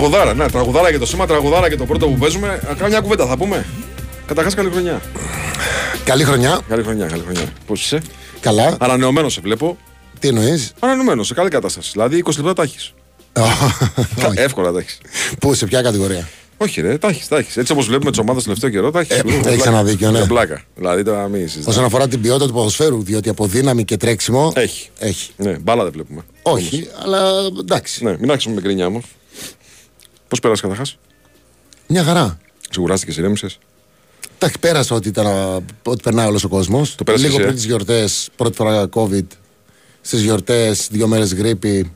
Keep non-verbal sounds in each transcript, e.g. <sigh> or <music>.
φίλε, τραγουδάρα. Ναι, τραγουδάρα και το σήμα, τραγουδάρα και το πρώτο που παίζουμε. Α, Κάμια κουβέντα θα πούμε. Καταρχάς, καλή χρονιά. Καλή χρονιά. Καλή χρονιά, καλή χρονιά. Πώς είσαι; Καλά. Ανανεωμένος σε βλέπω. Τι εννοείς; Ανανεωμένος, σε καλή κατάσταση. Δηλαδή 20 λεπτά τα έχεις. Εύκολα τα έχεις. Πού, σε ποια κατηγορία; Όχι, ρε, τα έχεις. Τα έχεις. Έτσι όπως βλέπουμε τις ομάδες το τελευταίο καιρό, τα έχεις. Ε, έχεις ένα δίκιο, ναι. Για πλάκα. Δηλαδή τώρα μην συζητάμε. Όσον αφορά την ποιότητα του ποδοσφαίρου, διότι από δύναμη και τρέξιμο. Έχει. Έχει. Ναι, μπάλα δεν βλέπουμε. Όχι, αλλά εντάξει. Ναι, μην άρχισουμε με κρίνια όμως. Πώς πέρασε καταρχάς; Μια χαρά. Σιγουράστηκε, ηρέμησες; Εντάξει, πέρασα ότι, ήταν, ότι περνάει όλος ο κόσμος. Το πέρασες Λίγο εσύ, πριν ε; τις γιορτές, πρώτη φορά COVID. Στις γιορτές, δύο μέρες γρήπη.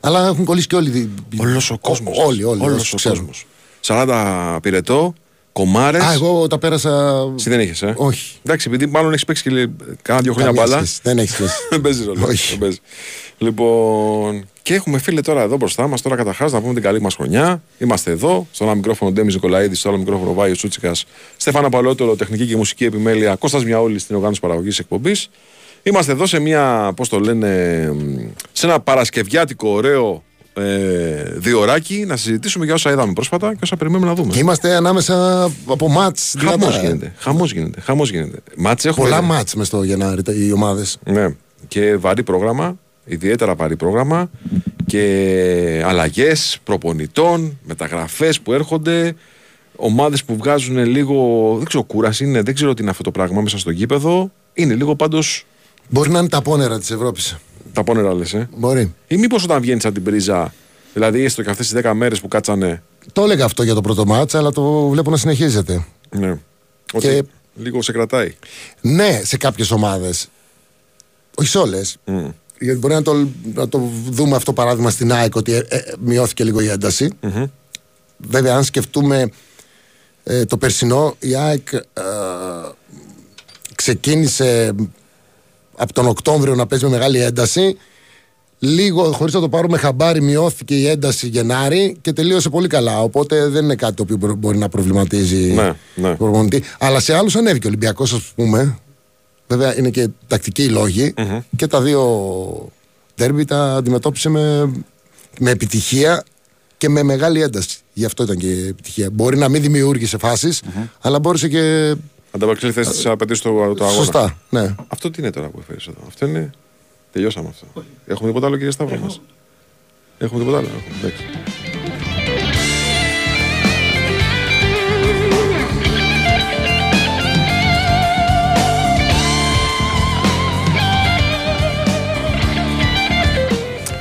Αλλά έχουν κολλήσει και όλοι. Όλος ο κόσμος. Όλοι, όλοι. Όλος όσοι ο ξέρουν. κόσμος. 40 πυρετό, κομμάρες. Α, εγώ τα πέρασα. Εσύ δεν είχε, ε; Όχι. Εντάξει, επειδή μάλλον έχεις παίξει και λι- κάνα δύο χρόνια Καμία μπάλα. σχέση. Δεν έχει σχέση. Δεν <laughs> παίζεις ρόλο. Όχι. Δεν παίζεις. Λοιπόν, και έχουμε φίλε τώρα εδώ μπροστά μας. Τώρα καταρχάς να πούμε την καλή μας χρονιά. Είμαστε εδώ. Στο ένα μικρόφωνο Ντέμι Νικολαίδη, στο άλλο μικρόφωνο Βάιο Τσούτσικα. Στέφανα Παλαιότερο, τεχνική και μουσική επιμέλεια. Κώστας Μιαόλης στην οργάνωση παραγωγής εκπομπής. Είμαστε εδώ σε μια, πώς το λένε, μ, σε ένα παρασκευιάτικο ωραίο ε, διωράκι να συζητήσουμε για όσα είδαμε πρόσφατα και όσα περιμένουμε να δούμε. Και είμαστε ανάμεσα από μάτς. Χαμός γίνεται. Χαμός γίνεται. Χαμός γίνεται. Μάτς έχουμε. Πολλά μάτς μες στο Γενάρη τα- οι ομάδες. Ναι. Και βαρύ πρόγραμμα, ιδιαίτερα βαρύ πρόγραμμα και αλλαγές προπονητών, μεταγραφές που έρχονται, ομάδες που βγάζουν λίγο. Δεν ξέρω, κούραση είναι, δεν ξέρω τι είναι αυτό το πράγμα μέσα στο γήπεδο. Είναι λίγο πάντως Μπορεί να είναι τα πόνερα της Ευρώπης. Τα πόνερα λες. Ε. Μπορεί. Ή μήπως όταν βγαίνει από την πρίζα, δηλαδή έστω και αυτές τις 10 μέρες που κάτσανε. Το έλεγα αυτό για το πρώτο μάτς, αλλά το βλέπω να συνεχίζεται. Ναι. Ότι Και- λίγο σε κρατάει. Ναι, σε κάποιες ομάδες. Όχι σε όλες. Μμ. Γιατί μπορεί να το, να το δούμε αυτό παράδειγμα στην ΑΕΚ ότι ε, ε, μειώθηκε λίγο η ένταση. Βέβαια, αν σκεφτούμε ε, το περσινό, η ΑΕΚ ε, ξεκίνησε από τον Οκτώβριο να παίζει με μεγάλη ένταση. Λίγο, χωρίς να το πάρουμε χαμπάρι, μειώθηκε η ένταση Γενάρη και τελείωσε πολύ καλά. Οπότε δεν είναι κάτι το οποίο μπο- μπορεί να προβληματίζει Ναι, ναι. τον προπονητή. Αλλά σε άλλους ανέβηκε ο Ολυμπιακός, ας πούμε. Βέβαια είναι και τακτικοί οι λογοι Και τα δύο ντέρμπι τα αντιμετώπισε με, με επιτυχία και με μεγάλη ένταση. Γι' αυτό ήταν και η επιτυχία. Μπορεί να μην δημιούργησε φάσεις, αλλά μπόρεσε και. Ανταπαξίλη θέση της απαιτήσει του, του αγώνα. Σωστά. Ναι. Αυτό τι είναι τώρα που έφερες εδώ; Αυτό είναι. Τελειώσαμε αυτό. Έχουμε τίποτα άλλο, κύριε Σταύρο μας; Έχουμε τίποτα άλλο; Έχουμε. Εντάξει.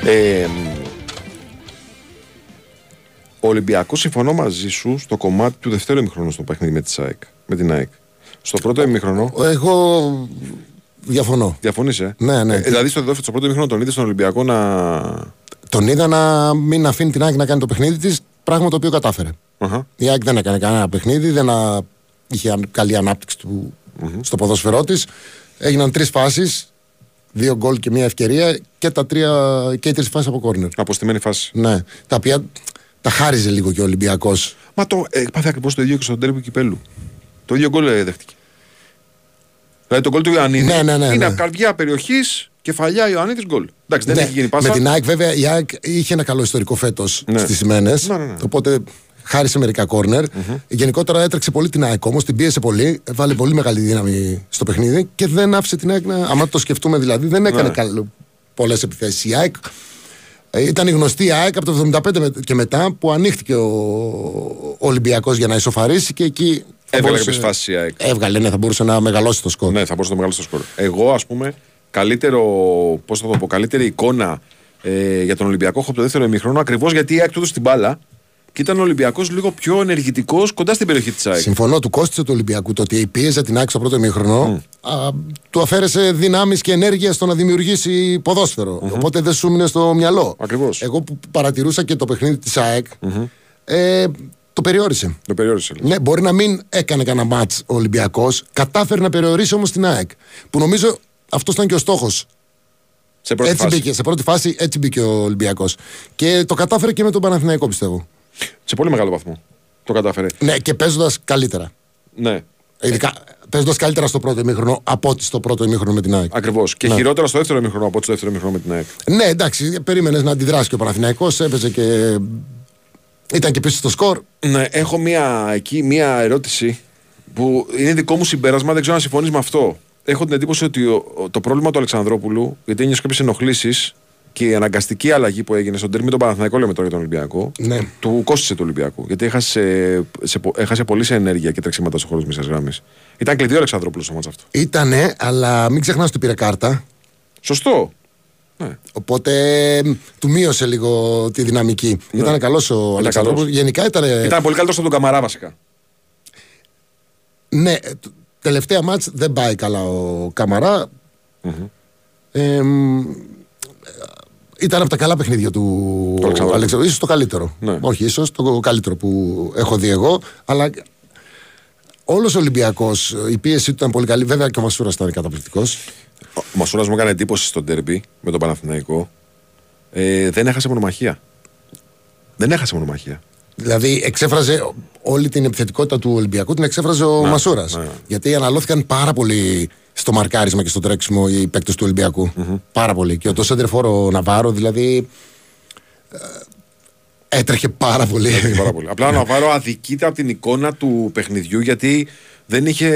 Ε, ο Ολυμπιακός συμφωνώ μαζί σου στο κομμάτι του δεύτερου ημιχρονού στο παιχνίδι με, τη ΑΕΚ, με την ΑΕΚ. Στο πρώτο ημιχρονό. Εγώ διαφωνώ. Διαφωνεί, ε. Ναι, ναι. Ε, δηλαδή στο, δεύτερο- στο πρώτο ημιχρονό τον είδες στον Ολυμπιακό να. Τον είδα να μην αφήνει την ΑΕΚ να κάνει το παιχνίδι της, πράγμα το οποίο κατάφερε. Αχα. Η ΑΕΚ δεν έκανε κανένα παιχνίδι, δεν α... είχε αν- καλή ανάπτυξη του... στο ποδόσφαιρό της. Έγιναν τρεις φάσεις, δύο γκολ και μία ευκαιρία και, τα τρία... και οι τρεις φάσεις από κόρνερ. Αποστημένη φάση. Ναι. Τα οποία τα χάριζε λίγο και ο Ολυμπιακός. Μα το ε, πάθε ακριβώς το ίδιο και στον τέρμι κυπέλου. Το ίδιο γκολ ε, δέχτηκε. Δηλαδή το γκολ του Ιωαννίδη Ναι, ναι, ναι, είναι ναι. από καρδιά περιοχής, κεφαλιά Ιωαννίδης γκολ. Εντάξει, δεν Ναι, έχει γίνει πάσα. Με την ΑΕΚ, βέβαια, η ΑΕΚ είχε ένα καλό ιστορικό φέτος Ναι. στις σημαίνε. Ναι, ναι, ναι. Οπότε χάρισε μερικά κόρνερ. Γενικότερα έτρεξε πολύ την ΑΕΚ όμως, την πίεσε πολύ, βάλε πολύ μεγάλη δύναμη στο παιχνίδι και δεν άφησε την ΑΕΚ να. Άμα το σκεφτούμε δηλαδή, δεν έκανε Ναι. πολλές επιθέσεις. Η ΑΕΚ ε, ήταν η γνωστή ΑΕΚ από το 75 με- και μετά που ανοίχτηκε ο, ο Ολυμπιακός για να ισοφαρίσει και εκεί. Θα Έβγαλε μπορούσε- κάποιε φάσει η ΑΕΚ. Έβγαλε, ναι, θα μπορούσε να μεγαλώσει το σκορ. Ναι, θα μπορούσε να το μεγάλο στο σκορ. Εγώ, ας πούμε, καλύτερο, πώς θα το πω, καλύτερη εικόνα ε, για τον Ολυμπιακό έχω από το δεύτερο ημίχρονο ακριβώς γιατί η ΑΕΚ του έδωσε την μπάλα και ήταν ο Ολυμπιακός λίγο πιο ενεργητικός κοντά στην περιοχή της ΑΕΚ. Συμφωνώ, του κόστησε του Ολυμπιακού το ότι πίεζε την άκρη στο πρώτο ημίχρονο. α, του αφαίρεσε δυνάμεις και ενέργεια στο να δημιουργήσει ποδόσφαιρο. Οπότε δεν σου μείνε στο μυαλό. Ακριβώς. Εγώ που παρατηρούσα και το παιχνίδι της ΑΕΚ, ε, το περιόρισε. Το περιόρισε. λες. Ναι, μπορεί να μην έκανε κανένα μάτς ο Ολυμπιακός, κατάφερε να περιορίσει όμως την ΑΕΚ. Που νομίζω αυτός ήταν και ο στόχος. Σε πρώτη Έτσι φάση. μπήκε, σε πρώτη φάση έτσι μπήκε ο Ολυμπιακός. Και το κατάφερε και με τον Παναθηναϊκό πιστεύω. Σε πολύ μεγάλο βαθμό. Το κατάφερε. Ναι, και παίζοντας καλύτερα. Ναι. Ειδικά παίζοντας καλύτερα στο πρώτο ημίχρονο από ότι στο πρώτο ημίχρονο με την ΑΕΚ. Ακριβώς. Και Ναι. χειρότερα στο δεύτερο ημίχρονο από ό,τι στο δεύτερο ημίχρονο με την ΑΕΚ. Ναι, εντάξει, περίμενες να αντιδράσει και ο Παναθηναϊκός έπαιζε και Ήταν και πίσω στο σκορ. Ναι, έχω μία, εκεί, μία ερώτηση που είναι δικό μου συμπέρασμα, δεν ξέρω αν συμφωνείς με αυτό. Έχω την εντύπωση ότι ο- ο- το πρόβλημα του Αλεξανδρόπουλου, γιατί ένιωσε κάποιες ενοχλήσεις και η αναγκαστική αλλαγή που έγινε στον τέρμι τον Παναθηναϊκό, λέμε τώρα για τον Ολυμπιακό, Ναι. του κόστησε του Ολυμπιακού. Γιατί έχασε, σε, πο- έχασε πολύ σε ενέργεια και τρεξίματα στο χώρο της μισής γραμμής. Ήταν κλειδί ο Αλεξανδρόπουλος στο μάτς αυτό. Ήτανε, αλλά μην ξεχνάς ότι πήρε κάρτα. Σωστό. Ναι. Οπότε μ, του μείωσε λίγο τη δυναμική. Ήταν καλός ο Αλεξανδρόπουλος. καλός. Γενικά ήταν. Ήταν πολύ καλύτερος από τον Καμαρά βασικά. Ναι, ε, τ- τελευταία μάτς δεν πάει καλά ο καμαρα Ε, μ, ε, ήταν από τα καλά παιχνίδια του Αλεξανδρόπουλου. Αλεξανδρόπουλου. Ίσως το καλύτερο. Ναι. Όχι, ίσως το καλύτερο που έχω δει εγώ. Αλλά όλος ο Ολυμπιακός, η πίεση του ήταν πολύ καλή. Βέβαια και ο Μασούρας ήταν καταπληκτικός. Ο Μασούρα μου έκανε εντύπωση στον τέρμπι με τον Παναθηναϊκό. Ε, δεν έχασε μονομαχία. Δεν έχασε μονομαχία. Δηλαδή εξέφραζε όλη την επιθετικότητα του Ολυμπιακού, την εξέφραζε ο Ναι, Μασούρας. ναι. Γιατί αναλώθηκαν πάρα πολύ στο μαρκάρισμα και στο τρέξιμο οι παίκτες του ολυμπιακου Πάρα πολύ. Και ο τόσο φόρο Ναβάρο, δηλαδή. ε, έτρεχε πάρα πολύ. Έχει πάρα πολύ. <laughs> Απλά ο Ναβάρο αδικείται από την εικόνα του παιχνιδιού γιατί δεν είχε.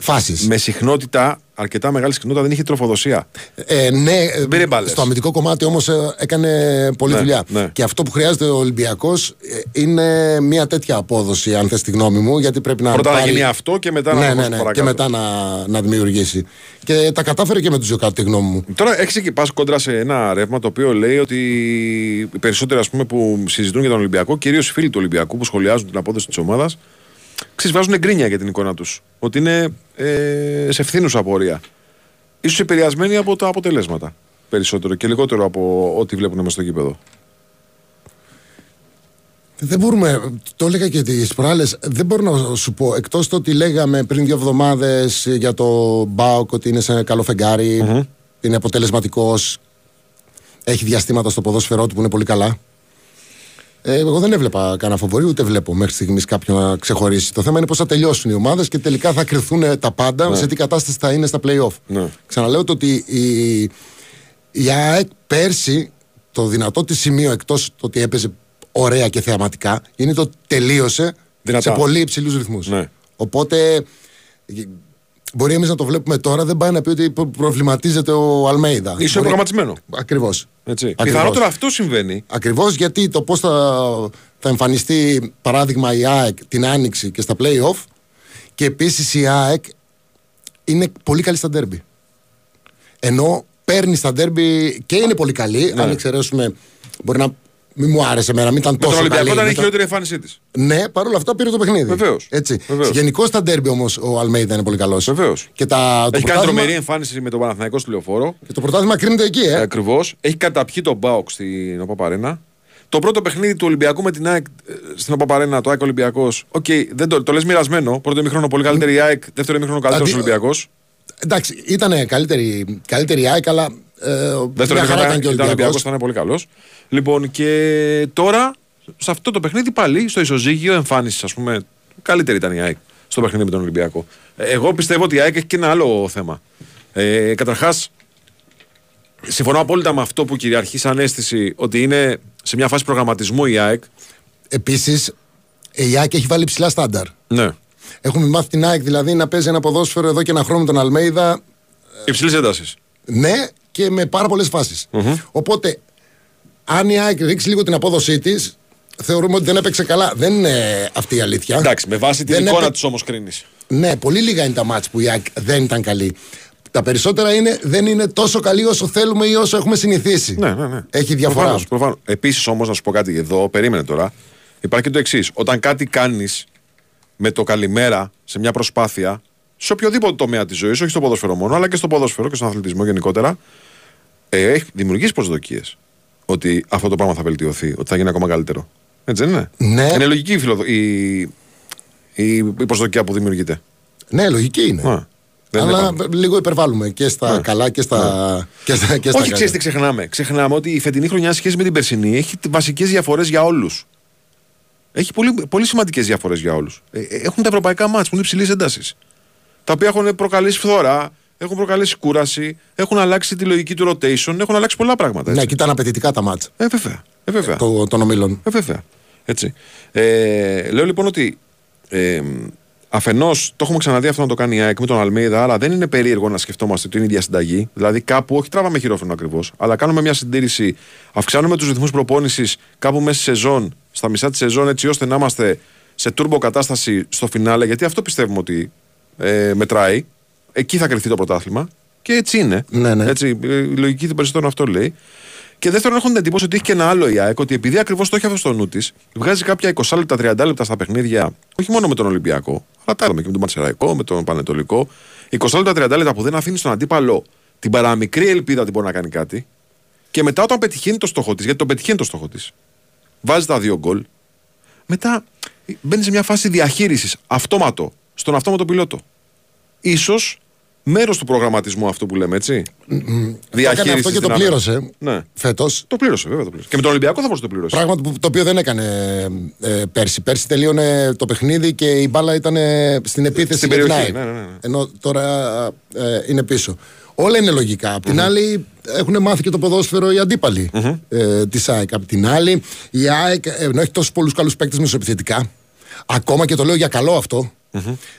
Φάσεις. Με συχνότητα, αρκετά μεγάλη συχνότητα, δεν είχε τροφοδοσία. Ε, ναι, ε, πήρε μπάλες. στο αμυντικό κομμάτι όμως έκανε πολλή Ναι, δουλειά. ναι. Και αυτό που χρειάζεται ο Ολυμπιακός είναι μια τέτοια απόδοση, αν θες τη γνώμη μου, γιατί πρέπει να. Πρώτα να πάρει- γίνει αυτό και μετά να ναι, προχωρήσει ναι, ναι, παρακάτω. και μετά να, να δημιουργήσει. Και τα κατάφερε και με τους Ζοκάτου, τη γνώμη μου. Τώρα έχεις και πας κόντρα σε ένα ρεύμα το οποίο λέει ότι οι περισσότεροι ας πούμε, που συζητούν για τον Ολυμπιακό, κυρίως οι φίλοι του Ολυμπιακού που σχολιάζουν την απόδοση της ομάδας, ξεσβάζουν γκρίνια για την εικόνα τους. Ότι είναι ε, σε ευθύνουσα απορία. Ίσως επηρεασμένοι από τα αποτελέσματα περισσότερο και λιγότερο από ό,τι βλέπουν μέσα στο γήπεδο. Δεν μπορούμε, το έλεγα και τις προάλλες, δεν μπορώ να σου πω εκτός το ότι λέγαμε πριν δύο εβδομάδες για το Μπάουκ ότι είναι σε ένα καλό φεγγάρι, είναι αποτελεσματικός, έχει διαστήματα στο ποδόσφαιρό του που είναι πολύ καλά. Ε, εγώ δεν έβλεπα κανένα φοβορή, ούτε βλέπω μέχρι στιγμής κάποιον να ξεχωρίσει. Το θέμα είναι πώς θα τελειώσουν οι ομάδες και τελικά θα κρυθούν τα πάντα σε τι κατάσταση θα είναι στα playoff. Ναι. Ξαναλέω το ότι η, η ΑΕΚ πέρσι το δυνατό της σημείο εκτός το ότι έπαιζε ωραία και θεαματικά είναι το ότι τελείωσε Δυνατά. σε πολύ υψηλούς ρυθμούς. Ναι. Οπότε ε, μπορεί εμείς να το βλέπουμε τώρα, δεν πάει να πει ότι προ- προβληματίζεται ο Αλμέιδα. Ίσως είναι προγραμματισμένο. Ακριβώς. Έτσι. Ακριβώς. Πιθανότερα αυτό συμβαίνει. Ακριβώς γιατί το πώς θα, θα εμφανιστεί παράδειγμα η ΑΕΚ την Άνοιξη και στα play-off και επίσης η ΑΕΚ είναι πολύ καλή στα ντέρμπι. Ενώ παίρνει στα ντέρμπι και είναι πολύ καλή, αν εξαιρέσουμε. Μπορεί να μην μου άρεσε εμένα, μην ήταν Ναι. Με τον τόσο Ολυμπιακό καλή. ήταν η Μετά- χειρότερη εμφάνισή της. Ναι, παρόλα αυτά πήρε το παιχνίδι. Βεβαίως. Έτσι. Βεβαίως. Γενικώ στα ντέρμπι όμως ο Αλμέιδα είναι πολύ καλός. Βεβαίως. Και, τα, το, Έχει κάνει πρωτάθλημα- τρομερή εμφάνιση με τον Παναθηναϊκό στη Λεωφόρο. και το πρωτάθλημα κρίνεται εκεί, ε. Ακριβώς. Έχει καταπιεί τον ΠΑΟΚ στην OPAP Arena. Το πρώτο παιχνίδι του Ολυμπιακού με την ΑΕΚ ε, στην OPAP Arena, το ΑΕΚ Ολυμπιακός. Οκ, δεν το, το λες μοιρασμένο. Πρώτο ημίχρονο πολύ καλύτερη η ΑΕΚ, δεύτερο ημίχρονο καλύτερος Αντί- Ολυμπιακός. Εντάξει, ήταν καλύτερη, καλύτερη η ΑΕΚ, αλλά. Ε, Δεύτερο μια χαρά ημίχρονο ήταν και ο ήταν Ολυμπιακός, Ολυμπιακός. ήταν πολύ καλός. Λοιπόν, και τώρα σε αυτό το παιχνίδι πάλι στο ισοζύγιο εμφάνιση, ας πούμε, καλύτερη ήταν η ΑΕΚ στο παιχνίδι με τον Ολυμπιακό. Ε, Εγώ πιστεύω ότι η ΑΕΚ έχει και ένα άλλο θέμα. Ε, Καταρχάς, συμφωνώ απόλυτα με αυτό που κυριαρχεί σαν αίσθηση ότι είναι σε μια φάση προγραμματισμού η ΑΕΚ. Επίσης, η ΑΕΚ έχει βάλει ψηλά στάνταρ. Ναι. Έχουμε μάθει την ΑΕΚ δηλαδή να παίζει ένα ποδόσφαιρο εδώ και ένα χρόνο με τον Αλμέιδα. Υψηλή ένταση. Ναι, και με πάρα πολλές Οπότε, αν η ΑΕΚ ρίξει λίγο την απόδοσή της, θεωρούμε ότι δεν έπαιξε καλά. Δεν είναι αυτή η αλήθεια. Εντάξει, με βάση την Δεν εικόνα έπαι- της όμως κρίνεις. Ναι, πολύ λίγα είναι τα μάτς που η ΑΕΚ δεν ήταν καλή. Τα περισσότερα είναι, δεν είναι τόσο καλή όσο θέλουμε ή όσο έχουμε συνηθίσει. Ναι, ναι, ναι. Έχει διαφορά. Επίσης όμως, να σου πω κάτι εδώ, περίμενε τώρα. Υπάρχει και το εξής. Όταν κάτι κάνεις με το καλημέρα σε μια προσπάθεια, σε οποιοδήποτε τομέα της ζωής, όχι στο ποδόσφαιρο μόνο, αλλά και στο ποδόσφαιρο και στον αθλητισμό γενικότερα, ε, έχει δημιουργήσει προσδοκίες ότι αυτό το πράγμα θα βελτιωθεί, ότι θα γίνει ακόμα καλύτερο. Έτσι δεν είναι; Ναι. Είναι λογική η, φιλοδο... η... η... η προσδοκία που δημιουργείται. Ναι, λογική είναι. Α, δεν είναι Αλλά πάνω. λίγο υπερβάλλουμε και στα Ναι. καλά και στα, και στα, και στα Όχι, κακά. ξέρει τι ξεχνάμε; Ξεχνάμε ότι η φετινή χρονιά σε σχέση με την περσινή έχει βασικές διαφορές για όλους. Έχει πολύ, πολύ σημαντικές διαφορές για όλους. έχουν τα ευρωπαϊκά μάτς που είναι υψηλής έντασης. Τα οποία έχουν προκαλέσει φθορά, έχουν προκαλέσει κούραση, έχουν αλλάξει τη λογική του rotation, έχουν αλλάξει πολλά πράγματα. Ναι, Έτσι. και ήταν απαιτητικά τα μάτς Ε, βέβαια. Ε, βέβαια. το- των ομίλων. Ε, βέβαια. Έτσι. Ε, λέω λοιπόν ότι ε, Αφενός, το έχουμε ξαναδεί αυτό να το κάνει η ΑΕΚ με τον Αλμίδα, αλλά δεν είναι περίεργο να σκεφτόμαστε την ίδια συνταγή. Δηλαδή, κάπου, όχι τράβαμε χειρόφρενο ακριβώς, αλλά κάνουμε μια συντήρηση, αυξάνουμε τους ρυθμούς προπόνησης κάπου μέσα στη σεζόν, στα μισά της σεζόν, έτσι ώστε να είμαστε σε τούρμπο κατάσταση στο φινάλε, γιατί αυτό πιστεύουμε ότι ε, μετράει. Εκεί θα κρυφτεί το πρωτάθλημα. Και έτσι είναι. Ναι, ναι. Έτσι, η λογική των περισσότερων αυτό λέει. Και δεύτερον, έχουν την εντύπωση ότι έχει και ένα άλλο η ΑΕΚ, ότι επειδή ακριβώς το έχει αυτό στο νου της, βγάζει κάποια 20 λεπτά, 30 λεπτά στα παιχνίδια, όχι μόνο με τον Ολυμπιακό, αλλά τα άλλα και με τον Μαρσεραϊκό, με τον Πανετολικό. 20 λεπτά, 30 λεπτά που δεν αφήνει στον αντίπαλο την παραμικρή ελπίδα ότι μπορεί να κάνει κάτι. Και μετά όταν πετυχαίνει το στόχο της, γιατί τον πετυχαίνει το στόχο της, βάζει τα δύο γκολ. Μετά μπαίνει σε μια φάση διαχείρισης, αυτόματο, στον αυτόματο πιλότο. Ίσως μέρος του προγραμματισμού αυτού που λέμε, έτσι. Διαχείριση. αυτό και το πλήρωσε ναι. φέτος. Το πλήρωσε, βέβαια. Το πλήρωσε. Και με τον Ολυμπιακό θα μπορούσε να το πληρώσει. Πράγμα που, το οποίο δεν έκανε ε, πέρσι. Πέρσι τελείωνε το παιχνίδι και η μπάλα ήταν στην επίθεση στην περιοχή. Ναι, ναι, ναι. Ενώ τώρα ε, είναι πίσω. Όλα είναι λογικά. Απ' την άλλη, έχουν μάθει και το ποδόσφαιρο οι αντίπαλοι mm-hmm. ε, της ΑΕΚ. Απ' την άλλη, η ΑΕΚ, ενώ έχει τόσους πολλούς καλούς παίκτες μεσοεπιθετικά, ακόμα και το λέω για καλό αυτό,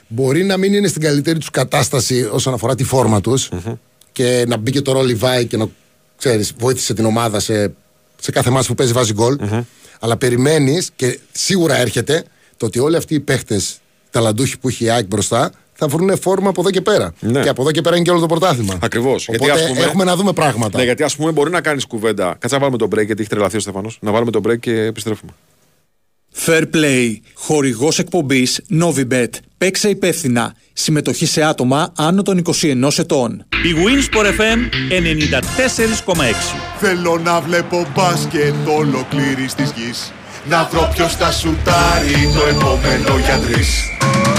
Μπορεί να μην είναι στην καλύτερη τους κατάσταση όσον αφορά τη φόρμα τους και να μπει και το ρόλι Βάη και να ξέρεις, βοήθησε την ομάδα σε, σε κάθε μάτι που παίζει βάζει γκολ. Αλλά περιμένεις και σίγουρα έρχεται το ότι όλοι αυτοί οι παίχτες ταλαντούχοι που έχει η ΑΕΚ μπροστά θα βρουν φόρμα από εδώ και πέρα. Ναι. Και από εδώ και πέρα είναι και όλο το πρωτάθλημα. Ακριβώς. Οπότε έχουμε να δούμε πράγματα. Ναι, γιατί ας πούμε μπορεί να κάνεις κουβέντα. Κάτσε να βάλουμε το break γιατί έχει τρελαθεί ο Στεφανός. Να βάλουμε το break και επιστρέφουμε. Fair Play. Χορηγός εκπομπής Novibet. Παίξε υπεύθυνα. Συμμετοχή σε άτομα άνω των 21 ετών. Η Winsport FM 94,6 Θέλω να βλέπω μπάσκετ ολοκλήρης της γης Να βρω ποιος θα σουτάρει το επόμενο για τρεις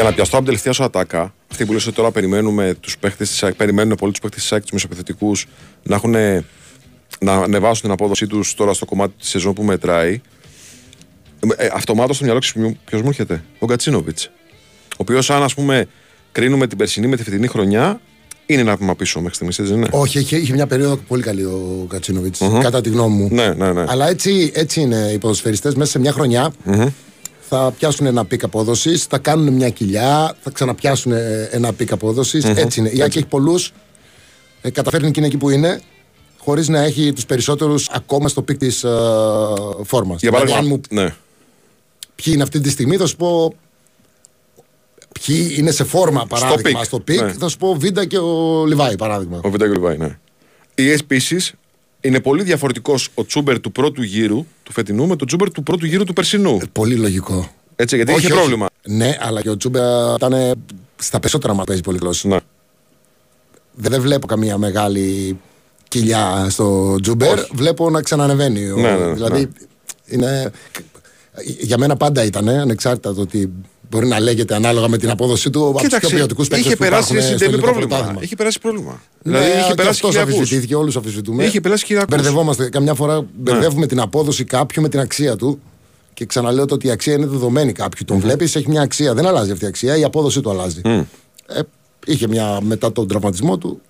Για να πιαστώ από την τελευταία σου ατάκα, αυτή που λες ότι τώρα περιμένουμε τους παίχτες της ΑΕΚ, περιμένουν πολύ τους παίχτες της ΑΕΚ, τους μεσοπιθετικούς, να έχουν να ανεβάσουν την απόδοσή τους τώρα στο κομμάτι της σεζόν που μετράει. Ε, Αυτομάτως στο μυαλό ποιο μου έρχεται, ο Γκατσίνοβιτς. Ο οποίος, αν ας πούμε κρίνουμε την περσινή με τη φετινή χρονιά, είναι ένα βήμα πίσω μέχρι στιγμής, έτσι δεν είναι; Όχι, είχε, είχε μια περίοδο πολύ καλή ο Γκατσίνοβιτς κατά τη γνώμη μου. Ναι, ναι, ναι. Αλλά έτσι, έτσι είναι οι ποδοσφαιριστές μέσα σε μια χρονιά. Θα πιάσουν ένα peak απόδοσης, θα κάνουν μια κοιλιά, θα ξαναπιάσουν ένα peak απόδοσης. Έτσι είναι. Η ΑΕΚ έχει πολλούς, ε, καταφέρνει και είναι εκεί που είναι, χωρίς να έχει τους περισσότερους ακόμα στο peak της uh, φόρμας. Για παράδειγμα, μου... ναι. ποιοι είναι αυτή τη στιγμή, θα σου πω. Ποιοι είναι σε φόρμα παράδειγμα στο peak, ναι. θα σου πω Βίντα και ο Λιβάι παράδειγμα. Ο Βίντα και ο Λιβάι, ναι. Ή επίσης είναι πολύ διαφορετικός ο Τσούμπερ του πρώτου γύρου του φετινού με τον Τσούμπερ του πρώτου γύρου του περσινού. Ε, πολύ λογικό. Έτσι, γιατί όχι, είχε όχι. πρόβλημα. Ναι, αλλά και ο Τσούμπερ ήταν στα περισσότερα μα παίζει πολύ γλώσσα. Ναι. Δεν βλέπω καμία μεγάλη κοιλιά στο Τζούμπερ, Όχι. βλέπω να ξανανεβαίνει. Ναι, ναι, ναι, δηλαδή, είναι, για μένα πάντα ήταν, ανεξάρτητα το ότι μπορεί να λέγεται ανάλογα με την απόδοσή του από τους πιο ποιοτικού παίκτες. Είχε περάσει συντελή πρόβλημα. Είχε περάσει πρόβλημα. Ναι, δηλαδή είχε περάσει αυτός αφισβητήθηκε, όλους αφισβητούμε. Είχε περάσει χειριακού. Μπερδευόμαστε. Καμιά φορά μπερδεύουμε την απόδοση κάποιου με την αξία του. Και ξαναλέω ότι η αξία είναι δεδομένη κάποιου. Τον βλέπεις, έχει μια αξία. Δεν αλλάζει αυτή η αξία, η απόδοσή του αλλάζει. Ε, είχε μια μετά τον τραυματισμό του,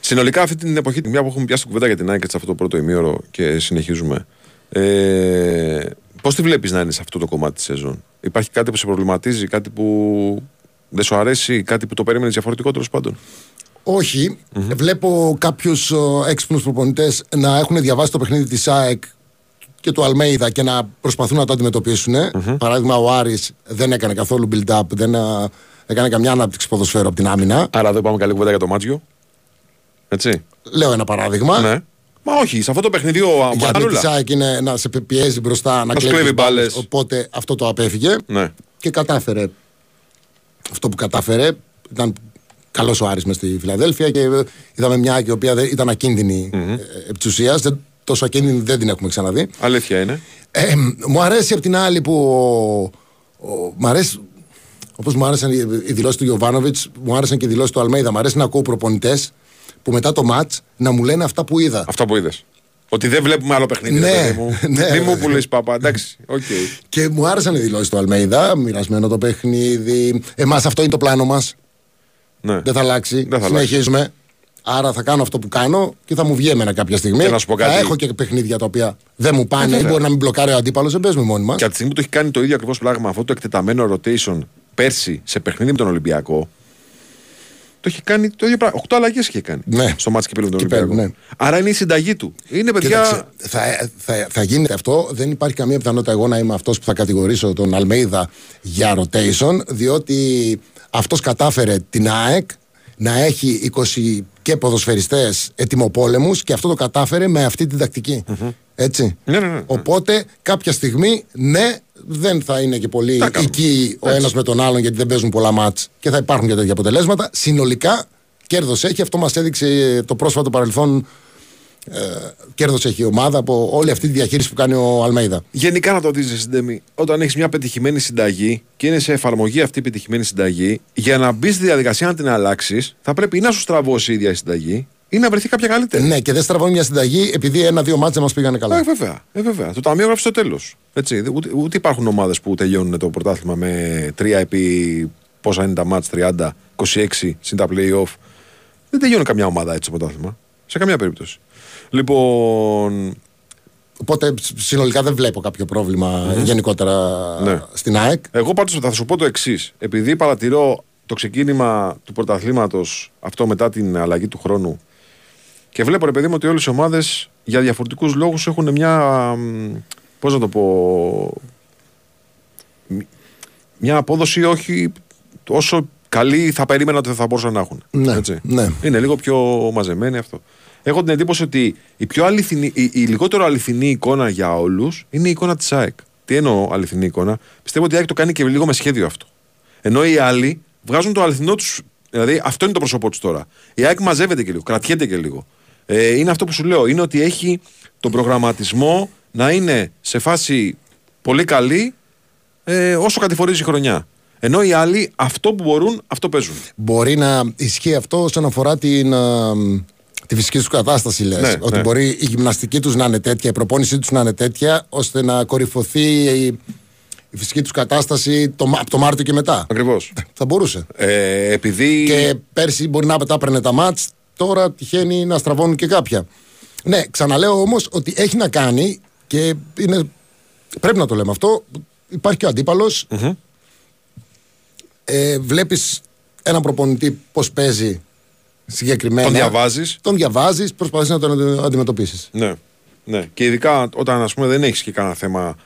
Συνολικά αυτή την εποχή, μια που έχουμε πιάσει κουβέντα για την ΑΕΚ σε αυτό το πρώτο ημίωρο και συνεχίζουμε. Ε, Πώς τη βλέπεις να είναι σε αυτό το κομμάτι της σεζόν, Υπάρχει κάτι που σε προβληματίζει, κάτι που δεν σου αρέσει, κάτι που το περίμενες διαφορετικό τέλος πάντων; Όχι. Mm-hmm. Βλέπω κάποιους έξυπνους προπονητές να έχουν διαβάσει το παιχνίδι της ΑΕΚ και του Αλμέιδα και να προσπαθούν να το αντιμετωπίσουν. Mm-hmm. Παράδειγμα, ο Άρης δεν έκανε καθόλου build-up, δεν έκανε καμιά ανάπτυξη ποδοσφαίρου από την άμυνα. Άρα εδώ πάμε καλή κουβέντα για το Μάτζιο. Έτσι. Λέω ένα παράδειγμα. Ναι. Μα όχι, σε αυτό το παιχνίδι ο Γιατί τη Μανούλα. ΣΑΕΚ είναι να σε πιέζει μπροστά, να σου κλέβει κλέβει μπάλες, μπάλες. Οπότε αυτό το απέφυγε Ναι. και κατάφερε αυτό που κατάφερε. Ήταν καλός ο Άρης μες στη Φιλαδέλφια και είδαμε μια ΑΕΚ η οποία δεν- ήταν ακίνδυνη mm-hmm. επί της ουσίας. Δεν, τόσο ακίνδυνη δεν την έχουμε ξαναδεί. Αλήθεια είναι. Ε, μου αρέσει απ' την άλλη που. Ο, ο, μ' αρέσει. Όπως μου άρεσαν οι, οι δηλώσεις του Γιοβάνοβιτς, μου άρεσαν και οι δηλώσεις του Αλμέιδα. Μ' αρέσει να ακούω προπονητές που μετά το ματς να μου λένε αυτά που είδα. Αυτό που είδες. Ότι δεν βλέπουμε άλλο παιχνίδι. Ναι, <laughs> ρε παιδί μου. ναι, Μη μου ναι. πουλήσεις παπά. Εντάξει. οκ. Και μου άρεσαν οι δηλώσεις του Αλμέιδα. Μοιρασμένο το παιχνίδι. Εμάς αυτό είναι το πλάνο μας. Ναι. Δεν θα αλλάξει. Δεν θα αλλάξει. Συνεχίζουμε. Άρα θα κάνω αυτό που κάνω και θα μου βγει εμένα κάποια στιγμή. Και να σου πω κάτι. Θα έχω και παιχνίδια τα οποία δεν μου πάνε ή βέβαια. μπορεί να μην μπλοκάρει ο αντίπαλος. Δεν παίζουμε μόνοι μας. Και από τη στιγμή που το έχει κάνει το ίδιο ακριβώς πράγμα αυτό το εκτεταμένο rotation πέρσι σε παιχνίδι με τον Ολυμπιακό. Το έχει κάνει το ίδιο πράγμα. Οκτώ αλλαγές είχε κάνει. Ναι. Στο μάτι κυπέλου με τον Κυπέλλου, Ολυμπιακό. ναι. Άρα είναι η συνταγή του. Είναι παιδιά. Κοίταξε, θα, θα, θα γίνεται αυτό. Δεν υπάρχει καμία πιθανότητα εγώ να είμαι αυτός που θα κατηγορήσω τον Αλμέιδα για rotation, διότι αυτός κατάφερε την ΑΕΚ να έχει 20 και ποδοσφαιριστές ετοιμοπόλεμου και αυτό το κατάφερε με αυτή την τακτική. Έτσι. Ναι, ναι, ναι, ναι. Οπότε κάποια στιγμή, ναι, δεν θα είναι και πολύ Τα κάνουμε. εκεί ο Έτσι. ένας με τον άλλον γιατί δεν παίζουν πολλά μάτς και θα υπάρχουν και τέτοια αποτελέσματα. Συνολικά κέρδος έχει. Αυτό μας έδειξε το πρόσφατο παρελθόν κέρδος έχει η ομάδα από όλη αυτή τη διαχείριση που κάνει ο Αλμέιδα. Γενικά να το δεις, Συντέμι, όταν έχεις μια πετυχημένη συνταγή και είναι σε εφαρμογή αυτή η πετυχημένη συνταγή, για να μπεις στη διαδικασία να την αλλάξεις, θα πρέπει ή να σου στραβώσει η ίδια η συνταγή ή να βρεθεί κάποια καλύτερη. Ναι, και δεν στραβώνει μια συνταγή επειδή ένα-δύο μάτια μας πήγανε καλά. Ε, βέβαια, ε, βέβαια. Το ταμείο γράφει στο τέλος. Ούτε, ούτε υπάρχουν ομάδες που τελειώνουν το πρωτάθλημα με 3 επί πόσα είναι τα μάτς, 30, 26 συν τα playoff. Δεν τελειώνει καμιά ομάδα έτσι το πρωτάθλημα. Σε καμιά περίπτωση. Λοιπόν. Οπότε συνολικά δεν βλέπω κάποιο πρόβλημα γενικότερα Ναι. στην ΑΕΚ. Εγώ πάντως θα σου πω το εξής. Επειδή παρατηρώ το ξεκίνημα του πρωταθλήματος αυτό μετά την αλλαγή του χρόνου και βλέπω ρε παιδί μου ότι όλες οι ομάδες για διαφορετικούς λόγους έχουν μια. Πώς να το πω. μ- Μια απόδοση όχι όσο καλή θα περίμενα ότι θα μπορούσαν να έχουν. Ναι, Έτσι. ναι. Είναι λίγο πιο μαζεμένοι αυτό. Έχω την εντύπωση ότι η, πιο αληθινή, η, η λιγότερο αληθινή εικόνα για όλους είναι η εικόνα της ΑΕΚ. Τι εννοώ αληθινή εικόνα; Πιστεύω ότι η ΑΕΚ το κάνει και λίγο με σχέδιο αυτό. Ενώ οι άλλοι βγάζουν το αληθινό τους. Δηλαδή αυτό είναι το πρόσωπό τους τώρα. Η ΑΕΚ μαζεύεται και λίγο, κρατιέται και λίγο. Ε, είναι αυτό που σου λέω. Είναι ότι έχει τον προγραμματισμό να είναι σε φάση πολύ καλή ε, όσο κατηφορίζει η χρονιά. Ενώ οι άλλοι αυτό που μπορούν, αυτό παίζουν. Μπορεί να ισχύει αυτό όσον αφορά την, α, τη φυσική τους κατάσταση, λες. Ναι, ότι ναι. μπορεί η γυμναστική τους να είναι τέτοια, η προπόνησή τους να είναι τέτοια, ώστε να κορυφωθεί η, η φυσική τους κατάσταση το, Μα- από το Μάρτιο και μετά. Ακριβώς. Θα μπορούσε. Ε, επειδή. Και πέρσι μπορεί να τα έπαιρνε τα μάτς, τώρα τυχαίνει να στραβώνουν και κάποια. Ναι, ξαναλέω όμως ότι έχει να κάνει και είναι, πρέπει να το λέμε αυτό. Υπάρχει και ο αντίπαλος. Ε, Βλέπεις έναν προπονητή πώς παίζει συγκεκριμένα. Τον διαβάζεις. Τον διαβάζεις, προσπαθείς να τον αντιμετωπίσεις. Ναι. ναι. Και ειδικά όταν ας πούμε, δεν έχεις και κανένα θέμα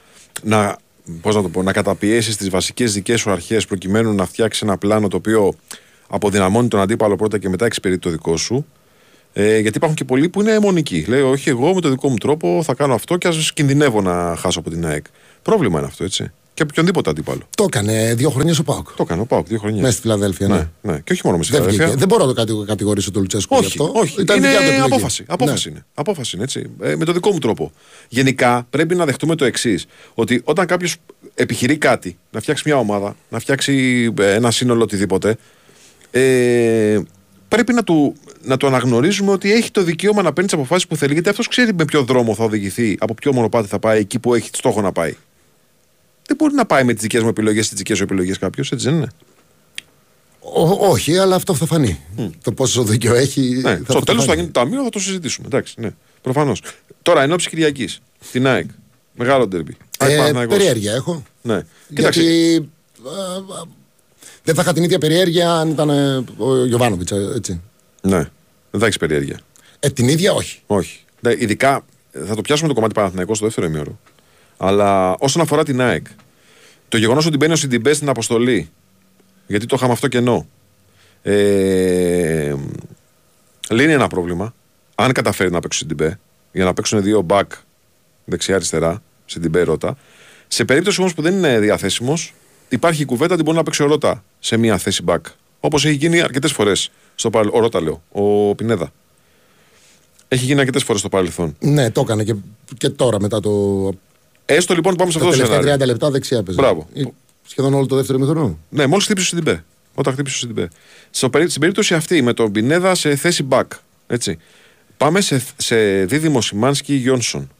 να, πώς να, το πω, να καταπιέσεις τις βασικές δικές σου αρχές προκειμένου να φτιάξεις ένα πλάνο το οποίο αποδυναμώνει τον αντίπαλο πρώτα και μετά εξυπηρετεί το δικό σου. Ε, γιατί υπάρχουν και πολλοί που είναι αιμονικοί. Λέει, Όχι, εγώ με τον δικό μου τρόπο θα κάνω αυτό και ας κινδυνεύω να χάσω από την ΑΕΚ. Πρόβλημα είναι αυτό, έτσι. Και από οποιονδήποτε αντίπαλο. Το έκανε δύο χρόνια ο Πάουκ. Το έκανε ο Πάουκ δύο χρόνια. Μέσα στη Φιλαδέλφια. Ναι. ναι, ναι. Και όχι μόνο με στη Δεν, βγήκε. Φιλαδέλφια. δεν μπορώ να το κατηγο- κατηγορήσω τον Λουτσέσκου Όχι, γι' αυτό. όχι. Ήταν είναι δικιά του επιλογή. απόφαση. Απόφαση Ναι. είναι. Απόφαση είναι έτσι. Ε, με το δικό μου τρόπο. Γενικά πρέπει να δεχτούμε το εξής. Ότι όταν κάποιος επιχειρεί κάτι, να φτιάξει μια ομάδα, να φτιάξει ε, ένα σύνολο οτιδήποτε, ε, πρέπει να του, να του αναγνωρίζουμε ότι έχει το δικαίωμα να παίρνει τις αποφάσεις που θέλει, γιατί αυτός ξέρει με ποιο δρόμο θα οδηγηθεί, από ποιο μονοπάτι θα πάει, εκεί που έχει στόχο να πάει. Δεν μπορεί να πάει με τις δικές μου επιλογές, τι δικές σου επιλογές κάποιος, έτσι δεν είναι. Ό- όχι, αλλά αυτό θα φανεί. Το πόσο δίκιο έχει. Ναι, στο τέλος θα γίνει το ταμείο, θα το συζητήσουμε. Εντάξει, ναι, προφανώς. Τώρα, εν ώψη Κυριακής, στην ΑΕΚ. Μεγάλο ντερμπι. ΑΕΚ Ε, Παναθηναϊκός. περιέργεια έχω. Ναι. Κοίταξε. Γιατί α, α, δεν θα είχα την ίδια περιέργεια αν ήταν ε, ο Γιωβάνοβιτς. Έτσι. Ναι. Δεν θα έχεις περιέργεια. Ε, την ίδια όχι. Όχι. Ναι, ειδικά θα το πιάσουμε το κομμάτι Παναθηναϊκό στο δεύτερο ημίωρο. Αλλά όσον αφορά την ΑΕΚ, το γεγονός ότι μπαίνει ο Σιντιμπέ στην αποστολή, γιατί το είχαμε αυτό κενό, ε, λύνει ένα πρόβλημα. Αν καταφέρει να παίξει ο Σιντιμπέ, για να παίξουν δύο back δεξιά-αριστερά στην την Ρότα. Σε περίπτωση όμως που δεν είναι διαθέσιμος, υπάρχει η κουβέντα ότι μπορεί να παίξει ο Ρότα σε μία θέση back. Όπως έχει γίνει αρκετές φορές στο παρελθόν. Ο Ρότα λέω, ο Πινέδα. Έχει γίνει αρκετές φορές στο παρελθόν. Ναι, το έκανε και, και τώρα μετά το. Έστω λοιπόν πάμε σε Τα αυτό το τελευταία σενάριο. 30 λεπτά δεξιά παίζει. Μπράβο. Ή Σχεδόν όλο το δεύτερο μηχρονό. Ναι, μόλις χτύπησε στην Τιμπέ. Όταν χτύπησε στην Τιμπέ. Στο περί- Στην περίπτωση αυτή με τον Πινέδα σε θέση back. Έτσι. Πάμε σε, σε δίδυμο Σιμάνσκι Γιόνσον.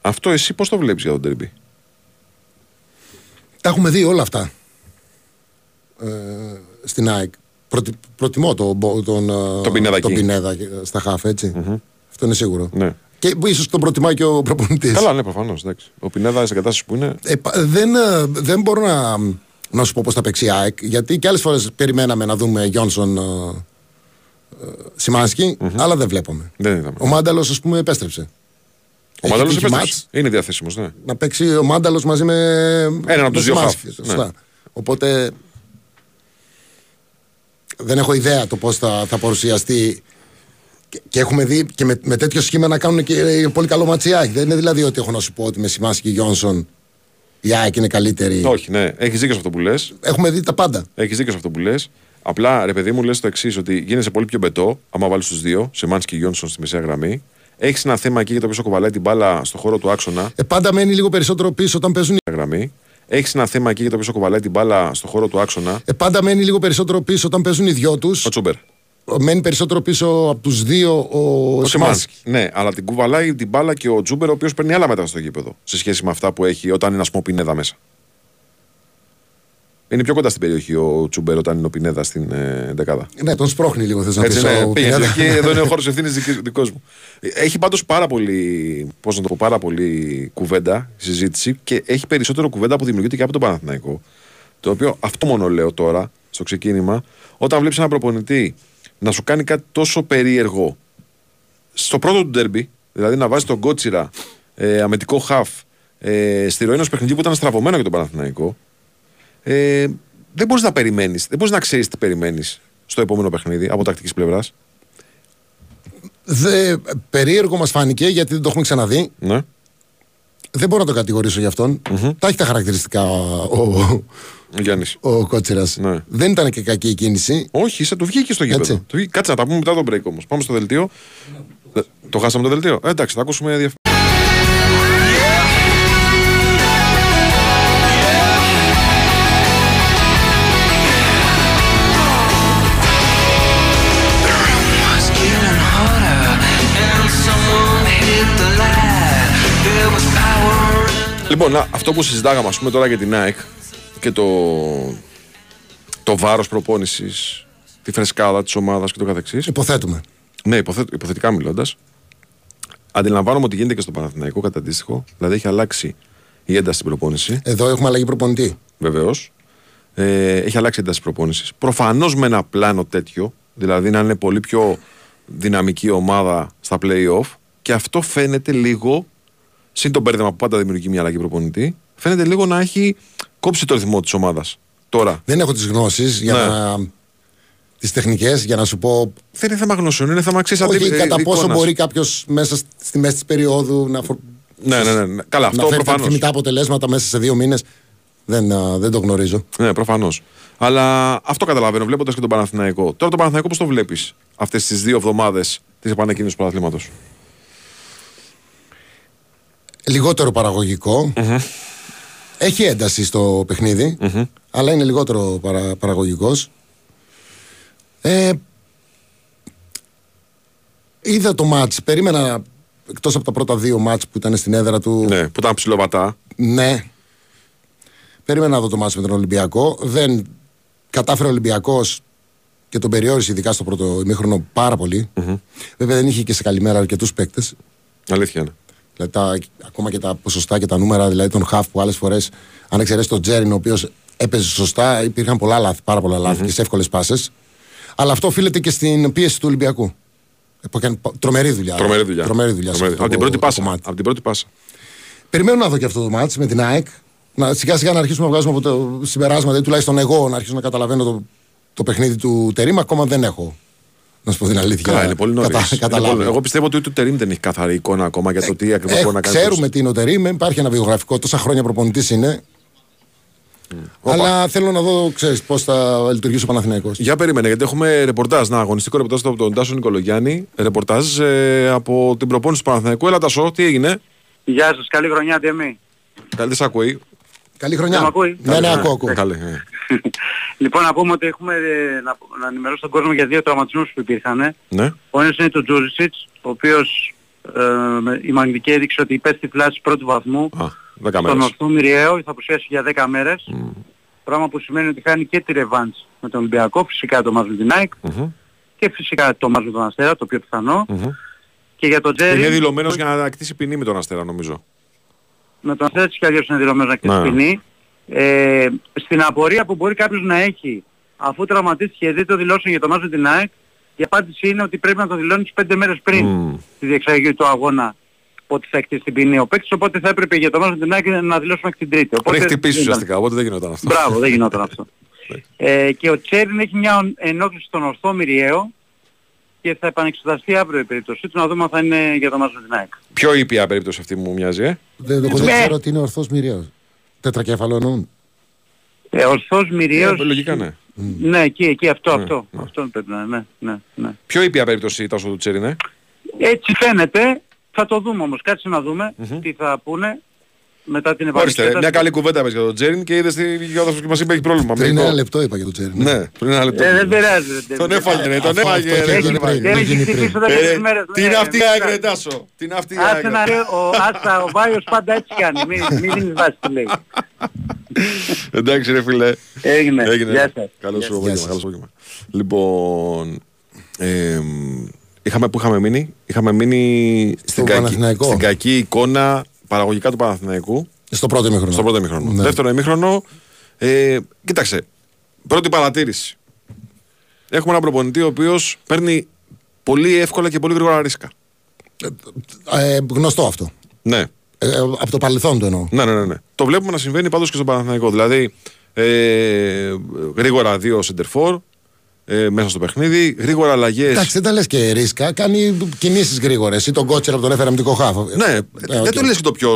Αυτό εσύ πώς το βλέπεις για τον Τερμπι. Τα έχουμε δει όλα αυτά. Ε, στην ΑΕΚ. Προτι, προτιμώ τον, Μπο- τον, ε, Τον Πινέδα τον εκεί. Πινέδα στα χαφ, έτσι. Αυτό είναι σίγουρο. Ναι. Και ίσως τον προτιμάει και ο προπονητής. Καλά, ναι, προφανώς. Ο Πινέδα στην κατάσταση που είναι. Ε, πα- δεν, ε, δεν μπορώ να, να σου πω πώς θα παίξει η ΑΕΚ, γιατί και άλλες φορές περιμέναμε να δούμε Γιόνσον ε, ε, Σιμάνσκι, αλλά δεν βλέπαμε. Δεν είδαμε. Ο Μάνταλος, ας πούμε, επέστρεψε. Ο Έχει Μάνταλο τύχει μάτς Είναι διαθέσιμος, ναι. Να παίξει ο Μάνταλος μαζί με. Έναν από με τους δύο Σιμάνσκι, χαφ, σωστά. ναι. Οπότε. Δεν έχω ιδέα το πώς θα, θα παρουσιαστεί. Και, και έχουμε δει και με, με τέτοιο σχήμα να κάνουν και ε, πολύ καλό ματσιάκι. Δεν είναι δηλαδή ότι έχω να σου πω ότι με Σιμάνσκι και Γιόνσον η ΑΕΚ είναι καλύτερη. Όχι, ναι. Έχεις δίκιο σε αυτό που λες. Έχουμε δει τα πάντα. Έχεις δίκιο σε αυτό που λες. Απλά ρε παιδί μου, λες το εξής: Ότι γίνεσαι πολύ πιο μπετό, άμα βάλεις τους δύο, Σιμάνσκι και Γιόνσον στη μεσαία γραμμή. Έχεις ένα θέμα εκεί για το οποίο κουβαλάει την μπάλα στο χώρο του άξονα. Ε, πάντα μένει λίγο περισσότερο πίσω όταν παίζουν. οι- Γραμμή. Έχεις ένα θέμα εκεί για το οποίο κουβαλάει την μπάλα στο χώρο του άξονα. Ε, πάντα μένει λίγο περισσότερο πίσω όταν παίζουν οι δυο τους. Ο Τσούμπερ. Μένει περισσότερο πίσω από τους δύο ο, Ο Σιμάνσκι. Σιμάνσκι. Ναι, αλλά την κουβαλάει την μπάλα και ο Τσούμπερ, ο οποίος παίρνει άλλα μέτρα στο γήπεδο σε σχέση με αυτά που έχει όταν είναι, ας πούμε, ο Πινέδα μέσα. Είναι πιο κοντά στην περιοχή ο Τσούμπερ όταν είναι ο Πινέδα στην ε, δεκάδα. Ναι, τον σπρώχνει λίγο, θες να Έτσι πεις. ναι, πήγαινε εκεί, εδώ είναι ο <laughs> χώρος ευθύνης δικός μου. Έχει πάντως πάρα πολύ, πώς να το πω, πάρα πολύ κουβέντα, συζήτηση και έχει περισσότερο κουβέντα που δημιουργείται και από τον Παναθηναϊκό. Το οποίο αυτό μόνο λέω τώρα, στο ξεκίνημα, όταν βλέπεις ένα προπονητή να σου κάνει κάτι τόσο περίεργο στο πρώτο του ντέρμπι, δηλαδή να βάζει τον Κότσιρα ε, αμετικό χαφ ε, στη ροή ενός παιχνιδιού που ήταν στραβωμένο για τον Παναθηναϊκό, ε, δεν μπορείς να περιμένεις, δεν μπορείς να ξέρεις τι περιμένεις στο επόμενο παιχνίδι από τακτικής πλευράς. Δε, περίεργο μας φάνηκε γιατί δεν το έχουμε ξαναδεί. Ναι. Δεν μπορώ να το κατηγορήσω για αυτον Τα έχει τα χαρακτηριστικά ο, Ο Γιάννης. ο, ο Κότσιρας. Ναι. Δεν ήταν και κακή η κίνηση. Όχι, σε του βγήκε στο γήπεδο. Έτσι. Του βγήκε- Κάτσε να τα πούμε μετά το break όμως. Πάμε στο δελτίο. Ε, Το χάσαμε το δελτίο. Ε, εντάξει, θα ακούσουμε διαφημίσει. Λοιπόν, να, αυτό που συζητάγαμε, ας πούμε τώρα για την ΑΕΚ και το, το βάρος προπόνησης, τη φρεσκάδα της ομάδας και το καθεξής. Υποθέτουμε. Ναι, υποθέ, υποθετικά μιλώντας, αντιλαμβάνομαι ότι γίνεται και στο Παναθηναϊκό κατά αντίστοιχο. Δηλαδή έχει αλλάξει η ένταση στην προπόνηση. Εδώ έχουμε αλλαγή προπονητή. Βεβαίως. Ε, έχει αλλάξει η ένταση προπόνησης. Προφανώς με ένα πλάνο τέτοιο, δηλαδή να είναι πολύ πιο δυναμική ομάδα στα playoff και αυτό φαίνεται λίγο, συν το μπέρδεμα που πάντα δημιουργεί μια αλλαγή προπονητή, φαίνεται λίγο να έχει κόψει το ρυθμό της ομάδας. Τώρα. Δεν έχω τις γνώσεις για Ναι. να. τις τεχνικές για να σου πω. Δεν είναι θέμα γνώσεων, είναι θέμα ξέρεις Όχι, κατά πόσο μπορεί κάποιος μέσα στη μέση της περίοδου να, φο- Ναι, ναι, ναι, ναι. Καλά, αυτό να φέρει τα προφανώς. επιθυμητά αποτελέσματα μέσα σε δύο μήνες. Δεν, α, δεν το γνωρίζω. Ναι, προφανώς. Αλλά αυτό καταλαβαίνω βλέποντας και τον Παναθηναϊκό. Τώρα τον Παναθηναϊκό πώς το βλέπεις αυτές τις δύο εβδομάδες της επανεκκίνησης του πρωταθλήματος; Λιγότερο παραγωγικό. Έχει ένταση στο παιχνιδι αλλά είναι λιγότερο παρα, παραγωγικός. Ε, είδα το μάτς, περίμενα εκτός από τα πρώτα δύο μάτς που ήταν στην έδρα του. Ναι, που ήταν ψηλοβατά. Ναι. Περίμενα να δω το μάτς με τον Ολυμπιακό. Δεν κατάφερε ο Ολυμπιακός και τον περιόρισε ειδικά στο πρώτο ημίχρονο πάρα πολύ. Βέβαια δεν είχε και σε καλημέρα αρκετούς παίκτες. Αλήθεια είναι. Δηλαδή τα, ακόμα και τα ποσοστά και τα νούμερα, δηλαδή τον Χαφ που άλλες φορές, αν εξαιρέσεις τον Τζέριν, ο οποίος έπαιζε σωστά, υπήρχαν πολλά λάθη, πάρα πολλά λάθη και σε εύκολες πάσες. Αλλά αυτό οφείλεται και στην πίεση του Ολυμπιακού. Ε, που έκανε πα- τρομερή δουλειά. Τρομερή δουλειά. Τρομερή δουλειά. σε Τρομερή. αυτό Από την το- πρώτη το πάσα. κομμάτι. Από την πρώτη πάσα. Περιμένω να δω και αυτό το μάτς με την ΑΕΚ. Να, σιγά σιγά να αρχίσουμε να βγάζουμε από το συμπεράσματα, ή τουλάχιστον εγώ να αρχίσω να καταλαβαίνω το, το παιχνίδι του Τερήμα. Ακόμα δεν έχω Να σου πω την αλήθεια. Καλά, είναι πολύ νωρίς. Κατα- καταλάβω. Εγώ πιστεύω ότι ούτε ο Τερήμ δεν έχει καθαρή εικόνα ακόμα για το τι ακριβώς Ε, μπορεί να κάνει. ξέρουμε τι είναι ο Τερήμ, υπάρχει ένα βιογραφικό, τόσα χρόνια προπονητής είναι. Αλλά θέλω να δω, ξέρεις, πώς θα λειτουργήσει ο Παναθηναϊκός. Για περίμενε, γιατί έχουμε ρεπορτάζ. Να, αγωνιστικό ρεπορτάζ από τον Τάσο Νικολογιάννη. Ρεπορτάζ ε, από την προπόνηση του Παναθηναϊκού. Έλα, Τάσο, τι έγινε; Γεια σας, καλή χρονιά, τι εμεί. Καλή, δεν σ' ακούει. Καλή χρονιά. Δεν μ' ακούει; Ναι, ναι, ακούω, ακούω. Καλή, ε. <laughs> λοιπόν, να πούμε ότι έχουμε ε, να, να ενημερώσω τον κόσμο για δύο τραυματισμούς που υπήρχαν. ε. Ναι. Ο ένας είναι του Τζούρισιτς, ο οποίος ε, με- η μαγνητική έδειξε ότι υπέστη φλάση πρώτου βαθμού Α, δέκα στον μέρες. ορθό Μυριαίο, θα απουσιάσει για 10 μέρες. Πράγμα που σημαίνει ότι χάνει και τη ρεβάντς με τον Ολυμπιακό, φυσικά το μάτς με την ΑΕΚ Μμμ, και φυσικά το μάτς με τον Αστέρα, το πιο πιθανό. μμμ. Και για τον Τζέρι, Είναι δηλωμένος για να ανακτήσει ποινή με τον Αστέρα, νομίζω. Με τον Αστέρα της κι αλλιώς είναι δηλωμένος να Ναι. κλείσει ποινή. Ε, στην απορία που μπορεί κάποιος να έχει αφού τραυματίστηκε δεν το δηλώσουν για το μάτς με την ΑΕΚ η απάντηση είναι ότι πρέπει να το δηλώνεις πέντε μέρες πριν Μμ. τη διεξαγωγή του αγώνα ότι θα εκτίσει την ποινή ο παίκτης οπότε θα έπρεπε για το μάτς με την ΑΕΚ να δηλώσουμε μέχρι την τρίτη. Πριν Οπότε, χτυπήσεις δεν ήταν. ουσιαστικά, οπότε δεν γινόταν αυτό. Μπράβο, δεν γινόταν αυτό. <laughs> ε, και ο Τσέριν έχει μια ενόχληση στον ορθό Μυριαίο και θα επανεξεταστεί αύριο η περίπτωσή του να δούμε αν θα είναι για το μάτς με την ΑΕΚ. Πιο ήπια περίπτωση αυτή μου μοιάζει, ε. Δεν, εγώ δεν Ναι. ξέρω ότι είναι ορθός μοιραίος. Τετρακέφαλο εννοούν. Ε, ορθός Μυριαίος... Ε, λογικά ναι. Ναι, εκεί, εκεί, αυτό, Ναι, αυτό. ναι. Αυτό πρέπει να είναι, ναι, ναι, ναι. Πιο ήπια περίπτωση ήταν στο του Τσέριν, ε. Έτσι φαίνεται, θα το δούμε όμως, κάτσε να δούμε τι θα πούνε μετά την Ορίστε, επανεξέταση. μια καλή κουβέντα πες για τον Τσέριν και είδες τι γιόδος που μας είπε έχει πρόβλημα. Πριν μυϊκό. ένα λεπτό είπα για τον Τσέρι. Ναι, πριν ένα λεπτό. Ε, δεν πειράζει. δεν Τον πειράζει. έφαγε, ρε, τον Αυτό- έφαγε. αυτό ρε, έχει τον γίνει έφαγε. πριν. Δεν Έχει έχει γίνει χτυπήσει πριν. εδώ και Ε, τρεις μέρες. Τι ναι, είναι αυτή η μην ΑΕΚ, ρε, πειράζει. Τάσο. Τι είναι αυτή η Άσε ΑΕΚ. να ρε, ο Άστα, ο Βάιος πάντα έτσι κάνει. Μην, μην <laughs> δίνεις βάση τι λέει. Εντάξει ρε φίλε. Έγινε. Έγινε. Γεια σας. Καλό Γεια σου σας. απόγευμα. σας. Καλό σου απόγευμα. Λοιπόν, εμ, είχαμε, που είχαμε μείνει, είχαμε μείνει στην, κακή, Παναθηναϊκό. στην κακή εικόνα παραγωγικά του Παναθηναϊκού Στο πρώτο ημίχρονο. στο πρώτο ημίχρονο. Ναι. Δεύτερο ημίχρονο, ε, κοίταξε, πρώτη παρατήρηση. Έχουμε έναν προπονητή ο οποίος παίρνει πολύ εύκολα και πολύ γρήγορα ρίσκα. Ε, γνωστό αυτό. Ναι, Ε, ε, από το παρελθόν το εννοώ. ναι, ναι, ναι, ναι. Το βλέπουμε να συμβαίνει πάντως και στον Παναθηναϊκό. Δηλαδή, ε, γρήγορα δύο σεντερφόρ ε, μέσα στο παιχνίδι, γρήγορα αλλαγές. Εντάξει, δεν τα λες και ρίσκα. Κάνει κινήσεις γρήγορες. Ή τον Κώτσιρα που τον έφερε αμυντικό χάφ. Ναι, Ε, δεν οκ. το λες και το πιο.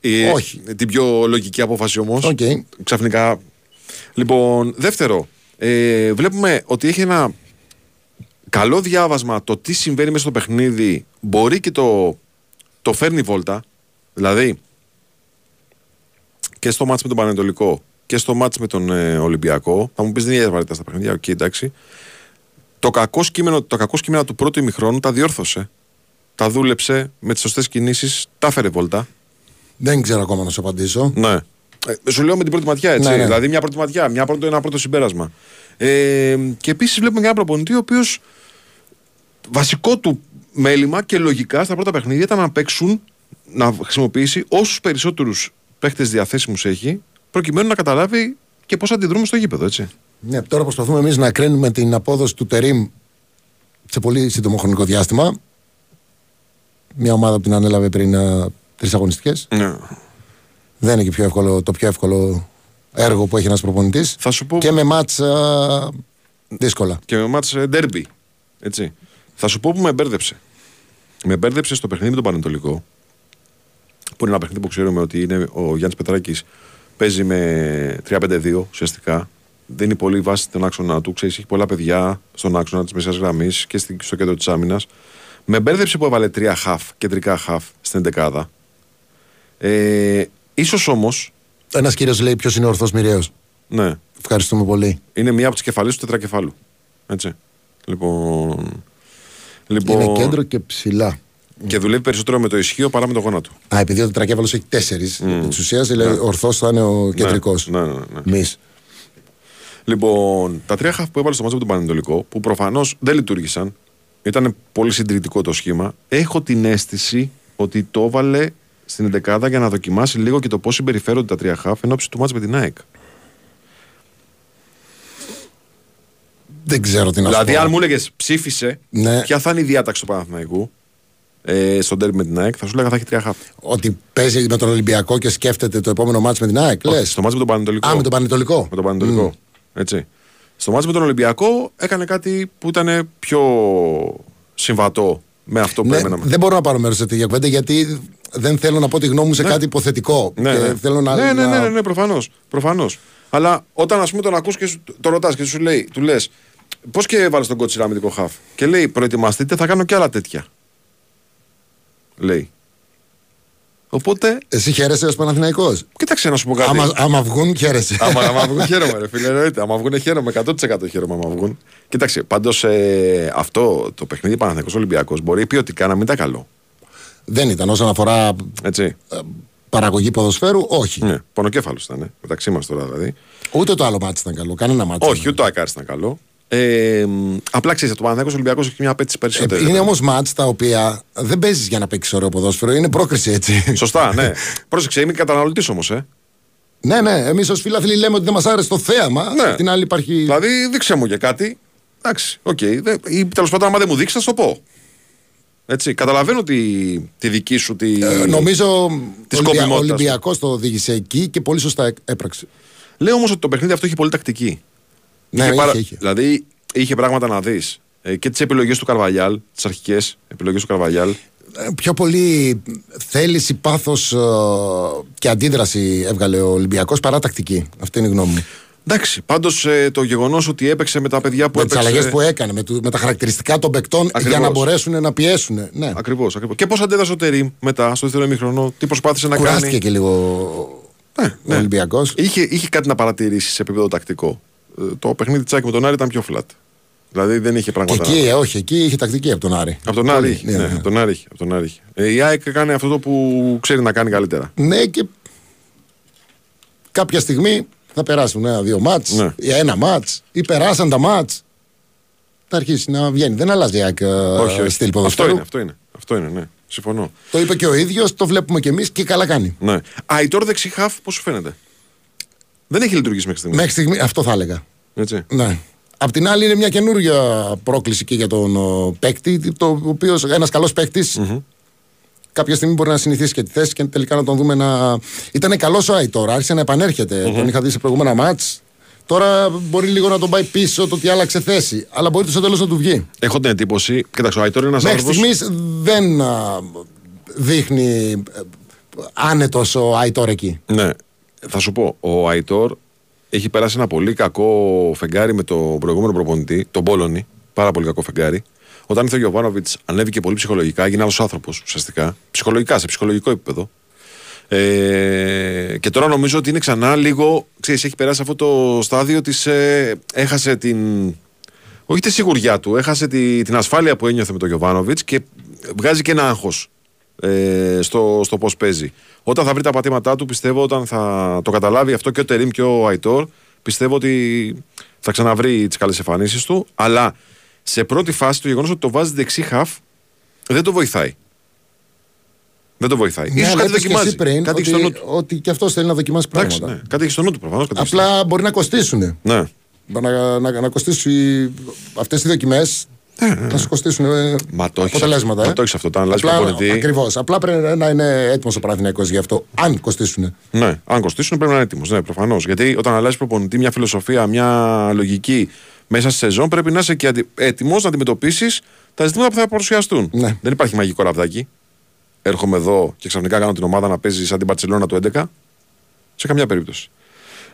ε, Όχι. Την πιο λογική απόφαση όμως. Οκ. Ξαφνικά. Λοιπόν, δεύτερο. Ε, βλέπουμε ότι έχει ένα καλό διάβασμα το τι συμβαίνει μέσα στο παιχνίδι. Μπορεί και το, το φέρνει βόλτα. Δηλαδή, και στο μάτς με τον Πανετολικό και στο μάτς με τον ε, Ολυμπιακό. Θα μου πεις δεν είναι βαρύτητα στα παιχνίδια, οκ, εντάξει. Το κακό, στήσιμο, το κακό σκήμενα του πρώτου ημιχρόνου τα διόρθωσε. Τα δούλεψε με τις σωστές κινήσεις, τα έφερε βόλτα. Δεν ξέρω ακόμα να σου απαντήσω. Ναι. Ε, σου λέω με την πρώτη ματιά, έτσι. Ναι, ναι. Δηλαδή μια πρώτη ματιά, μια πρώτο, ένα πρώτο συμπέρασμα. Ε, και επίσης βλέπουμε και ένα προπονητή ο οποίος βασικό του μέλημα και λογικά στα πρώτα παιχνίδια ήταν να παίξουν, να χρησιμοποιήσει όσους περισσότερους παίχτε διαθέσιμους έχει, προκειμένου να καταλάβει και πώς αντιδρούμε στο γήπεδο, έτσι. Ναι, τώρα προσπαθούμε εμείς να κρίνουμε την απόδοση του Τερήμ σε πολύ σύντομο χρονικό διάστημα. Μια ομάδα που την ανέλαβε πριν τρεις αγωνιστικές. Ναι. Δεν είναι και πιο εύκολο, το πιο εύκολο έργο που έχει ένας προπονητής. Θα σου πω Και με μάτς α, δύσκολα. και με μάτς ε, derby. Έτσι. Θα σου πω που με μπέρδεψε. Με μπέρδεψε στο παιχνίδι με τον Πανετολικό. Που είναι ένα παιχνίδι που ξέρουμε ότι είναι ο Γιάννης Πετράκης παίζει με 3-5-2 ουσιαστικά. Δίνει πολύ βάση στον άξονα του. Ξέρεις, έχει πολλά παιδιά στον άξονα της μεσαία γραμμής και στη- στο κέντρο της άμυνας. Με μπέρδεψε που έβαλε τρία χαφ, κεντρικά χαφ στην εντεκάδα. Ε, ίσως όμως, Ένας κύριος λέει ποιος είναι ο ορθός μοιραίος. ναι, Ευχαριστούμε πολύ. είναι μία από τις κεφαλές του τετρακεφάλου. Έτσι. Λοιπόν, λοιπόν Είναι κέντρο και ψηλά. Και δουλεύει περισσότερο με το ισχύο παρά με το γόνατο. Α, επειδή ο τετρακέφαλος έχει τέσσερις. Mm. Της ουσίας, δηλαδή, ορθό θα είναι ο κεντρικός. Ναι, ναι, ναι, ναι. Μης. Λοιπόν, τα τρία χαφ που έβαλε στο μάτσο με τον Πανετολικό, που προφανώς δεν λειτουργήσαν, ήταν πολύ συντηρητικό το σχήμα. Έχω την αίσθηση ότι το έβαλε στην 11 για να δοκιμάσει λίγο και το πώς συμπεριφέρονται τα τρία χαφ εν ώψη του μάτς με την ΑΕΚ. Δεν ξέρω τι να σου Δηλαδή, πω. αν μου έλεγες ψήφισε, Ναι. ποια θα είναι η διάταξη του Παναθηναϊκού ε, στον τέρμι με την ΑΕΚ, θα σου λέγα θα έχει τρία χαφ. Ότι παίζει με τον Ολυμπιακό και σκέφτεται το επόμενο μάτς με την ΑΕΚ. Όχι, Λες; Στο μάτς με τον Πανετολικό. Α, με τον Πανετολικό. Με τον Πανετολικό. Έτσι. Στο μάτς με τον Ολυμπιακό έκανε κάτι που ήταν πιο συμβατό με αυτό που Ναι, περιμέναμε. δεν μπορώ να πάρω μέρος σε τέτοια κουβέντα γιατί δεν θέλω να πω τη γνώμη μου σε κάτι υποθετικό. Ναι, και ναι. θέλω να, ναι, ναι, να- ναι, ναι, ναι, προφανώς, προφανώς. Αλλά όταν ας πούμε τον ακούς και σου, το ρωτάς και σου λέει, του λες πώς και έβαλες τον κότσιρα αμυντικό χαφ και λέει προετοιμαστείτε θα κάνω και άλλα τέτοια. Λέει. Οπότε, Εσύ χαίρεσαι ως Παναθηναϊκός; κοίταξε να σου πω κάτι. Άμα, άμα βγουν, χαίρεσαι. άμα, άμα <laughs> βγουν χαίρομαι, ρε φίλε. Εννοείται. Άμα βγουν χαίρομαι, 100% χαίρομαι άμα βγουν. Κοίταξε, πάντως αυτό το παιχνίδι Παναθηναϊκός Ολυμπιακός μπορεί ποιοτικά να μην ήταν καλό. δεν ήταν όσον αφορά Έτσι. παραγωγή ποδοσφαίρου, όχι. Ναι, πονοκέφαλος ήταν. ε, Μεταξύ μας τώρα δηλαδή. Ούτε το άλλο μάτι ήταν καλό. Κανένα μάτι. Όχι, ούτε ο Ακάρη ήταν καλό. Ε, μ, απλά ξέρεις, το Παναθηναϊκός Ολυμπιακός έχει μια απέτηση περισσότερη. Ε, είναι όμως μάτς τα οποία δεν παίζεις για να παίξεις ωραίο ποδόσφαιρο. Είναι πρόκριση έτσι. Σωστά, ναι. <laughs> Πρόσεξε, είμαι καταναλωτής όμως, ε. ναι, ναι. Εμείς ως φίλαθλοι λέμε ότι δεν μας άρεσε το θέαμα. Ναι. Απ' την άλλη υπάρχει. Δηλαδή, δείξε μου για κάτι. Εντάξει, οκ. Δεν- Ή τέλος πάντων, άμα δεν μου δείξεις, θα σου το πω. Έτσι, καταλαβαίνω τη, τη δική σου. Τη... Ε, νομίζω ο Της Ολυμπια... σκοπιμότητας. Ολυμπιακός το οδήγησε εκεί και πολύ σωστά έπραξε. Λέω όμως ότι το παιχνίδι αυτό έχει πολύ τακτική. Ναι, είχε είχε, είχε. Δηλαδή, είχε πράγματα να δεις. Ε, και τις επιλογές του Καρβαλιάλ, τις αρχικές επιλογές του Καρβαλιάλ. Ε, Πιο πολύ θέληση, πάθος και αντίδραση έβγαλε ο Ολυμπιακός παρά τακτική. Αυτή είναι η γνώμη μου. Εντάξει, πάντως το γεγονός ότι έπαιξε με τα παιδιά που με τις έπαιξε. αλλαγές που έκανε, με, του- με τα χαρακτηριστικά των παικτών για Ακριβώς. να μπορέσουν να πιέσουν. Ναι. Ακριβώς. Ακριβώς. Και πώς αντέδρασε ο Τερήμ μετά, στο δεύτερο ημίχρονο, τι προσπάθησε να Κουράστηκε κάνει. και λίγο ο Ολυμπιακός. Είχε, είχε κάτι να παρατηρήσει σε επίπεδο τακτικό. Ε, Το παιχνίδι τσάκι με τον Άρη ήταν πιο flat. Δηλαδή δεν είχε Και πράγματα. εκεί, ε, όχι, εκεί είχε τακτική από τον Άρη. Από τον Άρη. Πολύ, είχε, ναι, ναι, ναι. από τον Άρη είχε, από τον Άρη είχε. Ε, η ΑΕΚ κάνει αυτό το που ξέρει να κάνει καλύτερα. Ναι, και κάποια στιγμή θα περάσουν ένα-δύο μάτς Ναι. ή ένα μάτς ή περάσαν τα μάτς. Θα αρχίσει να βγαίνει. Δεν αλλάζει η ΑΕΚ ε, όχι, όχι. στυλ Αυτό ποδοσφαίρου. είναι, αυτό είναι. Αυτό είναι, ναι. Συμφωνώ. Το είπε και ο ίδιος, το βλέπουμε κι εμείς και καλά κάνει. Ναι. Αϊτόρ δεξιχάφ, πώς σου φαίνεται; Δεν έχει λειτουργήσει μέχρι στιγμής. Μέχρι στιγμή αυτό θα έλεγα. Έτσι. Ναι. Απ' την άλλη είναι μια καινούργια πρόκληση και για τον ο, παίκτη, το οποίο ένας καλός κάποια στιγμή μπορεί να συνηθίσει και τη θέση και τελικά να τον δούμε να. Ήταν καλός ο Άιτορ, άρχισε να επανέρχεται. Τον είχα δει σε προηγούμενα μάτς. Τώρα μπορεί λίγο να τον πάει πίσω το ότι άλλαξε θέση. Αλλά μπορεί στο τέλος να του βγει. Έχω την εντύπωση. Κοίταξε, ο Αϊτόρ είναι ένας Μέχρι άνθρωπο. στιγμής δεν α, δείχνει άνετος ο Άιτορ εκεί. Ναι. Θα σου πω, ο Αϊτόρ έχει περάσει ένα πολύ κακό φεγγάρι με τον προηγούμενο προπονητή, τον Πόλωνη. Πάρα πολύ κακό φεγγάρι. Όταν ήρθε ο Γιωβάνοβιτς, ανέβηκε πολύ ψυχολογικά, έγινε άλλο άνθρωπος ουσιαστικά. Ψυχολογικά, σε ψυχολογικό επίπεδο. Ε, και τώρα νομίζω ότι είναι ξανά λίγο. Ξέρεις, έχει περάσει αυτό το στάδιο της. Ε, έχασε την. Όχι τη σιγουριά του, έχασε τη, την ασφάλεια που ένιωθε με τον Γιωβάνοβιτς και βγάζει και ένα άγχος ε, στο, στο πώς παίζει. Όταν θα βρει τα πατήματά του, πιστεύω όταν θα το καταλάβει αυτό και ο Τερήμ και ο Αϊτόρ, πιστεύω ότι θα ξαναβρει τις καλές εμφανίσεις του. Αλλά σε πρώτη φάση το γεγονός ότι το βάζει δεξί χαφ δεν το βοηθάει. Δεν το βοηθάει. Ναι, Ίσως αλλά κάτι είπες και εσύ δοκιμάζει. πριν κάτι έχει ότι, στο νου του. ότι και αυτός θέλει να δοκιμάσει Εντάξει, πράγματα. ναι. Κάτι έχει στο νου του προφανώς. Απλά μπορεί να κοστίσουν. Ναι. να, να, να κοστίσει αυτές οι δοκιμές. Να σου κοστίσουν ε, Μα το έχεις αποτελέσματα. αυτό. Μα το έχεις αυτό. Όταν αλλάζεις προπονητή. Ακριβώς. Απλά πρέπει να είναι έτοιμος ο Παναθυνιακό γι' αυτό. Αν κοστίσουν. Ναι, αν κοστίσουν πρέπει να είναι έτοιμος. Ναι, προφανώς. Γιατί όταν αλλάζει προπονητή, μια φιλοσοφία, μια λογική μέσα στη σεζόν, πρέπει να είσαι και έτοιμος να αντιμετωπίσεις τα ζητήματα που θα παρουσιαστούν. Ναι. Δεν υπάρχει μαγικό ραβδάκι. Έρχομαι εδώ και ξαφνικά κάνω την ομάδα να παίζει σαν την Παρσελόνα του 11. Σε καμιά περίπτωση.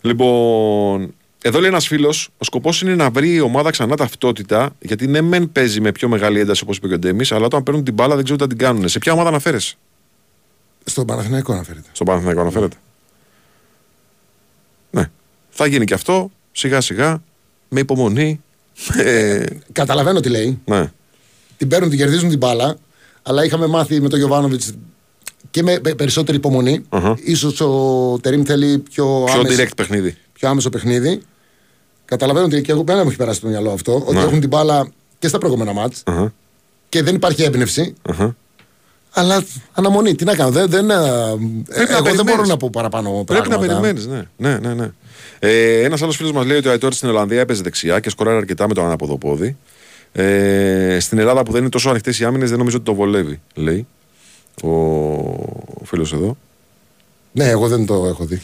Λοιπόν, εδώ λέει ένας φίλος: Ο σκοπός είναι να βρει η ομάδα ξανά ταυτότητα, γιατί ναι, μεν παίζει με πιο μεγάλη ένταση όπως είπε και ο Ντέμις, αλλά όταν παίρνουν την μπάλα δεν ξέρω τι θα την κάνουν. Σε ποια ομάδα αναφέρεσαι, Στον Παναθηναϊκό αναφέρεται. στον Παναθηναϊκό αναφέρεται. Ναι. Θα γίνει και αυτό σιγά σιγά, με υπομονή. Ε, Καταλαβαίνω τι λέει. ναι. Την παίρνουν, την κερδίζουν την μπάλα. Αλλά είχαμε μάθει με τον Γιωβάνοβιτς και με πε- περισσότερη υπομονή. Αχα. Ίσως ο Τερήμ θέλει πιο, Πιο άμεση- direct παιχνίδι. πιο άμεσο παιχνίδι. Καταλαβαίνω ότι και εγώ πέρα μου έχει περάσει το μυαλό αυτό. Ότι Ναι. έχουν την μπάλα και στα προηγούμενα μάτς Αχα. και δεν υπάρχει έμπνευση. Αχα. Αλλά αναμονή, τι να κάνω. Δεν, δεν, ε, να εγώ δεν περιμένεις. μπορώ να πω παραπάνω Πρέπει να πράγματα. περιμένεις, ναι. ναι, ναι, ναι. Ε, Ένας άλλος φίλος μας λέει ότι ο Αϊτόρ στην Ολλανδία έπαιζε δεξιά και σκοράρει αρκετά με το ανάποδο πόδι. Ε, στην Ελλάδα που δεν είναι τόσο ανοιχτές οι άμυνες, δεν νομίζω ότι το βολεύει, λέει ο, ο φίλος εδώ. Ναι, εγώ δεν το έχω δει.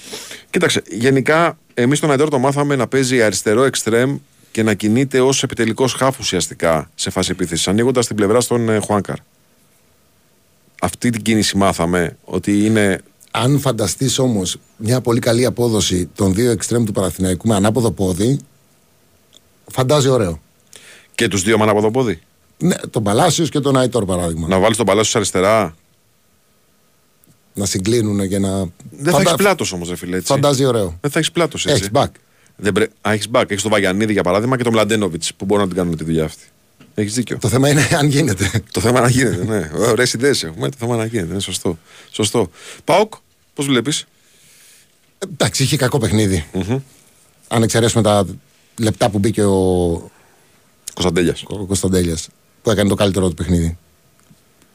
Κοίταξε, γενικά εμείς τον Αϊτόρ το μάθαμε να παίζει αριστερό εξτρέμ και να κινείται ως επιτελικός χάφ ουσιαστικά σε φάση επίθεσης, ανοίγοντας την πλευρά στον ε, Χουάνκαρ. Αυτή την κίνηση μάθαμε ότι είναι. Αν φανταστείς όμως μια πολύ καλή απόδοση των δύο εξτρέμ του Παναθηναϊκού με ανάποδο πόδι, φαντάζει ωραίο. και τους δύο με ανάποδο πόδι. Ναι, τον Παλάσιος και τον Αϊτόρ παράδειγμα. Να, Να βάλεις τον Παλάσιος αριστερά. Συγκλίνουν και να. Δεν θα έχεις πλάτος όμως, ρε φίλε. Έτσι. Φαντάζει ωραίο. Δεν θα έχεις πλάτος έτσι. Έχει back. Δεν πρέ... Α, έχεις back. Έχεις τον Βαγιανίδη για παράδειγμα και τον Μλαντένοβιτς που μπορούν να την κάνουν τη δουλειά αυτή. Έχεις δίκιο. Το θέμα είναι αν γίνεται. Το θέμα να γίνεται, ναι. Ωραίες ιδέες έχουμε. Το θέμα να γίνεται. Είναι σωστό. σωστό. Πάοκ, πώς βλέπεις; Εντάξει, είχε κακό παιχνίδι. Αν εξαιρέσουμε τα λεπτά που μπήκε ο, Κωνσταντέλιας. ο Κωνσταντέλιας που έκανε το καλύτερο του παιχνίδι.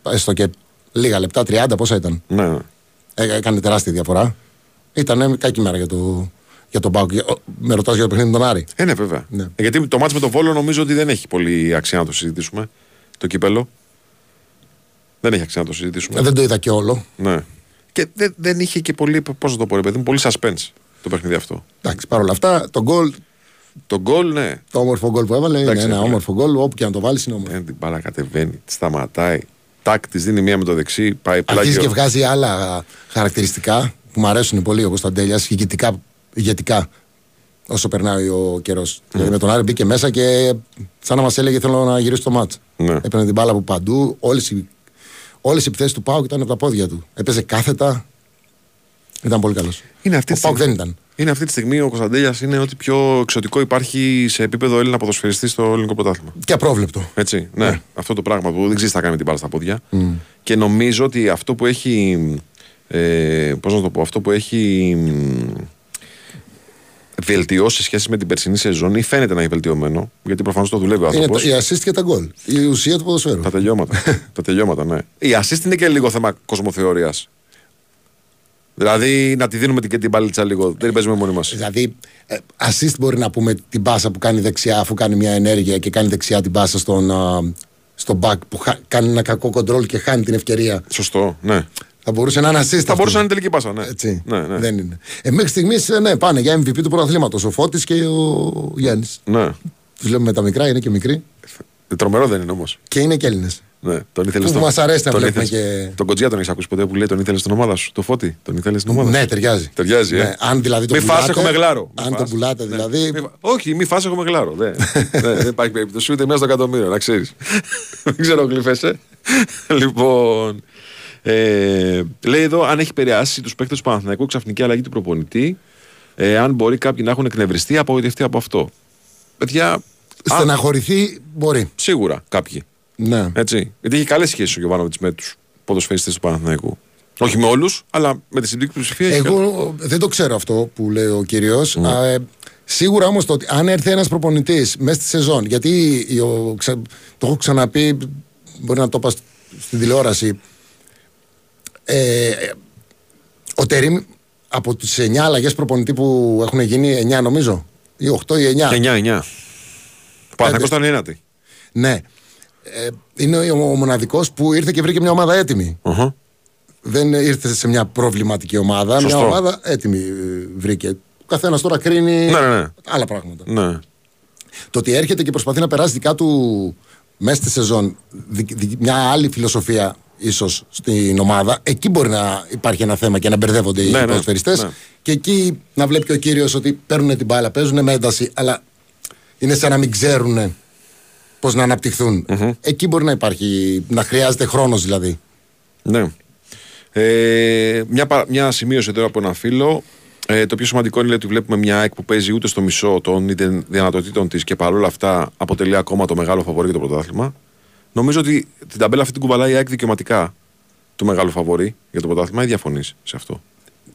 Έστω και λίγα λεπτά, 30 πόσα ήταν; Ναι, ναι. Ε, έκανε τεράστια διαφορά. Ήταν κακή μέρα για το, για τον Πάουκ. Για- ο- Με ρωτάς για το παιχνίδι με τον Άρη. Ε, ναι, βέβαια. Ναι. Ε, γιατί το μάτς με τον Βόλο νομίζω ότι δεν έχει πολύ αξία να το συζητήσουμε. Το κύπελο. Δεν έχει αξία να το συζητήσουμε. Ε, δεν το είδα και όλο. Ναι. Και δεν, δεν είχε και πολύ, πώς να το πω, ρε παιδί μου, πολύ suspense το παιχνίδι αυτό. Εντάξει, παρόλα αυτά, το γκολ, Το γκολ, ναι. το όμορφο γκολ που έβαλε είναι Εντάξει, ένα ρε φίλε. όμορφο γκολ. Όπου και αν το βάλεις είναι όμορφο. Ε, την μπάλα κατεβαίνει, τη σταματάει. Τάκ, της δίνει μία με το δεξί, πάει Αρχίζει και πλάγιο. βγάζει άλλα χαρακτηριστικά που μου αρέσουν πολύ ο Κωνσταντέλιας, ηγετικά, ηγετικά όσο περνάει ο καιρός. Ναι. Δηλαδή με τον Άρη μπήκε μέσα και σαν να μας έλεγε θέλω να γυρίσω το μάτς. Ναι. Έπαιρνε την μπάλα από παντού. Όλες οι, όλες οι επιθέσεις του Πάουκ ήταν από τα πόδια του. Έπαιζε κάθετα. Ήταν πολύ καλός. Είναι αυτή ο τη Πάουκ δεν στιγμή- ήταν. Είναι αυτή τη στιγμή ο Κωνσταντέλιας είναι ό,τι πιο εξωτικό υπάρχει σε επίπεδο Έλληνα ποδοσφαιριστής στο ελληνικό πρωτάθλημα. Και απρόβλεπτο. Έτσι, ναι. Αυτό το πράγμα που δεν ξέρεις τι θα κάνει με την μπάλα στα πόδια. Και νομίζω ότι αυτό που έχει. Ε, πώς να το πω, αυτό που έχει μ, βελτιώσει σε σχέση με την περσινή σεζόν ή φαίνεται να έχει βελτιωμένο, γιατί προφανώς το δουλεύει ο Είναι άνθρωπος. το, η assist και τα γκολ. Η ουσία του ποδοσφαίρου. Τα τελειώματα. τα τελειώματα, ναι. Η assist είναι και λίγο θέμα κοσμοθεωρίας. Δηλαδή να τη δίνουμε την- και την μπαλίτσα λίγο. Δεν την παίζουμε μόνοι μας. Δηλαδή, ε, assist μπορεί να πούμε την πάσα που κάνει δεξιά, αφού κάνει μια ενέργεια και κάνει δεξιά την πάσα στον, α, στον back που χα- κάνει ένα κακό κοντρόλ και χάνει την ευκαιρία. Σωστό, ναι. Θα μπορούσε να είναι assist. Θα αυτός. μπορούσε να είναι τελική πάσα, ναι. Έτσι. Ναι, ναι. Δεν είναι. Ε, μέχρι στιγμής ναι, πάνε για MVP του πρωταθλήματος. Ο Φώτης και ο Γιάννης. ναι. Τους λέμε με τα μικρά, είναι και μικροί. Τρομερό δεν είναι όμως. Και είναι και Έλληνες. Ναι, τον ήθελες Που τον- μας αρέσει να τον βλέπουμε ήθελες- και- Τον Κοντζιά τον έχεις ακούσει ποτέ που λέει τον ήθελες στην ομάδα σου. Το φώτι, τον ήθελες στην ομάδα Ναι, σου. ταιριάζει. Ταιριάζει, ε. Ναι, αν δηλαδή το Μη φας, πουλάτε- έχουμε γλάρο. Μη Αν το φας. πουλάτε Ναι. δηλαδή. Μη φα- Όχι, μη φας έχουμε γλάρο. Δεν, <laughs> δεν, δεν υπάρχει περίπτωση ούτε μία στο εκατομμύριο, να ξέρεις. <laughs> Δεν ξέρω, γλυφέσαι. λοιπόν. Ε, λέει εδώ, αν έχει επηρεάσει τους παίκτες του Παναθηναϊκού ξαφνική αλλαγή του προπονητή, ε, αν μπορεί κάποιοι να έχουν εκνευριστεί, απογοητευτεί από αυτό. Παιδιά, α, Στεναχωρηθεί μπορεί. σίγουρα κάποιοι. Ναι. Έτσι. Γιατί έχει καλές σχέσεις ο Γιωβάνοβιτς με τους ποδοσφαιριστές του Παναθηναϊκού. Όχι με όλους, αλλά με τη συμπτική πλειοψηφία. έχει καλές. Εγώ δεν το ξέρω αυτό που λέει ο κύριος. Ε, σίγουρα όμως το ότι αν έρθει ένας προπονητής μέσα στη σεζόν, γιατί η- ο, ξα- το έχω ξαναπεί, μπορεί να το είπα στην τηλεόραση. Ε, ο Τερήμ από τις 9 αλλαγές προπονητή που έχουν γίνει, 9 νομίζω, ή 8 ή 9. 9-9. Ο Παναθηναϊκός ήταν ένατη. Ναι. Ε, είναι ο, ο μοναδικός που ήρθε και βρήκε μια ομάδα έτοιμη. Οχα. Δεν ήρθε σε μια προβληματική ομάδα. Σωστό. Μια ομάδα έτοιμη ε, βρήκε. Ο καθένας τώρα κρίνει Ναι, ναι, ναι. άλλα πράγματα. Ναι. Το ότι έρχεται και προσπαθεί να περάσει δικά του μέσα στη σεζόν δι- δι- μια άλλη φιλοσοφία ίσως στην ομάδα, εκεί μπορεί να υπάρχει ένα θέμα και να μπερδεύονται οι Ναι, ναι, ποδοσφαιριστές ναι. Και εκεί να βλέπει και ο κύριος ότι παίρνουν την μπάλα, παίζουν με ένταση, αλλά είναι σαν να μην ξέρουν πώς να αναπτυχθουν Εκεί μπορεί να υπάρχει, να χρειάζεται χρόνος δηλαδή. ναι. Ε, μια, πα- μια σημείωση εδώ από ένα φίλο. Ε, το πιο σημαντικό είναι ότι βλέπουμε μια ΑΕΚ που παίζει ούτε στο μισό των είτε δυνατοτήτων της και παρόλα αυτά αποτελεί ακόμα το μεγάλο φαβορή για το πρωτάθλημα. Νομίζω ότι την ταμπέλα αυτή την κουβαλάει η ΑΕΚ δικαιωματικά το μεγάλο φαβορή για το πρωτάθλημα ή διαφωνείς σε αυτό;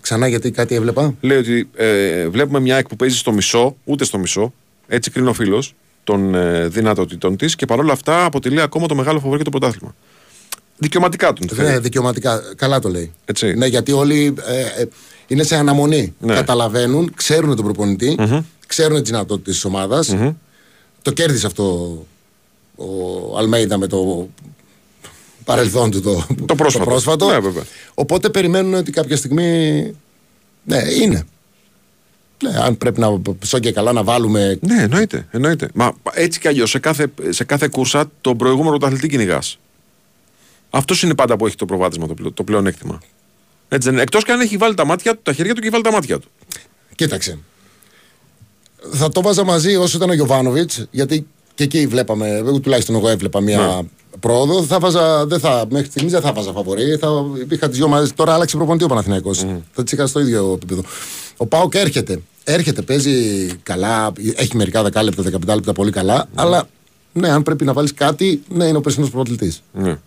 Ξανά γιατί κάτι έβλεπα; Λέει ότι ε, βλέπουμε μια ΑΕΚ που παίζει στο μισό, ούτε στο μισό, έτσι κρίνει ο φίλος των ε, δυνατοτήτων της και παρόλα αυτά αποτελεί ακόμα το μεγάλο φαβορή για το πρωτάθλημα. Δικαιωματικά τον Ναι, θέλει. δικαιωματικά. Καλά το λέει. Έτσι. Ναι, γιατί όλοι ε, ε, είναι σε αναμονή. Ναι. Καταλαβαίνουν, ξέρουν τον προπονητη ξέρουν τις δυνατότητες της ομάδας. Το κέρδισε αυτό ο Αλμέιδα με το παρελθόν του το, Το πρόσφατο. Ναι, βέβαια. Οπότε περιμένουν ότι κάποια στιγμή. Ναι, είναι. Ναι, αν πρέπει να ψώ και καλά να βάλουμε. Ναι, εννοείται. εννοείται. Μα έτσι κι αλλιώς σε κάθε, σε κάθε κούρσα τον προηγούμενο πρωταθλητή κυνηγάς. Αυτός είναι πάντα που έχει το προβάδισμα, το, πλεο- το πλεονέκτημα. Έτσι δεν είναι. Εκτός και αν έχει βάλει τα μάτια του, τα χέρια του και έχει βάλει τα μάτια του. Κοίταξε. Θα το βάζα μαζί όσο ήταν ο Γιωβάνοβιτς, γιατί και εκεί βλέπαμε, εγώ τουλάχιστον εγώ έβλεπα μια Ναι. πρόοδο. Θα βάζα, δεν θα, μέχρι στιγμής δεν θα βάζα φαβορή. Θα είχα τις δυο μαζί. Τώρα άλλαξε προπονητή ο Παναθηναϊκός. Θα τι είχα στο ίδιο επίπεδο. Ο Πάοκ έρχεται. Έρχεται, παίζει καλά. Έχει μερικά δεκάλεπτα, δεκαπεντάλεπτα πολύ καλά. Αλλά ναι, αν πρέπει να βάλεις κάτι, ναι, είναι ο περσινός πρωταθλητής. Ναι.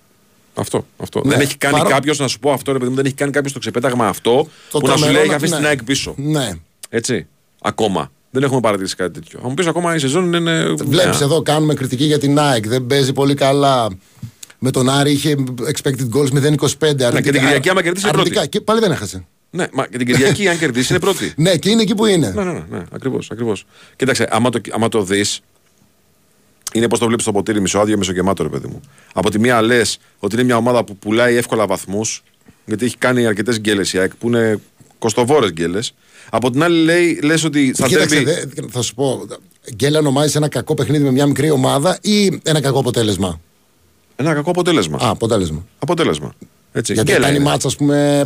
Αυτό. αυτό. Ναι. Δεν έχει κάνει Παρό- κάποιος, να σου πω αυτό, ρε παιδί μου, δεν έχει κάνει κάποιος το ξεπέταγμα αυτό Το που να σου τρομερό λέει να- αφήσει ναι. την ΑΕΚ πίσω. Ναι. Έτσι. Ακόμα. Δεν έχουμε παρατηρήσει κάτι τέτοιο. Θα μου πεις ακόμα η σεζόν είναι. Βλέπεις νέα. εδώ, κάνουμε κριτική για την ΑΕΚ. Δεν παίζει πολύ καλά. Με τον Άρη είχε expected goals 0-25. Ναι, και την Κυριακή, άμα κερδίσει, είναι αρνητικά. πρώτη. Και πάλι δεν έχασε. Ναι, μα και την Κυριακή, αν κερδίσει, είναι πρώτη. Ναι, και είναι εκεί που είναι. Ναι, ναι, ναι, ναι ακριβώς. Ακριβώς. Κοίταξε, άμα το, άμα το δεις, είναι πώς το βλέπεις το ποτήρι μισοάδιο μισογεμάτο, ρε παιδί μου. Από τη μία λες ότι είναι μια ομάδα που πουλάει εύκολα βαθμούς, γιατί έχει κάνει αρκετές γκέλες η ΑΕΚ που είναι κοστοβόρες γκέλες. Από την άλλη λέει, λες ότι στα Κοίταξε, τέρμπι. δε- θα σου πω. Γκέλα ονομάζεις ένα κακό παιχνίδι με μια μικρή ομάδα ή ένα κακό αποτέλεσμα; Ένα κακό αποτέλεσμα. Α, αποτέλεσμα. Αποτέλεσμα. Έτσι. Γιατί γκέλα κάνει είναι. μάτσα, ας πούμε.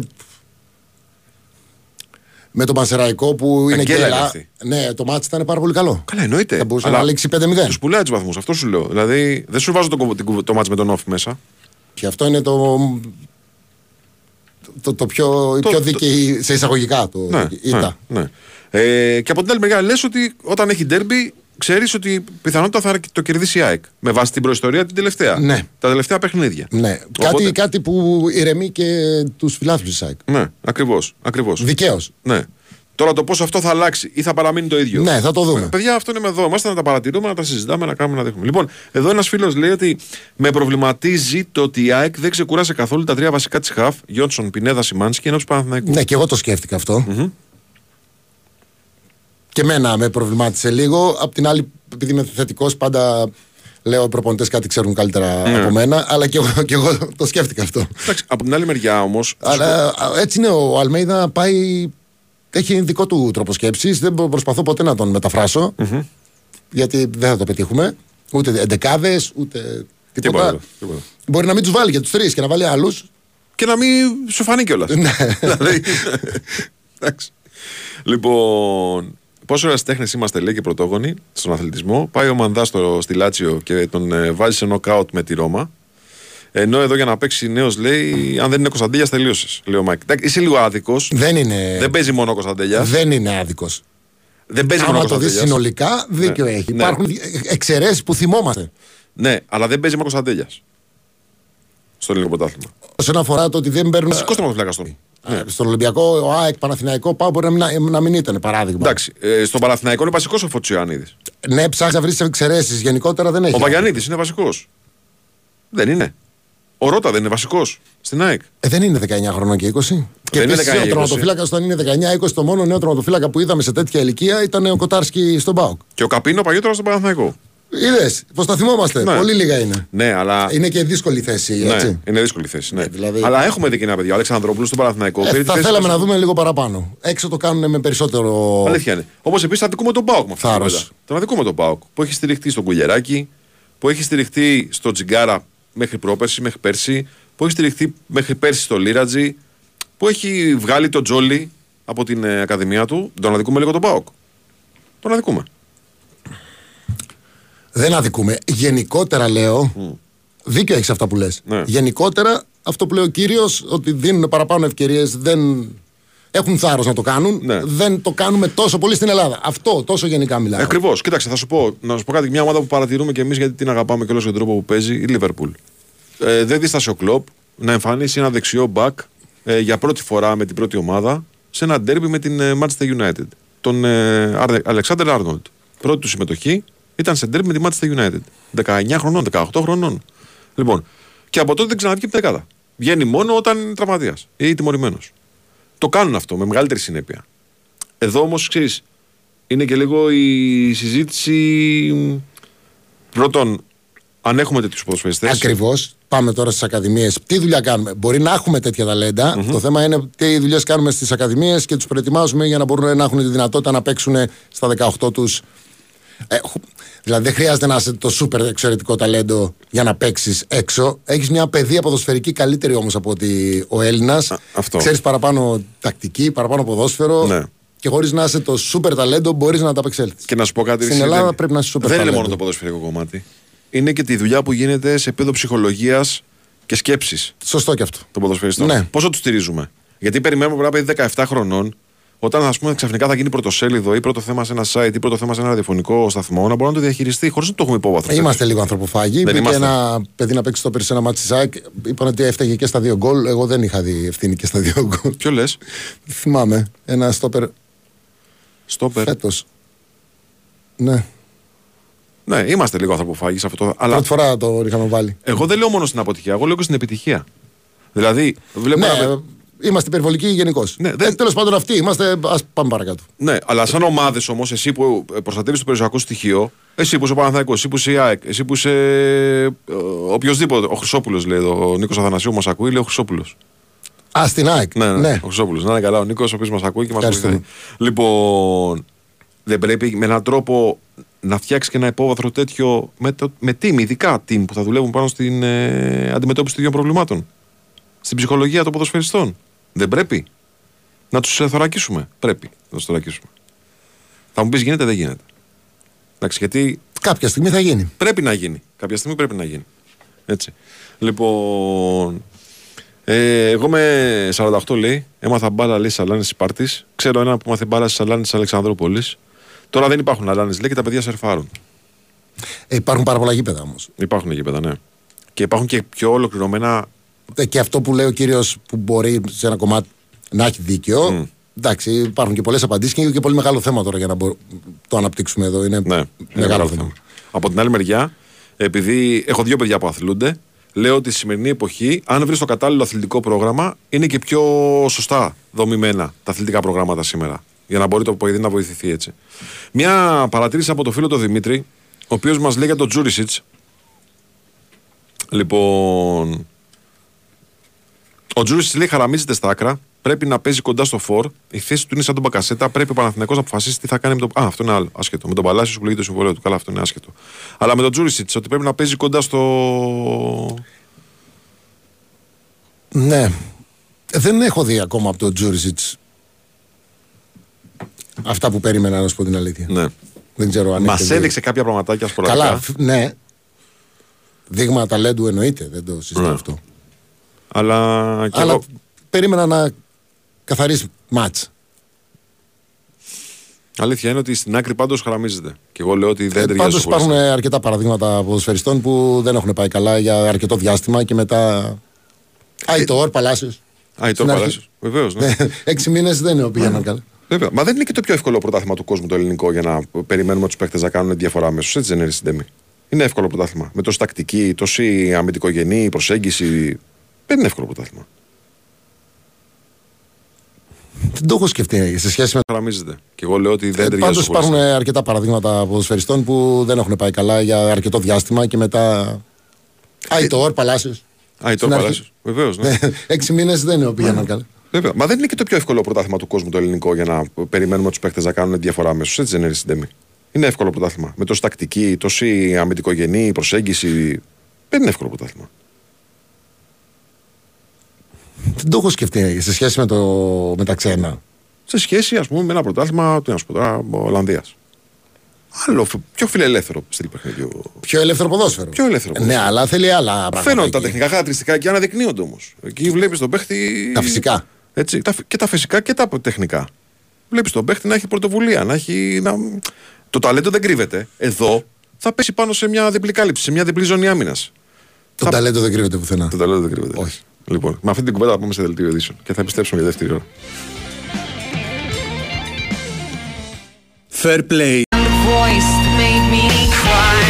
Με τον Μασεραϊκό που είναι γκέλα είναι γκέλα. αυτή. Ναι, το μάτς ήταν πάρα πολύ καλό. Καλά, εννοείται. Θα μπορούσε να λήξει 5-0. Του πουλάει του βαθμού, αυτό σου λέω. Δηλαδή δεν σου βάζω το, κο- την κουβ- το μάτς με τον Όφ μέσα. Και αυτό είναι το. Το, το πιο, η Το- πιο το- δίκαιη σε εισαγωγικά το Ναι, δίκαιη ήττα. ναι, ναι. Ε, και από την άλλη μεριά λε ότι όταν έχει ντέρμπι, ξέρεις ότι πιθανότητα θα το κερδίσει η ΑΕΚ. Με βάση την προϊστορία την τελευταία. Ναι. Τα τελευταία παιχνίδια. Ναι. Οπότε- Κάτι, κάτι που ηρεμεί και τους φιλάθλους της ΑΕΚ. Ναι, ακριβώς. Ακριβώς. Δικαίως. Ναι. Τώρα το πώς αυτό θα αλλάξει ή θα παραμείνει το ίδιο. Ναι, θα το δούμε. Ε, Παιδιά, αυτό είναι με εδώ. Είμαστε να τα παρατηρούμε, να τα συζητάμε, να κάνουμε, να δείχνουμε. Λοιπόν, εδώ ένας φίλος λέει ότι με προβληματίζει το ότι η ΑΕΚ δεν ξεκουράσει καθόλου τα τρία βασικά της χαφ, Γιόνσον, Πινέδα, Σιμάνσκι ενώ του Παναθηναϊκού. Ναι, και εγώ το σκέφτηκα αυτό. Και εμένα με προβλημάτισε λίγο. Απ' την άλλη, επειδή είμαι θετικός, πάντα λέω οι προπονητές κάτι ξέρουν καλύτερα Ναι. από μένα. Αλλά και εγώ, και εγώ το σκέφτηκα αυτό. Εντάξει, από την άλλη μεριά όμως. Αλλά α, έτσι είναι, ο Αλμέιδα πάει. Έχει δικό του τρόπο σκέψης. Δεν προ- προσπαθώ ποτέ να τον μεταφρασω Γιατί δεν θα το πετύχουμε. Ούτε εντεκάδες, ούτε τίποτα. Τίποτα. τίποτα. Μπορεί να μην τους βάλει και τους τρεις και να βάλει άλλους. Και να μην σου φανεί κιόλας. Ναι. <laughs> δηλαδή. εντάξει. Λοιπόν, πόσο τέχνε είμαστε λέει και πρωτόγονοι στον αθλητισμό. Πάει ο Μανδά στο, στη Λάτσιο και τον ε, βάζει σε νοκάουτ με τη Ρώμα. Ενώ εδώ για να παίξει νέος λέει, αν δεν είναι Κωνσταντέλιας, τελείωσες. Λέει ο Μάικ. Εντάξει, Είσαι λίγο άδικος. Δεν είναι, Δεν παίζει μόνο ο Κωνσταντέλιας. δεν είναι άδικος. Δεν παίζει μόνο ο Άμα το δεις Κωνσταντέλιας. συνολικά, δίκιο Ναι. έχει. Ναι. Υπάρχουν εξαιρέσεις που θυμόμαστε. Ναι, αλλά δεν παίζει μόνο ο Κωνσταντέλιας. Στο ελληνικό πρωτάθλημα. Όσον αφορά το ότι δεν παίρνουν. Βασικό τερματοφύλακα στον. Ε, Στον Ολυμπιακό, ο ΑΕΚ, Παναθηναϊκό, ΠΑΟΚ μπορεί να μην, να μην ήταν παράδειγμα. Εντάξει, ε, στον Παναθηναϊκό είναι βασικός ο Φωτσιάνιδης. Ναι, ψάχνεις να βρεις εξαιρέσεις. Γενικότερα δεν έχει. Ο Βαγιανίδης είναι βασικός. Δεν είναι. Ο Ρότα δεν είναι βασικός στην ΑΕΚ. Ε, δεν είναι 19 χρονών και 20. Και είναι επίσης 19, ο 20. τροματοφύλακα όταν είναι 19-20, το μόνο νέο τροματοφύλακα που είδαμε σε τέτοια ηλικία ήταν ο Κοτάρσκι στον Πάοκ. Και ο Καπίνο παλιότερα στον Παναθηναϊκό. Είδες, πώ τα θυμόμαστε. Ναι. Πολύ λίγα είναι. Ναι, αλλά. Είναι και δύσκολη θέση. ναι, Έτσι. είναι δύσκολη θέση. Ναι. δηλαδή- Αλλά έχουμε δει και ένα παιδί. Ο Αλεξανδρόπουλος στον Παναθηναϊκό. Ε, πήρε τη θα θέση θέλαμε του να βασικού. δούμε λίγο παραπάνω. Έξω το κάνουν με περισσότερο. Αλήθεια είναι. Όπως επίσης θα αδικούμε τον Πάοκ με αυτή τη Θάρρος. κουβέντα. Τον αδικούμε τον Πάοκ που έχει στηριχτεί στον Κουλιεράκη, που έχει στηριχτεί στο Τζιγκάρα μέχρι πρόπερση, μέχρι πέρσι, που έχει στηριχτεί μέχρι πέρσι στο Λίρατζι, που έχει βγάλει τον Τζόλι από την ε, Ακαδημία του. Τον αδικούμε λίγο τον Πάοκ. Τον αδικούμε. Δεν αδικούμε. Γενικότερα λέω. Δίκιο έχεις αυτά που λες. Ναι. Γενικότερα αυτό που λέει ο κύριος, ότι δίνουν παραπάνω ευκαιρίες, δεν έχουν θάρρος να το κάνουν. Ναι. Δεν το κάνουμε τόσο πολύ στην Ελλάδα. Αυτό τόσο γενικά μιλάω. Ακριβώς. Κοίταξε, θα σου πω, να σου πω κάτι. Μια ομάδα που παρατηρούμε και εμείς γιατί την αγαπάμε και όλο τον τρόπο που παίζει, η Λίβερπουλ. Ε, δεν δίστασε ο κλοπ να εμφανίσει ένα δεξιό μπακ ε, για πρώτη φορά με την πρώτη ομάδα σε ένα ντέρμπι με την ε, Manchester United. Τον ε, Αλεξάνδρ Άρνολτ. Πρώτη του συμμετοχή ήταν σε ντέρμπι με τη Manchester United. 19 χρονών, 18 χρονών. Λοιπόν, και από τότε δεν ξαναβγήκε από την δεκάδα. Βγαίνει μόνο όταν είναι τραυματίας ή τιμωρημένος. Το κάνουν αυτό με μεγαλύτερη συνέπεια. Εδώ όμως ξέρεις, είναι και λίγο η συζήτηση. μ, Πρώτον, αν έχουμε τέτοιους ποδοσφαιριστές. Ακριβώς. πάμε τώρα στις ακαδημίες. Τι δουλειά κάνουμε; Μπορεί να έχουμε τέτοια ταλέντα. Το θέμα είναι τι δουλειές κάνουμε στις ακαδημίες και τους προετοιμάζουμε για να μπορούν να έχουν τη δυνατότητα να παίξουν στα 18 τους. Δηλαδή δεν χρειάζεται να είσαι το σούπερ εξαιρετικό ταλέντο για να παίξεις έξω. Έχεις μια παιδεία ποδοσφαιρική καλύτερη όμως από ότι ο Έλληνας. αυτό. Ξέρεις παραπάνω τακτική, παραπάνω ποδόσφαιρο. Ναι. Και χωρίς να είσαι το σούπερ ταλέντο μπορείς να τα απεξέλθει. Και να σου πω κάτι. Στην εσύ, Ελλάδα δεν- πρέπει να είσαι σούπερ Δεν είναι ταλέντο. μόνο το ποδοσφαιρικό κομμάτι. Είναι και τη δουλειά που γίνεται σε επίπεδο ψυχολογίας και σκέψης Σωστό και αυτό. των ποδοσφαιριστών. Ναι. Πόσο τους στηρίζουμε; Γιατί περιμένουμε ένα παιδί 17 χρονών, όταν ας πούμε, ξαφνικά θα γίνει πρωτοσέλιδο ή πρώτο θέμα σε ένα site ή πρώτο θέμα σε ένα ραδιοφωνικό σταθμό, να μπορεί να το διαχειριστεί χωρίς να το έχουμε υπόβαθρο. Είμαστε λίγο ανθρωποφάγοι. Δεν Μπήκε είμαστε. ένα παιδί να παίξει στο περσί ένα μάτι Ζάκ. Είπαν ότι έφταγε και στα δύο γκολ. Εγώ δεν είχα δει ευθύνη και στα δύο γκολ. Ποιο λες, Θυμάμαι. Ένα στόπερ Στόπερ. φέτος. Ναι. Ναι, είμαστε λίγο ανθρωποφάγοι σε αυτό. το- Αλλά Πρώτη φορά το είχαμε βάλει. εγώ δεν λέω μόνο στην αποτυχία, εγώ λέω και στην επιτυχία. Δηλαδή, βλέπω Ναι, ένα παιδί- είμαστε υπερβολικοί γενικώς. Ναι, Ναι, δεν- Τέλος πάντων αυτοί είμαστε. Α πάμε παρακάτω. Ναι, αλλά σαν ομάδες όμως, εσύ που προστατεύεις το περιουσιακό στοιχείο, εσύ που είσαι ο Παναθηναϊκός, εσύ που είσαι η ΑΕΚ, εσύ που είσαι ε, οποιοδήποτε. Ο Χρυσόπουλος λέει εδώ, ο Νίκος Αθανασίου μας ακούει, λέει ο Χρυσόπουλος. Α, στην ΑΕΚ. Ναι, ναι, ναι. ο Χρυσόπουλος. Να είναι καλά, ο Νίκος, ο οποίος μας ακούει και μας Ευχαριστούμε. βοηθάει. Λοιπόν, δεν πρέπει με έναν τρόπο να φτιάξεις και ένα υπόβαθρο τέτοιο με, το, με team, ειδικά team που θα δουλεύουν πάνω στην ε, αντιμετώπιση των ίδιων προβλημάτων. Στην ψυχολογία των ποδοσφαιριστών. Δεν πρέπει. Να τους θωρακίσουμε. Πρέπει να τους θωρακίσουμε. Θα μου πεις γίνεται, δεν γίνεται. Εντάξει, γιατί Κάποια στιγμή θα γίνει. πρέπει να γίνει. Κάποια στιγμή πρέπει να γίνει. Έτσι. Λοιπόν. Ε, εγώ με 48 λέει, έμαθα μπάλα λέει Σαλάνη Σπάρτη. Ξέρω ένα που μάθε μπάλα Σαλάνη Αλεξανδρόπολης. Τώρα δεν υπάρχουν Αλάνε λέει και τα παιδιά σερφάρουν. Ε, υπάρχουν πάρα πολλά γήπεδα όμως. Υπάρχουν γήπεδα, ναι. Και υπάρχουν και πιο ολοκληρωμένα. Ε, Και αυτό που λέει ο κύριος που μπορεί σε ένα κομμάτι να έχει δίκιο. Εντάξει, υπάρχουν και πολλές απαντήσεις και είναι και πολύ μεγάλο θέμα τώρα για να μπο- το αναπτύξουμε εδώ. Είναι Ναι, μεγάλο θέμα. Από την άλλη μεριά, επειδή έχω δύο παιδιά που αθλούνται, λέω ότι στη σημερινή εποχή, αν βρεις το κατάλληλο αθλητικό πρόγραμμα, είναι και πιο σωστά δομημένα τα αθλητικά προγράμματα σήμερα. Για να μπορεί το παιδί να βοηθηθεί έτσι. Μια παρατήρηση από το φίλο του Δημήτρη, ο οποίος μας λέει για τον Τζούρισιτς. Λοιπόν. Ο Τζούρισιτ λέει χαραμίζεται στα άκρα. Πρέπει να παίζει κοντά στο φορ. Η θέση του είναι σαν τον Μπακασέτα. Πρέπει ο Παναθηναϊκός να αποφασίσει τι θα κάνει με τον. Α, αυτό είναι άλλο. Άσχετο. Με τον Παλάσιος που λέγεται το συμβολέο του. Καλά, αυτό είναι άσχετο. Αλλά με τον Τζούρισιτς ότι πρέπει να παίζει κοντά στο. Ναι. Ε, Δεν έχω δει ακόμα από τον Τζούρισιτς αυτά που περίμενα να σου πω την αλήθεια. Ναι. Δεν ξέρω αν Μας έχετε δει. έδειξε κάποια πραγματάκια σποραδικά. Καλά, φ- ναι. Δείγμα ταλέντου εννοείται, δεν το συζητάω Ναι. αυτό. Αλλά. Και Αλλά εγώ... περίμενα να καθαρίσει μάτς. Αλήθεια είναι ότι στην άκρη πάντως χαραμίζεται. Και εγώ λέω ότι δεν Ε, ταιριάζει. Πάντως στο χωριστό. υπάρχουν αρκετά παραδείγματα ποδοσφαιριστών που δεν έχουν πάει καλά για αρκετό διάστημα και μετά. Αϊτόρ, Παλάσιος. Α, η στην τώρα αρχή. Βεβαίως. Ναι. <laughs> Έξι μήνες δεν πήγαιναν καλά. Βέβαια. Μα δεν είναι και το πιο εύκολο πρωτάθλημα του κόσμου το ελληνικό για να περιμένουμε τους παίχτε να κάνουν διαφορά αμέσως. Έτσι δεν είναι στην τιμή. Είναι εύκολο πρωτάθλημα. Με τόση τακτική, τόση αμυντικογενή προσέγγιση. Δεν είναι εύκολο πρωτάθλημα. Δεν το έχω σκεφτεί σε σχέση με. Χαραμίζεται. Και εγώ λέω ότι δεν Ε, ταιριάζει. Πάντως στο χωριστό. υπάρχουν αρκετά παραδείγματα ποδοσφαιριστών που δεν έχουν πάει καλά για αρκετό διάστημα και μετά. Αϊτόρ, Παλάσιος. Α, η στην τώρα αρχή. Παλάσιος. Βεβαίως. Ναι. <laughs> Έξι μήνες δεν πήγαιναν καλά. Βέβαια. Μα δεν είναι και το πιο εύκολο πρωτάθλημα του κόσμου το ελληνικό για να περιμένουμε τους παίχτε να κάνουν διαφορά αμέσως. Έτσι δεν είναι στην τιμή. Είναι εύκολο πρωτάθλημα. Με τόση τακτική, τόση αμυντικογενή προσέγγιση. Δεν είναι εύκολο πρωτάθλημα. Δεν το έχω σκεφτεί σε σχέση με, το, με τα ξένα. σε σχέση ας πούμε, με ένα πρωτάθλημα τι να σου πω τώρα, Ολλανδίας. Άλλο, φ- πιο φιλελεύθερο στυλ παιχνιδιού. Πιο ελεύθερο ποδόσφαιρο. Πιο ελεύθερο Ναι, ποδόσφαιρο. αλλά θέλει άλλα πράγματα. Φαίνονται τα εκεί. τεχνικά χαρακτηριστικά και αναδεικνύονται όμως. Εκεί βλέπεις τον παίχτη. Τα φυσικά. Έτσι, τα, φυ- και τα φυσικά και τα τεχνικά. Βλέπεις τον παίχτη να έχει πρωτοβουλία, να έχει. Να... Το ταλέντο δεν κρύβεται. Εδώ θα πέσει πάνω σε μια διπλή κάλυψη, σε μια διπλή ζώνη άμυνας. Το Θα- ταλέντο δεν κρύβεται πουθενά. Το ταλέντο δεν κρύβεται. Όχι. Λοιπόν, με αυτή την κουβέντα θα πάμε σε δελτίο ειδήσεων και θα επιστρέψουμε για δεύτερη ώρα. Fair play. voice that made me cry.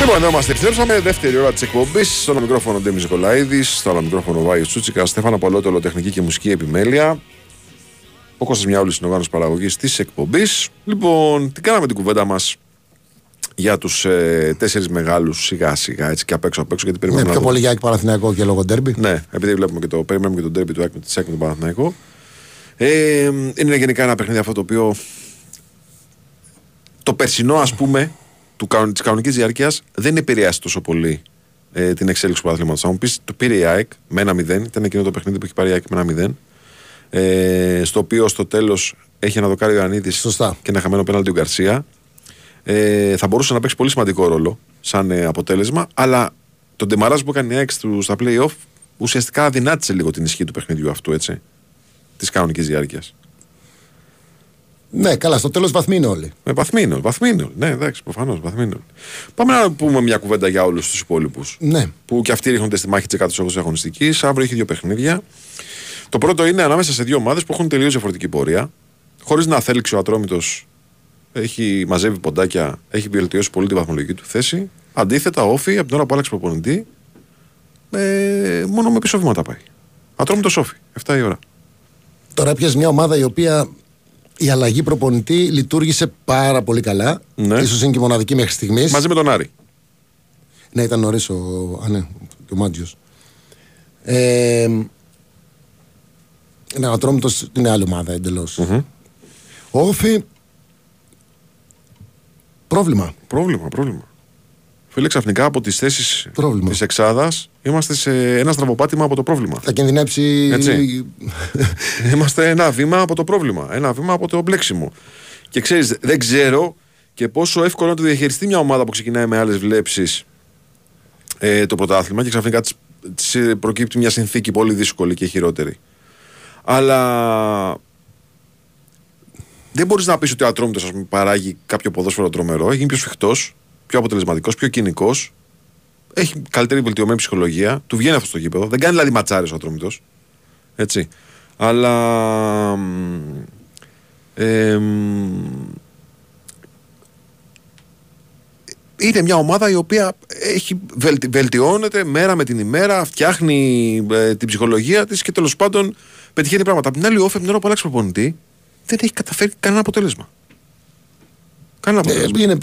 Λοιπόν, εδώ είμαστε. Επιστρέψαμε δεύτερη ώρα της εκπομπής. Στο άλλο μικρόφωνο Ντέμι Νικολαίδη, στο άλλο μικρόφωνο Βάιος Τσούτσικα, Στέφανα Πολότολο, τεχνική και μουσική επιμέλεια. Ο Κώστας Μιαούλης είναι ο οργάνωση παραγωγής της εκπομπής. Λοιπόν, τι κάναμε την κουβέντα μας; Για τους ε, τέσσερις μεγάλους σιγά σιγά έτσι και απ' έξω απ' έξω γιατί Ναι, περιμένουμε. πιο να πολύ για ΑΕΚ Παναθηναϊκό και λόγω ντέρμπι. Ναι, επειδή βλέπουμε και το, περιμένουμε και τον τέρμπι του ΑΕΚ με της ΣΕΚ με τον Παναθηναϊκό. Ε, είναι γενικά ένα παιχνίδι αυτό το οποίο το περσινό ας πούμε του, κανον- της κανονικής διάρκειας δεν επηρεάσει τόσο πολύ ε, την εξέλιξη του πρωταθλήματος. Θα μου πεις το πήρε η ΑΕΚ με ένα 0, ήταν εκείνο το παιχνίδι που έχει πάρει η ΑΕΚ με ένα 0 ε, στο οποίο στο τέλος έχει ένα δοκάρι ο Ιωαννίδης Σωστά. και ένα χαμένο πέναλτι ο Γκαρσία ε, θα μπορούσε να παίξει πολύ σημαντικό ρόλο σαν ε, αποτέλεσμα, αλλά το ντεμαράζ που έκανε η ΑΕΚ του- στα play-off ουσιαστικά αδυνάτησε λίγο την ισχύ του παιχνιδιού αυτού, έτσι. Της κανονικής διάρκειας. Ναι, καλά, στο τέλος βαθμοί είναι όλοι. Με βαθμοί είναι, βαθμοί είναι όλοι. Ναι, εντάξει, προφανώς, βαθμοί είναι όλοι. Πάμε να πούμε μια κουβέντα για όλους τους υπόλοιπους. Ναι. Που και αυτοί ρίχνονται στη μάχη της 108η αγωνιστικής. Αύριο έχει δύο παιχνίδια. Το πρώτο είναι ανάμεσα σε δύο ομάδες που έχουν τελείως διαφορετική πορεία. Χωρίς να θέλξει ο Ατρόμητος έχει μαζεύει ποντάκια, έχει βελτιώσει πολύ τη βαθμολογική του θέση. Αντίθετα, όφη από την ώρα που άλλαξε προπονητή, ε, μόνο με πίσω βήματα πάει. Ατρόμητος όφη, 7 η ώρα. Τώρα πιες μια ομάδα η οποία η αλλαγή προπονητή λειτουργήσε πάρα πολύ καλά. Ναι. Ίσως είναι και η μοναδική μέχρι στιγμής. Μαζί με τον Άρη. Ναι, ήταν νωρίς ο. Α, ναι, και ο Μάτζιο. Ε, ναι, ο Ατρόμητος είναι άλλη ομάδα εντελώς. Ο Όφη. Πρόβλημα. Πρόβλημα, πρόβλημα. Φίλε, ξαφνικά από τις θέσεις Πρόβλημα. της Εξάδας είμαστε σε ένα στραβοπάτημα από το πρόβλημα. Θα κινδυνεύσει. Έτσι. <laughs> Είμαστε ένα βήμα από το πρόβλημα. Ένα βήμα από το μπλέξιμο. Και ξέρεις, δεν ξέρω και πόσο εύκολο να το διαχειριστεί μια ομάδα που ξεκινάει με άλλες βλέψεις ε, το πρωτάθλημα και ξαφνικά της, της ε, προκύπτει μια συνθήκη πολύ δύσκολη και χειρότερη. Αλλά δεν μπορείς να πεις ότι ο Ατρόμητος παράγει κάποιο ποδόσφαιρο τρομερό. Έχει γίνει πιο σφιχτός, πιο αποτελεσματικός, πιο κοινικός. Έχει καλύτερη βελτιωμένη ψυχολογία. Του βγαίνει αυτό στο γήπεδο. Δεν κάνει δηλαδή ματσάρες ο Ατρόμητος. Έτσι. Αλλά. μ, ε, μ, είναι μια ομάδα η οποία έχει, βελτι- βελτιώνεται μέρα με την ημέρα, φτιάχνει ε, την ψυχολογία της και τέλος πάντων πετυχαίνει πράγματα. Απ' την άλλη, ο Όφε, από την ώρα που άλλαξε προπονητή, δεν έχει καταφέρει κανένα αποτέλεσμα. Κανένα Ε, αποτέλεσμα. είναι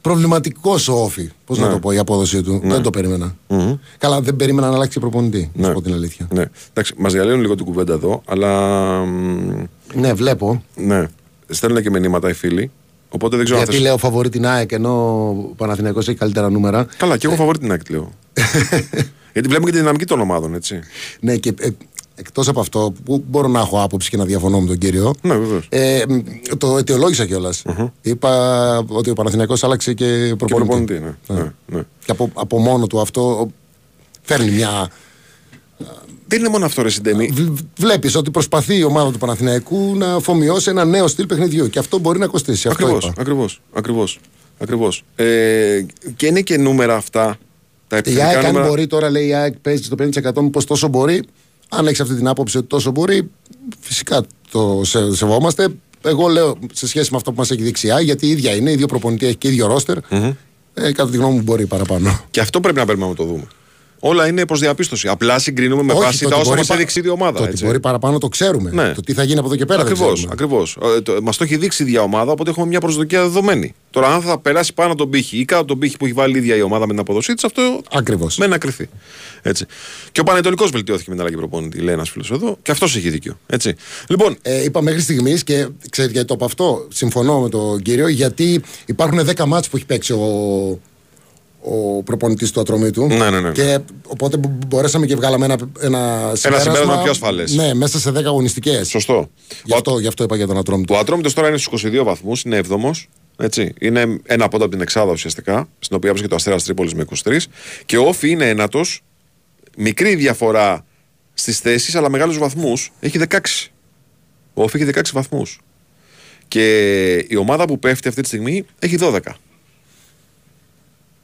προβληματικός ο Όφη. Πώς να Ναι. το πω, η απόδοσή του. Δεν το περίμενα. Μμμ. Καλά, δεν περίμενα να αλλάξει προπονητή. Να Ναι. σου πω την αλήθεια. Ναι. Εντάξει, μας διαλύουν λίγο την κουβέντα εδώ, αλλά. μ, Ναι, βλέπω. Ναι. Στέλνουν και μηνύματα οι φίλοι. Οπότε δεν ξέρω αν Γιατί θες- λέω φαβορή την ΑΕΚ ενώ ο Παναθηναϊκός έχει καλύτερα νούμερα. Καλά, και εγώ φαβορεί την άκρη λέω. <laughs> Γιατί βλέπουμε και τη δυναμική των ομάδων, έτσι. Ναι, και ε, εκτός από αυτό, που μπορώ να έχω άποψη και να διαφωνώ με τον κύριο. Ναι, βεβαίως. Ε, μ, το αιτιολόγησα κιόλας. Είπα ότι ο Παναθηναϊκός άλλαξε και Και προπονητή. προπονητή, ναι. ναι, ναι. Και από, από μόνο του αυτό φέρνει μια. Δεν είναι μόνο αυτό, ρε Συντέμι. Βλέπεις ότι προσπαθεί η ομάδα του Παναθηναϊκού να αφομοιώσει ένα νέο στυλ παιχνιδιού. Και αυτό μπορεί να κοστίσει. Αυτό Ακριβώς, είπα. ακριβώς. Ακριβώς, ακριβώς. Ε, και είναι και νούμερα αυτά. Τα Η επιθετικά ΑΕΚ, αν νούμερα. μπορεί τώρα, λέει η ΑΕΚ παίζει στο 50% μήπως τόσο μπορεί. Αν έχεις αυτή την άποψη ότι τόσο μπορεί, φυσικά το σε, σεβόμαστε. Εγώ λέω σε σχέση με αυτό που μας έχει δείξει η ΑΕΚ, γιατί η ίδια είναι, ίδιο προπονητή έχει και ίδιο ρόστερ. Ε, κατά τη γνώμη μου μπορεί παραπάνω. Και αυτό πρέπει να περιμένουμε να το δούμε. Όλα είναι προς διαπίστωση. Απλά συγκρινούμε με Όχι, βάση το τα ότι όσα μπορεί μας πα- έδειξε η ίδια ομάδα. Το ότι έτσι. μπορεί παραπάνω το ξέρουμε. Ναι. Το τι θα γίνει από εδώ και πέρα Ακριβώς, δεν ξέρουμε. ακριβώς. Μας το έχει δείξει η ίδια ομάδα, οπότε έχουμε μια προσδοκία δεδομένη. Τώρα, αν θα περάσει πάνω τον πύχη ή κάτω τον πύχη που έχει βάλει η ίδια η ομάδα με την αποδοσή της, αυτό Ακριβώς. μένει να κρυθεί. Έτσι. Και ο Πανετολικός βελτιώθηκε με την αλλαγή προπονητή, λέει ένας φίλος εδώ, και αυτός έχει δίκιο. Έτσι. Λοιπόν, Ε, είπα μέχρι στιγμής και ξέρετε γιατί το από αυτό συμφωνώ με τον κύριο, γιατί υπάρχουν 10 μάτς που έχει παίξει ο, ο προπονητής του ατρωμίτου. Ναι, ναι, ναι. Και οπότε μπο- μπορέσαμε και βγάλαμε ένα, ένα συμπέρασμα. συμπέρασμα πιο ασφαλές. Ναι, μέσα σε 10 αγωνιστικές. σωστό. Γι' αυτό, γι' αυτό είπα για τον ατρώμητο. Ο Ατρόμητος τώρα είναι στους 22 βαθμούς, είναι 7ο. Έτσι. Είναι ένα πόντο από την Εξάδα ουσιαστικά, στην οποία βρίσκεται το Αστέρας Τρίπολης με 23. Και ο Όφη είναι ένατος. Μικρή διαφορά στις θέσεις, αλλά μεγάλους βαθμούς. Έχει 16. Ο ΟΦΗ έχει 16 βαθμούς. Και η ομάδα που πέφτει αυτή τη στιγμή έχει 12.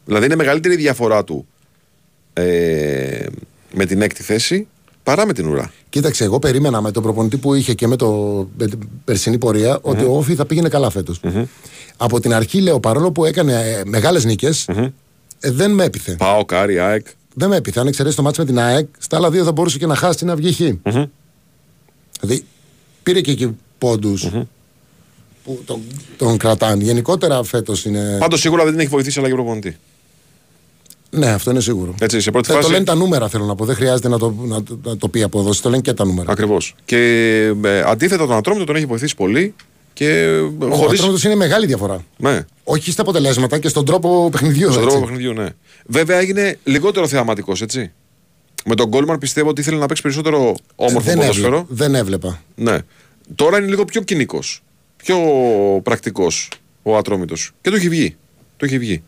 Δηλαδή είναι μεγαλύτερη η διαφορά του ε, με την έκτη θέση παρά με την ουρά. Κοίταξε, εγώ περίμενα με τον προπονητή που είχε και με, το, με την περσινή πορεία ότι ο ΟΦΗ θα πήγαινε καλά φέτος. Από την αρχή λέω παρόλο που έκανε ε, μεγάλες νίκες, ε, δεν με έπειθε. ΠΑΟΚ, Άρη, ΑΕΚ. Δεν με έπιθε. Αν εξαιρέσει το μάτς με την ΑΕΚ, στα άλλα δύο θα μπορούσε και να χάσει να βγει χ. Δηλαδή πήρε και εκεί πόντους. που τον, τον κρατάνε. Γενικότερα φέτος είναι. Πάντως σίγουρα δεν την έχει βοηθήσει αλλαγή προπονητή. Ναι, αυτό είναι σίγουρο. Έτσι, σε πρώτη Ε, Το φάση. λένε τα νούμερα, θέλω να πω. Δεν χρειάζεται να το, να, το- να το πει απόδοση. Το λένε και τα νούμερα. Ακριβώς. Και ε, αντίθετα τον Ατρόμητο τον έχει βοηθήσει πολύ και Ο χωρί. Ατρόμητος είναι μεγάλη διαφορά. Ναι, Όχι στα αποτελέσματα και στον τρόπο παιχνιδιού. στον έτσι. τρόπο παιχνιδιού, ναι. Βέβαια έγινε λιγότερο θεαματικός, έτσι. Με τον Γκόλμαν πιστεύω ότι ήθελε να παίξει περισσότερο όμορφο δεν, ποδόσφαιρο. έβλεπα, δεν έβλεπα. Ναι. Τώρα είναι λίγο πιο κοινικός. Πιο πρακτικός ο Ατρόμητος. Και το έχει βγει. Το έχει βγει.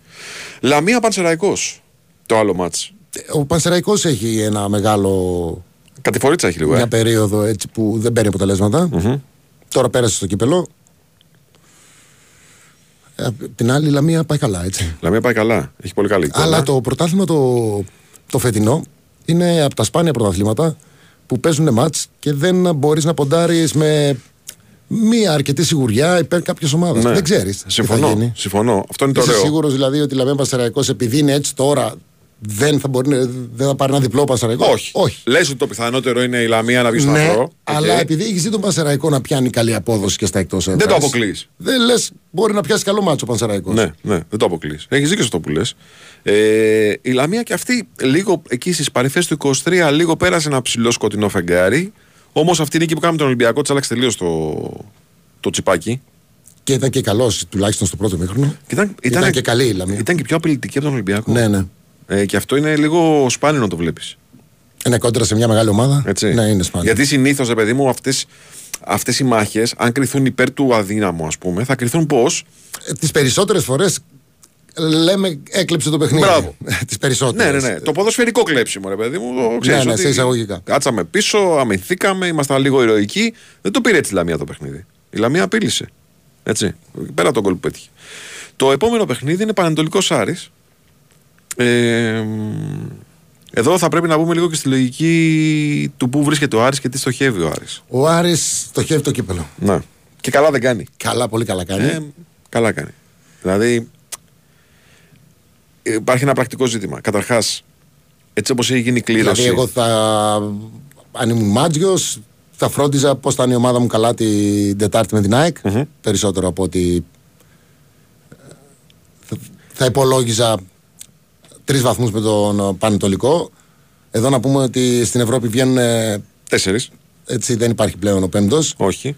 Λαμία Πανσεραϊκός. Το άλλο μάτς. Ο Πανσεραϊκός έχει ένα μεγάλο. Κατηφορίτσα έχει λίγο. Μια Ε. περίοδο έτσι που δεν παίρνει αποτελέσματα. Τώρα πέρασε στο κύπελο. Ε, απ' την άλλη, η Λαμία πάει καλά, έτσι. Λαμία πάει καλά. Έχει πολύ καλή εικόνα. Αλλά το πρωτάθλημα το, το φετινό είναι από τα σπάνια πρωταθλήματα που παίζουν μάτς και δεν μπορείς να ποντάρεις με μία αρκετή σιγουριά υπέρ κάποιες ομάδες. Ναι. Δεν ξέρεις τι θα Συμφωνώ. γίνει. Συμφωνώ. Αυτό είναι το Είσαι ωραίο. σίγουρος δηλαδή ότι η Λαμία Πανσερραϊκός επειδή είναι έτσι τώρα δεν θα, μπορεί, να- δεν θα πάρει ένα διπλό Πανσερραϊκό. Όχι. Όχι. Λες ότι το πιθανότερο είναι η Λαμία να βγει στον Ναι, αφρό. Οκ. αλλά επειδή έχει ζήσει τον Πανσεραϊκό να πιάνει καλή απόδοση και στα εκτός έδρας. Δεν το αποκλείεις. Δεν λες, μπορεί να πιάσει καλό μάτσο ο Πανσεραϊκός. Ναι, ναι, δεν το αποκλείς. Έχεις δίκιο σε αυτό που λες. Ε, η Λαμία και αυτή λίγο εκεί στις παρυφές του 23 λίγο πέρασε ένα ψηλό σκοτεινό φεγγάρι. Όμως αυτή η νίκη που κάναμε τον Ολυμπιακό της άλλαξε τελείως το, το τσιπάκι. Και ήταν και καλός τουλάχιστον στο πρώτο μήχρονο. Και ήταν, Ήταν και καλή η Λαμία. Ήταν και πιο απειλητική από τον Ολυμπιακό. Ναι, ναι. Ε, και αυτό είναι λίγο σπάνιο να το βλέπεις. Είναι κόντρα σε μια μεγάλη ομάδα. Έτσι. Ναι, είναι σπάνιο. Γιατί συνήθως, ρε παιδί μου, αυτές αυτές οι μάχες, αν κρυθούν υπέρ του αδύναμου, ας πούμε, θα κρυθούν πώς; Τις περισσότερες φορές λέμε έκλεψε το παιχνίδι. Μπράβο. <laughs> Τις Ναι, περισσότερες. ναι, ναι. Το ποδοσφαιρικό κλέψιμο, ρε παιδί μου. Το ξέρεις Ναι, ναι, ότι σε εισαγωγικά. Κάτσαμε πίσω, αμυνθήκαμε, ήμασταν λίγο ηρωικοί. Δεν το πήρε έτσι η Λαμία το παιχνίδι. Η Λαμία απείλησε. Έτσι. Πέρα από τον κόλ που πέτυχε. Το επόμενο παιχνίδι είναι Πανετολικός Άρης. Ε, μ, εδώ θα πρέπει να μπούμε λίγο και στη λογική του πού βρίσκεται ο Άρης και τι στοχεύει ο Άρης. Ο Άρης στοχεύει το κύπελο. Να. Και καλά δεν κάνει. Καλά, πολύ καλά κάνει. Ε, καλά κάνει. Δηλαδή, υπάρχει ένα πρακτικό ζήτημα. Καταρχάς, έτσι όπως έχει γίνει η κλήρωση. δηλαδή, εγώ θα. Αν ήμουν μάτζιος, θα φρόντιζα πώς θα είναι η ομάδα μου καλά την Τετάρτη με την ΑΕΚ. Περισσότερο από ότι. ε, Θα, θα υπολόγιζα τρεις βαθμούς με τον ε, Πανετολικό. Εδώ να πούμε ότι στην Ευρώπη βγαίνουν. ε, Τέσσερις. Έτσι δεν υπάρχει πλέον ο πέμπτος. Όχι.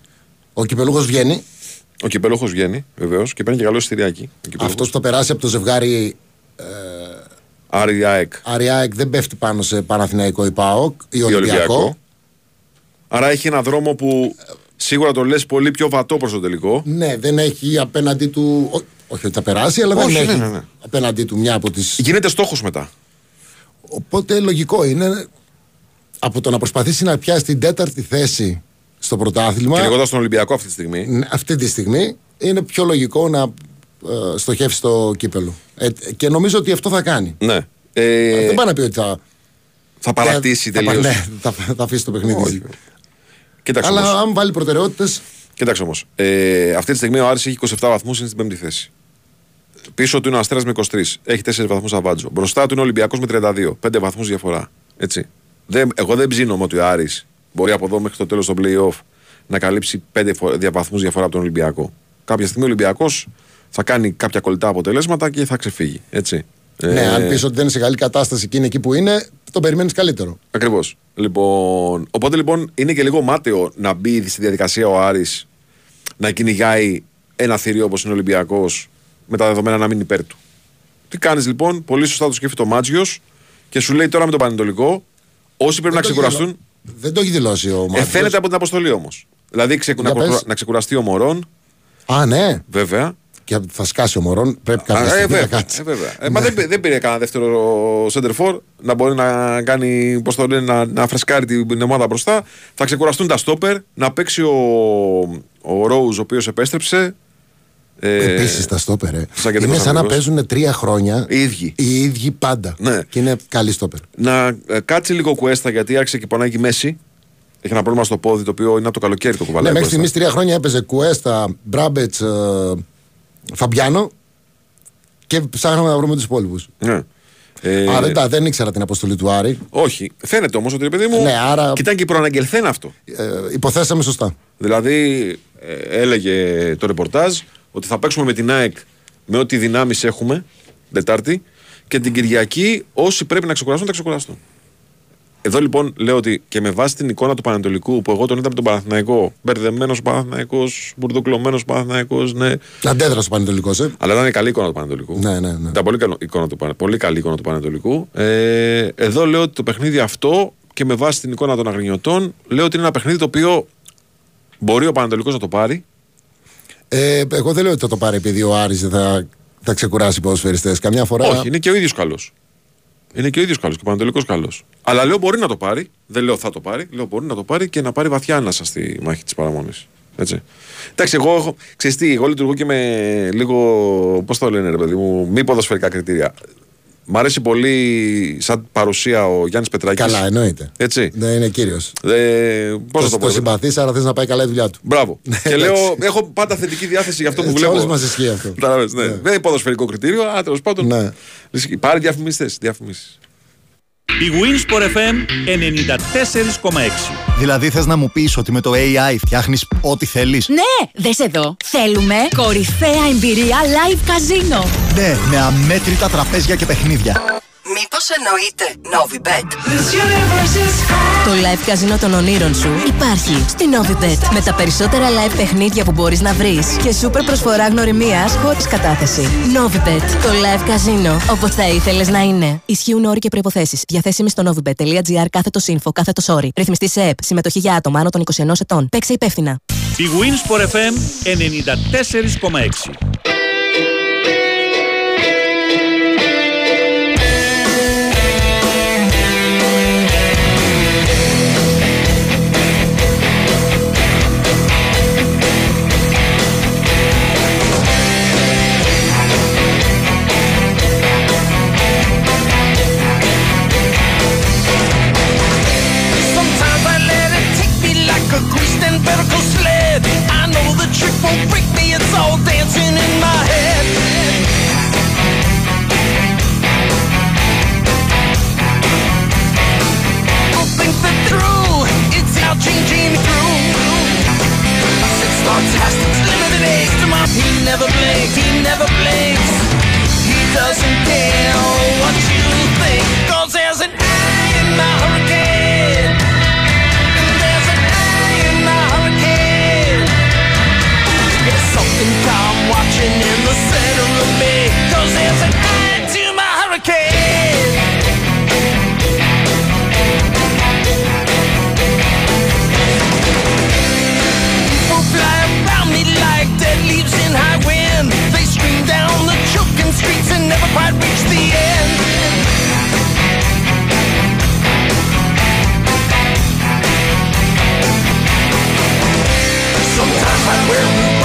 Ο Κυπελούχος βγαίνει. Ο κυπέλοχο βγαίνει, βεβαίως, και παίρνει και καλό εισιτηριάκι. Αυτό που θα περάσει από το ζευγάρι Άρη ΑΕΚ Αριάεκ δεν πέφτει πάνω σε Παναθηναϊκό ή ΠΑΟΚ ή ή Ολυμπιακό. Ολυμπιακό. Άρα έχει ένα δρόμο που σίγουρα το λες πολύ πιο βατό προς το τελικό. Ναι, δεν έχει απέναντί του. Ό- όχι ότι θα περάσει, αλλά Όχι, δεν ναι, έχει ναι, ναι. απέναντί του μια από τι. Γίνεται στόχος μετά. Οπότε λογικό είναι από το να προσπαθήσει να πιάσει την τέταρτη θέση στο πρωτάθλημα. Και λέγοντα τον Ολυμπιακό αυτή τη στιγμή. ναι, Αυτή τη στιγμή είναι πιο λογικό να ε, στοχεύσει το κύπελο. Ε, και νομίζω ότι αυτό θα κάνει. Ναι. Ε, δεν πάει να πει ότι θα. θα παρατήσει θα, τελείως. ναι, θα, θα αφήσει το παιχνίδι. Όχι. Κοίταξε Αλλά όμως. αν βάλει προτεραιότητε. Κοίταξε όμως. Ε, αυτή τη στιγμή ο Άρης έχει 27 βαθμούς, είναι στην πέμπτη θέση. Πίσω του είναι ο Αστέρας με 23. Έχει 4 βαθμούς αβάντζο. Μπροστά του είναι ο Ολυμπιακός με 32. 5 βαθμούς διαφορά. Έτσι. Δεν, εγώ δεν ψήνομαι ότι ο Άρης μπορεί από εδώ μέχρι το τέλος των playoff να καλύψει 5 βαθμούς διαφορά από τον Ολυμπιακό. Κάποια στιγμή ο Ολυμπιακός θα κάνει κάποια κολλητά αποτελέσματα και θα ξεφύγει. Έτσι. Ναι, Ε, αν πεις ότι δεν είναι σε καλή κατάσταση και είναι εκεί που είναι, τον περιμένεις καλύτερο. Ακριβώς. Λοιπόν, οπότε λοιπόν είναι και λίγο μάταιο να μπει στη διαδικασία ο Άρης να κυνηγάει ένα θηρίο όπως είναι ο Ολυμπιακός με τα δεδομένα να μην είναι υπέρ του. Τι κάνεις λοιπόν, πολύ σωστά το σκέφτεται ο Μάτζιος και σου λέει τώρα με τον Πανετολικό, όσοι πρέπει να Δεν το ξεκουραστούν. έχει δηλω- Δεν το έχει δηλώσει ο Ε, Μάτζιος. φαίνεται από την αποστολή όμως. Δηλαδή ξεκου- Για να, πες. προκουρα- να ξεκουραστεί ο Μωρόν, Α, ναι. βέβαια. Και θα σκάσει ο Μωρόν. Πρέπει κάποια Α, ε, στιγμή να βέβαια, κάτσει. ε, βέβαια. Ε, μα δεν, πή- δεν πήρε κανένα δεύτερο center for να μπορεί να κάνει, πώς το λένε, να, να φρεσκάρει την ομάδα μπροστά. Θα ξεκουραστούν τα στόπερ, να παίξει ο, ο Ρόουζ, ο οποίος επέστρεψε. Ε, Επίσης τα στόπερ. ε. σαν κεντρικός Είναι σαν να αμυντικός. παίζουν τρία χρόνια Οι ίδιοι. οι ίδιοι πάντα. Ναι. Και είναι καλοί στόπερ. Να ε, κάτσει λίγο κουέστα γιατί άρχισε και πονάει και η μέση. Έχει ένα πρόβλημα στο πόδι το οποίο είναι από το καλοκαίρι το κουβαλάει. Ναι, μέχρι Κουέστα. στιγμής τρία χρόνια έπαιζε Κουέστα, Μπράμπετς, Φαμπιάνο και ψάχναμε να βρούμε τους υπόλοιπους. Ναι. Ε, Άρα δεν, τα- δεν ήξερα την αποστολή του Άρη. όχι. Φαίνεται όμως ότι ρε παιδί μου. Ναι, άρα- Και ήταν και προαναγγελθέν αυτό. Ε, υποθέσαμε σωστά. Δηλαδή, ε, έλεγε το ρεπορτάζ ότι θα παίξουμε με την ΑΕΚ με ό,τι δυνάμεις έχουμε, Δετάρτη, και την Κυριακή όσοι πρέπει να ξεκουραστούν θα ξεκουραστούν. Εδώ λοιπόν λέω ότι και με βάση την εικόνα του Πανατολικού που εγώ τον είδα με τον Παναθηναϊκό, μπερδεμένος Παναθηναϊκός, μπουρδοκλωμένο Παναθηναϊκός, ναι. Αντέδρασε ο Πανετολικό, ε. Αλλά ήταν καλή εικόνα του Πανατολικού. Ναι, ναι, ναι. Ήταν πολύ, καλό, εικόνα του, Πανε- πολύ καλή εικόνα του Πανατολικού. Ε, εδώ λέω ότι το παιχνίδι αυτό και με βάση την εικόνα των αγρινιωτών, λέω ότι είναι ένα παιχνίδι το οποίο μπορεί ο Πανατολικός να το πάρει. Ε, εγώ δεν λέω ότι θα το πάρει επειδή ο Άρης δεν θα, θα ξεκουράσει οι ποδοσφαιριστές. Καμιά φορά. Όχι, είναι και ο ίδιος καλός. Είναι και ο ίδιος καλός και ο Πανατολικός καλός. Αλλά λέω μπορεί να το πάρει. Δεν λέω θα το πάρει. Λέω μπορεί να το πάρει και να πάρει βαθιά ανάσα στη μάχη της παραμονής. Έτσι. Εντάξει, εγώ έχω. Ξέρεις τι, εγώ λειτουργώ και με λίγο. Πώς το λένε, ρε παιδί μου, μη ποδοσφαιρικά κριτήρια. Μ' αρέσει πολύ σαν παρουσία ο Γιάννης Πετράκης. Καλά, εννοείται. Έτσι. Δεν είναι κύριος. Ε, Πώς θα το Το, πω. το ρε, συμπαθείς, άρα θες να πάει καλά η δουλειά του. Μπράβο. και εντάξει. λέω, έχω πάντα θετική διάθεση για αυτό που Σε βλέπω. όλους μας ισχύει αυτό. Κατάλαβες, ναι. Δεν είναι ποδοσφαιρικό κριτήριο, αλλά τέλος πάντων. Ναι. ισχύει. Πάρει διαφημιστές. Διαφημίσεις. Η Winsport FM 94,6. Δηλαδή θες να μου πεις ότι με το AI φτιάχνεις ό,τι θέλεις; Ναι, δες εδώ. Θέλουμε κορυφαία εμπειρία live καζίνο. Ναι, με αμέτρητα τραπέζια και παιχνίδια. Μήπως εννοείται Novibet. Το live καζίνο των ονείρων σου υπάρχει στη Novibet. Με τα περισσότερα live παιχνίδια που μπορείς να βρεις και σούπερ προσφορά γνωριμίας χωρίς κατάθεση. Novibet. Το live καζίνο όπως θα ήθελες να είναι. Ισχύουν όροι και προϋποθέσεις. Διαθέσιμοι στο novibet.gr κάθετος info κάθετος όροι. Ρυθμιστή σε ΕΠ. Συμμετοχή για άτομα άνω των 21 ετών. Παίξε υπεύθυνα. Η Winsport FM 94,6. A greased and vertical sled. I know the trick won't break me, it's all dancing in my head. People think that through, it's now changing through. I said Startastic's limited age to my He never blinks, he never blinks. He doesn't care what you think. Cause there's an eye in my hurricane. Something calm watching in the center of there's an to my hurricane. People fly around me like dead leaves in high wind. They stream down the choking streets and never quite reach the end. Sometimes I wear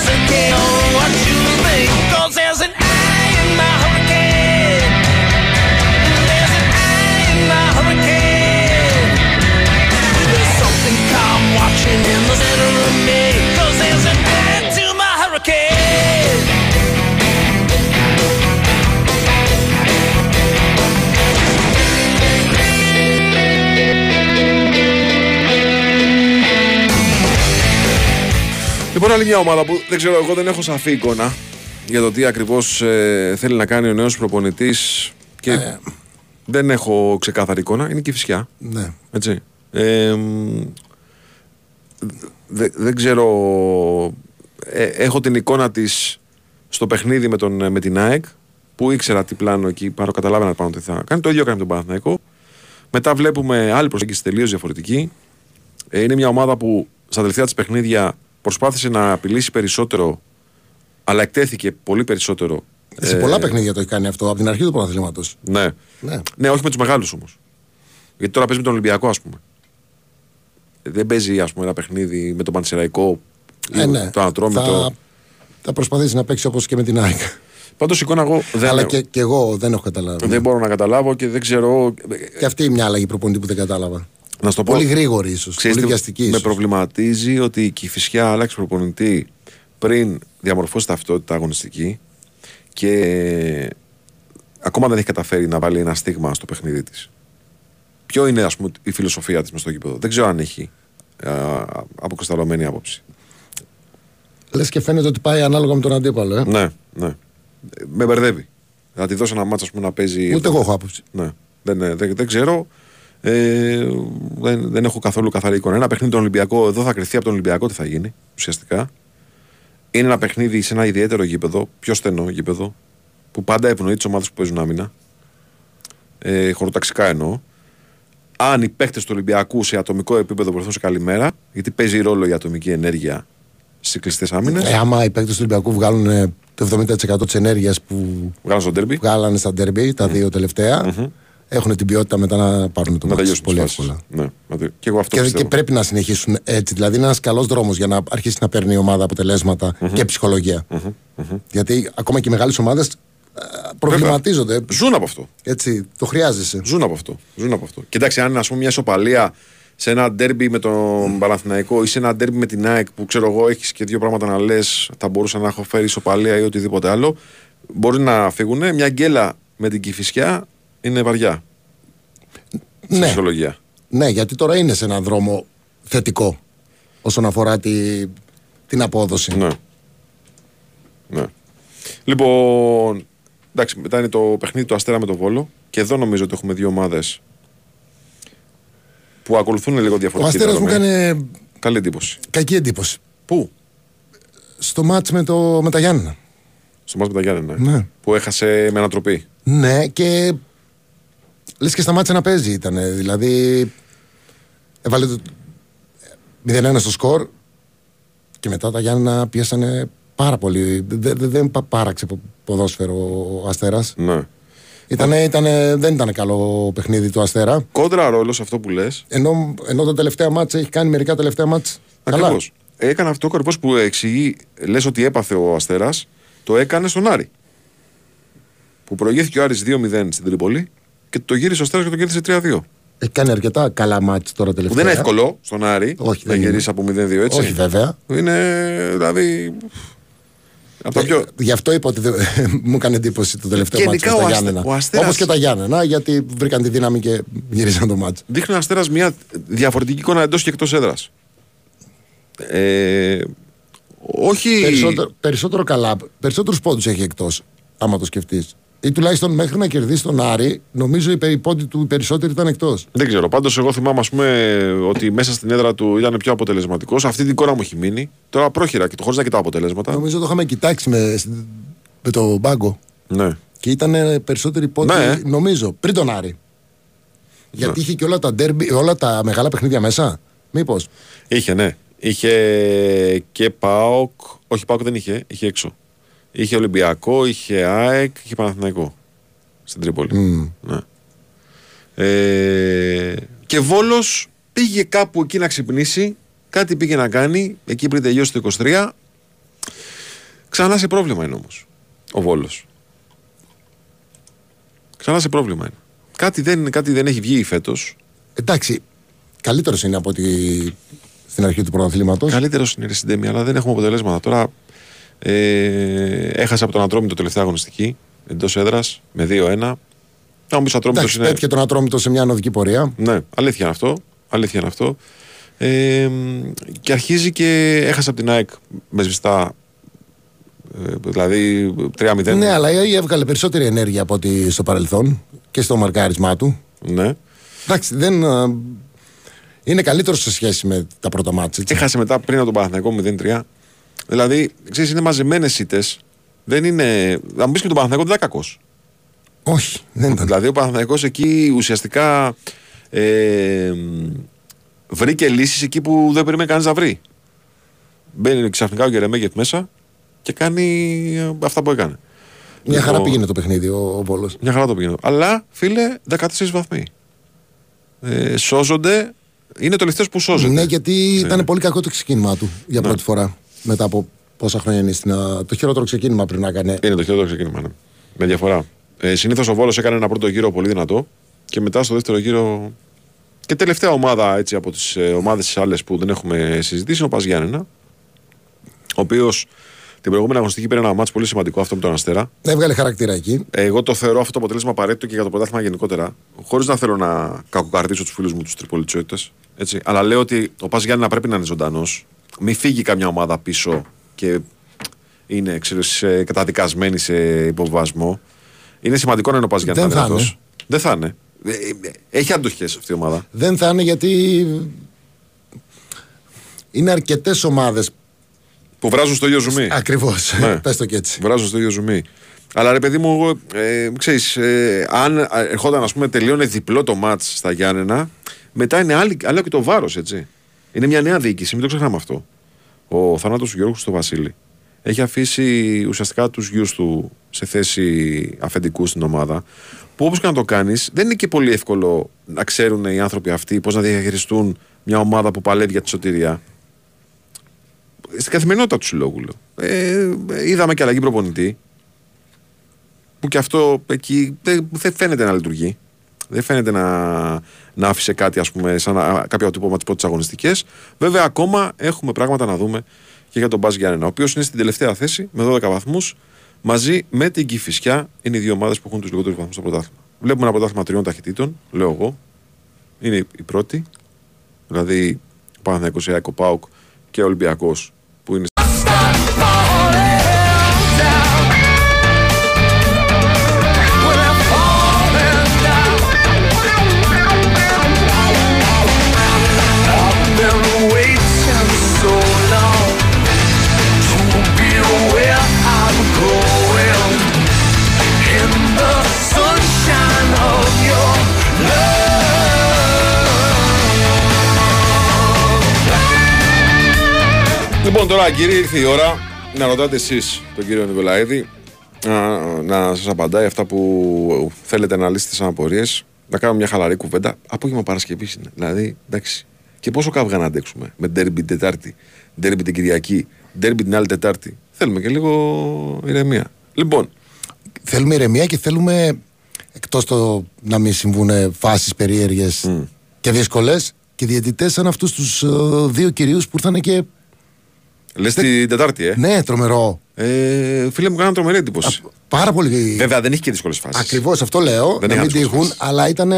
girls and girls. Άλλη μια ομάδα που δεν ξέρω, εγώ δεν έχω σαφή εικόνα για το τι ακριβώς θέλει να κάνει ο νέος προπονητής και δεν έχω ξεκάθαρη εικόνα. Είναι και η φυσιά. Ναι. Έτσι. Ε, μ, δε- δεν ξέρω. ε, έχω την εικόνα της στο παιχνίδι με, τον, με την ΑΕΚ που ήξερα τι πλάνο εκεί, παρό καταλάβαινα πάνω τι θα κάνει. Το ίδιο έκανε με τον Παναθηναϊκό. Μετά βλέπουμε άλλη προσέγγιση τελείως διαφορετική. Ε, είναι μια ομάδα που στα τελευταία της παιχνίδια προσπάθησε να απειλήσει περισσότερο, αλλά εκτέθηκε πολύ περισσότερο. Σε Ε, πολλά παιχνίδια το έχει κάνει αυτό από την αρχή του πρωταθλήματος. Ναι. Ναι. Ναι, όχι με τους μεγάλους όμως. Γιατί τώρα παίζει με τον Ολυμπιακό, ας πούμε. Δεν παίζει ας πούμε, ένα παιχνίδι με τον Πανσεραϊκό Ε, ναι. το Ανατρόμητο. Θα, θα προσπαθήσει να παίξει όπως και με την ΑΕΚ. Πάντως εικόνα εγώ δεν, Αλλά έχω. και, και εγώ δεν έχω καταλάβει. δεν μπορώ να καταλάβω και δεν ξέρω. Και αυτή είναι μια αλλαγή προπονητή που δεν κατάλαβα. Να σου το πω. Πολύ γρήγορη ίσως. Ξέρεις Πολύ τι βιαστική Με ίσως. προβληματίζει ότι η Κηφισιά άλλαξε προπονητή πριν διαμορφώσει ταυτότητα αγωνιστική και ακόμα δεν έχει καταφέρει να βάλει ένα στίγμα στο παιχνίδι της. Ποιο είναι ας πούμε, η φιλοσοφία της μες στο γήπεδο; Δεν ξέρω αν έχει α, αποκρισταλωμένη άποψη. Λες και φαίνεται ότι πάει ανάλογα με τον αντίπαλο. Ε. Ναι, ναι. Με μπερδεύει. Να τη δώσω ένα μάτσο ας πούμε, να παίζει. Ούτε εγώ έχω άποψη. Ναι. Δεν, ε, δεν, δεν ξέρω. Ε, δεν, δεν έχω καθόλου καθαρή εικόνα. Ένα παιχνίδι τον Ολυμπιακό, εδώ θα κρυθεί από τον Ολυμπιακό τι θα γίνει ουσιαστικά. Είναι ένα παιχνίδι σε ένα ιδιαίτερο γήπεδο, πιο στενό γήπεδο, που πάντα ευνοεί τις ομάδες που παίζουν άμυνα. Ε, χωροταξικά εννοώ. Αν οι παίχτε του Ολυμπιακού σε ατομικό επίπεδο βρεθούν σε καλημέρα, γιατί παίζει ρόλο η ατομική ενέργεια στι κλειστές άμυνες. Ε, άμα οι παίκτες του Ολυμπιακού βγάλουν ε, το 70% της ενέργειας που Βγάλουν στο ντέρμπι. βγάλανε στα ντέρμπι, τα δύο τελευταία, έχουν την ποιότητα μετά να πάρουν το Να μάτι τελειώσουν πολύ τις εύκολα. φάσεις. Ναι, να τελει- και εγώ αυτό Και, πιστεύω. και πρέπει να συνεχίσουν έτσι. Δηλαδή είναι ένας καλός δρόμος για να αρχίσει να παίρνει η ομάδα αποτελέσματα και ψυχολογία. Γιατί ακόμα και οι μεγάλες ομάδες προβληματίζονται. Ζουν από αυτό. Έτσι, το χρειάζεσαι. Ζουν από αυτό. Ζουν από αυτό. Κοιτάξτε, αν ας πούμε μια ισοπαλία σε ένα ντέρμπι με τον Παναθηναϊκό ή σε ένα ντέρμπι με την ΑΕΚ που ξέρω εγώ έχεις και δύο πράγματα να λες, θα μπορούσα να έχω φέρει ισοπαλία ή οτιδήποτε άλλο. Μπορεί να φύγουν. Μια γκέλα με την κυφισιά είναι βαριά. Στη Ναι. ψυχολογία. Ναι, γιατί τώρα είναι σε έναν δρόμο θετικό όσον αφορά τη, την απόδοση. Ναι. ναι. Λοιπόν, εντάξει, μετά είναι το παιχνίδι του Αστέρα με τον Βόλο. Και εδώ νομίζω ότι έχουμε δύο ομάδες που ακολουθούν λίγο Ο διαφορετική Αστέρας μου διαδρομή. έκανε Καλή εντύπωση. κακή εντύπωση. Πού; Στο μάτς με, το, με τα Γιάννενα. Στο μάτς με τα Γιάννενα. Ναι. Που έχασε με ανατροπή. Ναι, και λες και σταμάτησε να παίζει ήταν. Δηλαδή, έβαλε το 0-1 στο σκορ και μετά τα Γιάννενα πιέσανε πάρα πολύ. Δεν δε, δεν πα- πάραξε πο- ποδόσφαιρο ο Αστέρας. Ναι. Ήτανε, ήτανε, δεν ήταν καλό παιχνίδι του Αστέρα. Κόντρα ρόλος σε αυτό που λες. Ενώ, ενώ τα τελευταία μάτσα έχει κάνει μερικά τελευταία μάτσα. Καλά. Ακριβώς. Έκανε αυτό ο καρπό που εξηγεί, λες ότι έπαθε ο Αστέρας, το έκανε στον Άρη. Που προηγήθηκε ο Άρης 2-0 στην Τρίπολη και το γύρισε ο Αστέρα και το κέρδισε 3-2. Έχει κάνει αρκετά καλά μάτσα τώρα Που τελευταία. δεν είναι εύκολο στον Άρη Όχι, να δεν είναι. γυρίσει από 0-2 έτσι. Όχι βέβαια. Είναι δηλαδή. Από τα πιο. Ε, Γι' αυτό είπα ότι δεν- <laughs> μου έκανε εντύπωση το τελευταίο Και μάτσο ειδικά στα ο Αστε- Γιάννενα. ο Αστέρας- Όπως και τα Γιάννενα, γιατί βρήκαν τη δύναμη και γυρίσαν το μάτσο. Δείχνει ο Αστέρας μια διαφορετική εικόνα εντός και εκτός έδρας. Ε, όχι. Περισσότερο, περισσότερο καλά, περισσότερους πόντους έχει εκτός, άμα το σκεφτείς. Ή τουλάχιστον μέχρι να κερδίσει τον Άρη, νομίζω οι πε- οι πόντοι του περισσότεροι ήταν εκτός. Δεν ξέρω. Πάντως, εγώ θυμάμαι ας πούμε, ότι μέσα στην έδρα του ήταν πιο αποτελεσματικός. Αυτή την εικόνα μου έχει μείνει. Τώρα πρόχειρα και το χωρίς να κοιτάω αποτελέσματα. Νομίζω το είχαμε κοιτάξει με, με το μπάγκο. Ναι. Και ήταν περισσότεροι πόντοι, Ναι. Ναι. νομίζω, πριν τον Άρη. Γιατί είχε και όλα τα, derby, όλα τα μεγάλα παιχνίδια μέσα. Μήπως. Είχε, ναι. Είχε και ΠΑΟΚ. Όχι, ΠΑΟΚ δεν είχε. Είχε έξω. Είχε Ολυμπιακό, είχε ΑΕΚ, είχε Παναθηναϊκό. Στην Τρίπολη. Ναι. Ε, και Βόλος πήγε κάπου εκεί να ξυπνήσει. Κάτι πήγε να κάνει. Εκεί πριν τελειώσει το 23. Ξανά σε πρόβλημα είναι όμως. Ο Βόλος. Ξανά σε πρόβλημα είναι. Κάτι δεν, κάτι δεν έχει βγει φέτος. Εντάξει, καλύτερος είναι από ότι στην αρχή του πρωταθλήματος. Καλύτερος είναι η Συντέμι, αλλά δεν έχουμε αποτελέσματα. Τώρα ε, έχασε από τον Ατρόμητο τελευταία αγωνιστική εντός έδρας με 2-1. Να μου πεις Ατρόμητος Εντάξει, είναι. πέτυχε τον Ατρόμητο σε μια ανωδική πορεία. Ναι, αλήθεια είναι αυτό. Αλήθεια είναι αυτό. Ε, και αρχίζει και έχασε από την ΑΕΚ με σβηστά. Ε, δηλαδή 3-0. Ναι, αλλά η έβγαλε περισσότερη ενέργεια από ό,τι στο παρελθόν και στο μαρκάρισμά του. Ναι. Εντάξει, δεν. α, είναι καλύτερος σε σχέση με τα πρώτα μάτια. Έχασε μετά πριν από τον Παναθηναϊκό 0-3. Δηλαδή, ξέρεις, είναι μαζεμένες ήττε. Δεν είναι. Θα μου πεις και τον Παναθηναϊκό δεν ήταν κακός. Όχι, δεν ήταν. Δηλαδή ο Παναθηναϊκός εκεί ουσιαστικά ε, βρήκε λύσεις εκεί που δεν περίμενε κανείς να βρει. Μπαίνει ξαφνικά ο Γερεμέγεφ μέσα και κάνει ε, αυτά που έκανε. Μια χαρά Λοιπόν, πήγαινε το παιχνίδι ο, ο Βόλος. Μια χαρά το πήγαινε. Αλλά φίλε, 14 βαθμοί. Ε, σώζονται. Είναι το τελευταίο που σώζεται. Ναι, γιατί ήταν πολύ κακό το ξεκίνημά του για πρώτη φορά. Μετά από πόσα χρόνια είναι στην. α, Το χειρότερο ξεκίνημα πριν να κάνει. Είναι το χειρότερο ξεκίνημα. Ναι. Με διαφορά. Ε, Συνήθως ο Βόλος έκανε ένα πρώτο γύρο πολύ δυνατό και μετά στο δεύτερο γύρο. Και τελευταία ομάδα έτσι, από τις ε, ομάδες τις άλλες που δεν έχουμε συζητήσει είναι ο Πας Γιάννενα. Ο οποίος Την προηγούμενη αγωνιστική πήρε ένα μάτς πολύ σημαντικό αυτό με τον Αστέρα. Έβγαλε χαρακτήρα εκεί. Εγώ το θεωρώ αυτό το αποτέλεσμα απαραίτητο και για το πρωτάθλημα γενικότερα. Χωρίς να θέλω να κακοκαρδίσω τους φίλους μου τους τριπολιτσιώτε. Αλλά λέω ότι ο Πας Γιάννη πρέπει να είναι ζωντανός. Μην φύγει καμιά ομάδα πίσω και είναι ξέρω, σε- καταδικασμένη σε υποβασμό. Είναι σημαντικό να είναι ο Πας Γιάννης Δεν θα δυνατός. είναι. Δεν θα είναι. Ε, ε, Έχει αντοχές αυτή η ομάδα. Δεν θα είναι γιατί είναι αρκετές ομάδες. Που βράζουν στο ίδιο ζουμί. Ακριβώς. Ναι. <laughs> Πες το και έτσι. Βράζω στο ίδιο ζουμί. Αλλά ρε παιδί μου, εγώ, ε, ξέρεις, ε, αν ε, ερχόταν ας πούμε τελείωνε διπλό το μάτς στα Γιάννενα, μετά είναι άλλη, άλλο και το βάρος, έτσι. Είναι μια νέα διοίκηση, μην το ξεχνάμε αυτό. Ο θάνατος του Γιώργου στο Βασίλη έχει αφήσει ουσιαστικά τους γιους του σε θέση αφεντικού στην ομάδα, που όπως και να το κάνεις, δεν είναι και πολύ εύκολο να ξέρουν οι άνθρωποι αυτοί πώς να διαχειριστούν μια ομάδα που παλεύει για τη σωτηρία στην καθημερινότητα του συλλόγου. λέω. Ε, είδαμε και αλλαγή προπονητή. Που και αυτό εκεί δεν, δεν φαίνεται να λειτουργεί. Δεν φαίνεται να, να άφησε κάτι, ας πούμε, σαν να- κάποιο αποτύπωμα τη πρώτη αγωνιστικές. Βέβαια, ακόμα έχουμε πράγματα να δούμε και για τον Μπα Γιάννενα, ο οποίος είναι στην τελευταία θέση με 12 βαθμούς. Μαζί με την Κυφυσιά είναι οι δύο ομάδες που έχουν τους λιγότερους βαθμούς στο πρωτάθλημα. Βλέπουμε ένα πρωτάθλημα τριών ταχυτήτων, λέω εγώ. Είναι η πρώτη. Δηλαδή, ο Παναθηναϊκός, η ΑΕΚ, ο ΠΑΟΚ και ο Ολυμπιακός Λοιπόν, τώρα κύριε, ήρθε η ώρα να ρωτάτε εσείς τον κύριο Νικολαίδη να, να σας απαντάει αυτά που θέλετε να λύσετε σαν απορίες. Να κάνουμε μια χαλαρή κουβέντα. Απόγευμα Παρασκευή είναι. Δηλαδή, εντάξει. Και πόσο καύγα να αντέξουμε με ντέρμπι την Τετάρτη, ντέρμπι την Κυριακή, ντέρμπι την άλλη Τετάρτη. Θέλουμε και λίγο ηρεμία. Λοιπόν, Θέλουμε ηρεμία και θέλουμε εκτός το να μην συμβούν φάσεις περίεργες και δύσκολες και διαιτητές σαν αυτούς τους δύο κυρίους που ήρθαν και. Λες την Τετάρτη, ε; Ναι, τρομερό. ε. Φίλε μου, κάνανε τρομερή εντύπωση. Πάρα πολύ. Βέβαια, δεν έχει και δύσκολες φάσεις. Ακριβώς αυτό λέω. Δεν να έχει μην δύσκολες τύχουν, φάσεις. αλλά ήταν.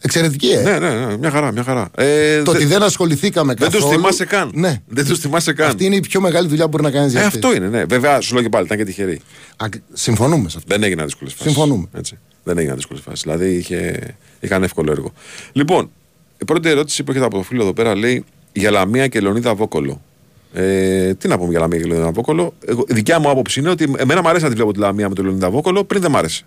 Εξαιρετική, ε. Ναι, ναι, ναι, μια χαρά, μια χαρά. Ε, Το δε- ότι δεν ασχοληθήκαμε δεν καθόλου. του θυμάσαι καν. Ναι. Δεν τους θυμάσαι καν. Αυτή είναι η πιο μεγάλη δουλειά που μπορεί να κάνεις. Ε, αυτό είναι, ναι. Βέβαια, σου λέω και πάλι, ήταν και τυχερή. Συμφωνούμε σε αυτό. Δεν έγιναν δύσκολες φάσεις. Συμφωνούμε. Έτσι. Δεν έγιναν δύσκολες φάσεις. Δηλαδή είχε, είχαν εύκολο έργο. Λοιπόν, η πρώτη ερώτηση που έχετε από το φίλο εδώ πέρα λέει για Λαμία και Λεωνίδα Βόκολο. Ε, τι να πούμε για Λαμία και Λεωνίδα Βόκολο. Εγώ, η δικιά μου άποψη είναι ότι εμένα μου αρέσει να τη βλέπω τη Λαμία με τον Λεωνίδα Βόκολο, πριν δεν μ' άρεσε.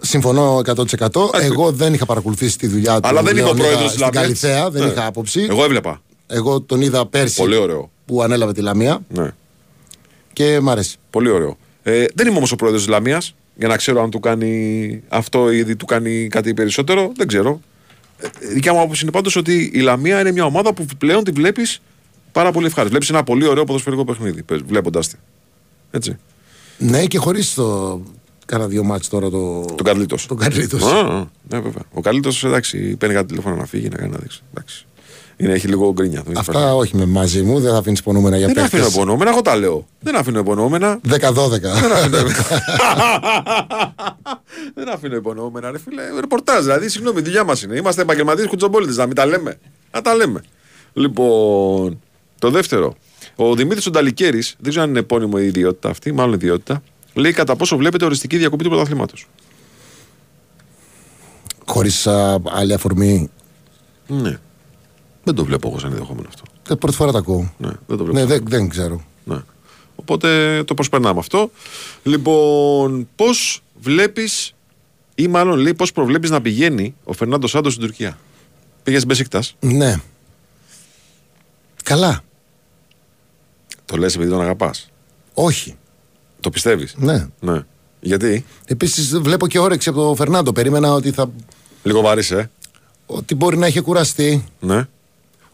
Συμφωνώ 100%. Εγώ δεν είχα παρακολουθήσει τη δουλειά του. Αλλά δεν είμαι ο Λεωνίδα πρόεδρος της στην Λαμίας. Καλυθέα, δεν Ναι. είχα άποψη. Εγώ έβλεπα. Εγώ τον είδα πέρσι Πολύ ωραίο. που ανέλαβε τη Λαμία Ναι. και μ' αρέσει. Πολύ ωραίο. Ε, δεν είμαι όμως ο πρόεδρος της Λαμίας για να ξέρω αν του κάνει αυτό ή του κάνει κάτι περισσότερο. Δεν ξέρω. Ε, η δικιά μου άποψη είναι πάντως ότι η Λαμία είναι μια ομάδα που πλέον τη βλέπεις πάρα πολύ ευχάριστη. Βλέπεις ένα πολύ ωραίο ποδοσφαιρικό παιχνίδι βλέποντα τη. Έτσι. Ναι, και χωρίς το. Κάνα δύο μάτς τώρα το. Τον Καρλίτος. Τον Καρλίτος. Ναι, βέβαια. Ο Καρλίτος εντάξει, παίρνει κάτι τηλέφωνο να φύγει, να κάνει να δείξει. Εντάξει. Είναι, έχει λίγο γκρίνια. δεν Αυτά υπάρχει. όχι με μαζί μου, δεν θα αφήνεις υπονοούμενα για Δεν παίχτες. αφήνω υπονοούμενα, εγώ τα λέω. Δεν αφήνω υπονοούμενα. 10-12. Δεν αφήνω <laughs> υπονοούμενα, ρε φίλε. Ρεπορτάζ, δηλαδή, συγγνώμη, η δουλειά μας είναι. Είμαστε επαγγελματίες κουτσομπόλητε, να μην τα λέμε. Να τα λέμε. Λοιπόν, το δεύτερο. Ο Δημήτρης Ονταλικέρης, δεν ξέρω αν είναι επώνυμο η ιδιότητα αυτή, μάλλον ιδιότητα, λέει κατά πόσο βλέπετε οριστική διακοπή του πρωταθλήματος. Χωρίς άλλη αφορμή. Ναι. Δεν το βλέπω εγώ σαν ενδεχόμενο αυτό. Ε, Πρώτη φορά τα ακούω. Ναι, δεν το βλέπω. Ναι, δεν, δεν ξέρω. Ναι. Οπότε το προσπερνάμε αυτό. Λοιπόν, πώς βλέπεις, ή μάλλον λέει, πώς προβλέπεις να πηγαίνει ο Φερνάντος Σάντος στην Τουρκία; Πήγες στην Μπεσίκτα; Ναι. Καλά. Το λες επειδή τον αγαπάς; Όχι. Το πιστεύεις; Ναι. ναι. Γιατί; Επίσης βλέπω και όρεξη από τον Φερνάντο. Περίμενα ότι, θα... Λίγο βαρύς, ε. ότι μπορεί να είχε κουραστεί. Ναι.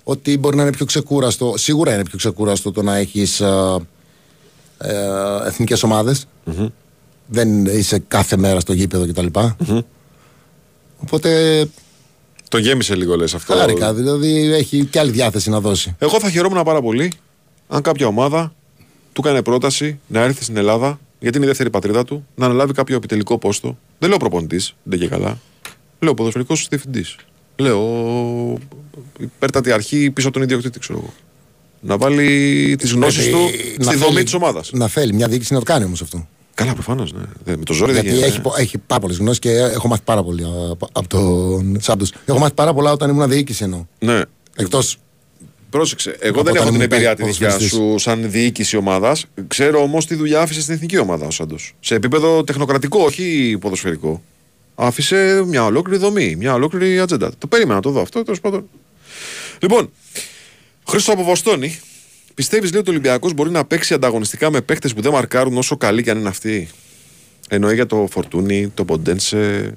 Ότι μπορεί να είναι πιο ξεκούραστο. Σίγουρα είναι πιο ξεκούραστο το να έχεις ε, εθνικές Δεν είσαι κάθε μέρα στο γήπεδο κτλ. Οπότε Το γέμισε λίγο, λες αυτό. χάρηκα. Δηλαδή έχει και άλλη διάθεση να δώσει. Εγώ θα χαιρόμουν πάρα πολύ αν κάποια ομάδα του έκανε πρόταση να έρθει στην Ελλάδα, γιατί είναι η δεύτερη πατρίδα του, να αναλάβει κάποιο επιτελικό πόστο. Δεν λέω προπονητής, δεν και καλά. Λέω ποδοσφαιρικός διευθυντής. Λέω υπέρτατη αρχή πίσω από τον ιδιοκτήτη, ξέρω εγώ. Να βάλει τις γνώσεις του να στη δομή θέλει- της ομάδας. Να θέλει μια διοίκηση να το κάνει όμως αυτό. Καλά, προφανώς. Ναι. Δεν- Με το ζόρι δεν Γιατί γίνεται. έχει, πο- έχει πάρα πολλές γνώσεις και έχω μάθει πάρα πολύ από, από τον Σάντος. Έχω μάθει πάρα πολλά όταν ήμουν διοίκηση εννοώ. Ναι. Εκτό. Πρόσεξε. Εγώ Από δεν όταν έχω την ήμουν εμπειρία τη δικιά ποδοσφαιριστής. σου σαν διοίκηση ομάδας. Ξέρω όμως τι δουλειά άφησε στην εθνική ομάδα ο Σάντος. Σε επίπεδο τεχνοκρατικό, όχι ποδοσφαιρικό. Άφησε μια ολόκληρη δομή, μια ολόκληρη ατζέντα. Το περίμενα να το δω αυτό, τέλος πάντων. Λοιπόν, Χρήστο από Βοστόνη, πιστεύεις λέει ότι ο Ολυμπιακός μπορεί να παίξει ανταγωνιστικά με παίχτε που δεν μαρκάρουν όσο καλοί και αν είναι αυτοί; Εννοεί για το Φορτούνι, το Ποντένσε,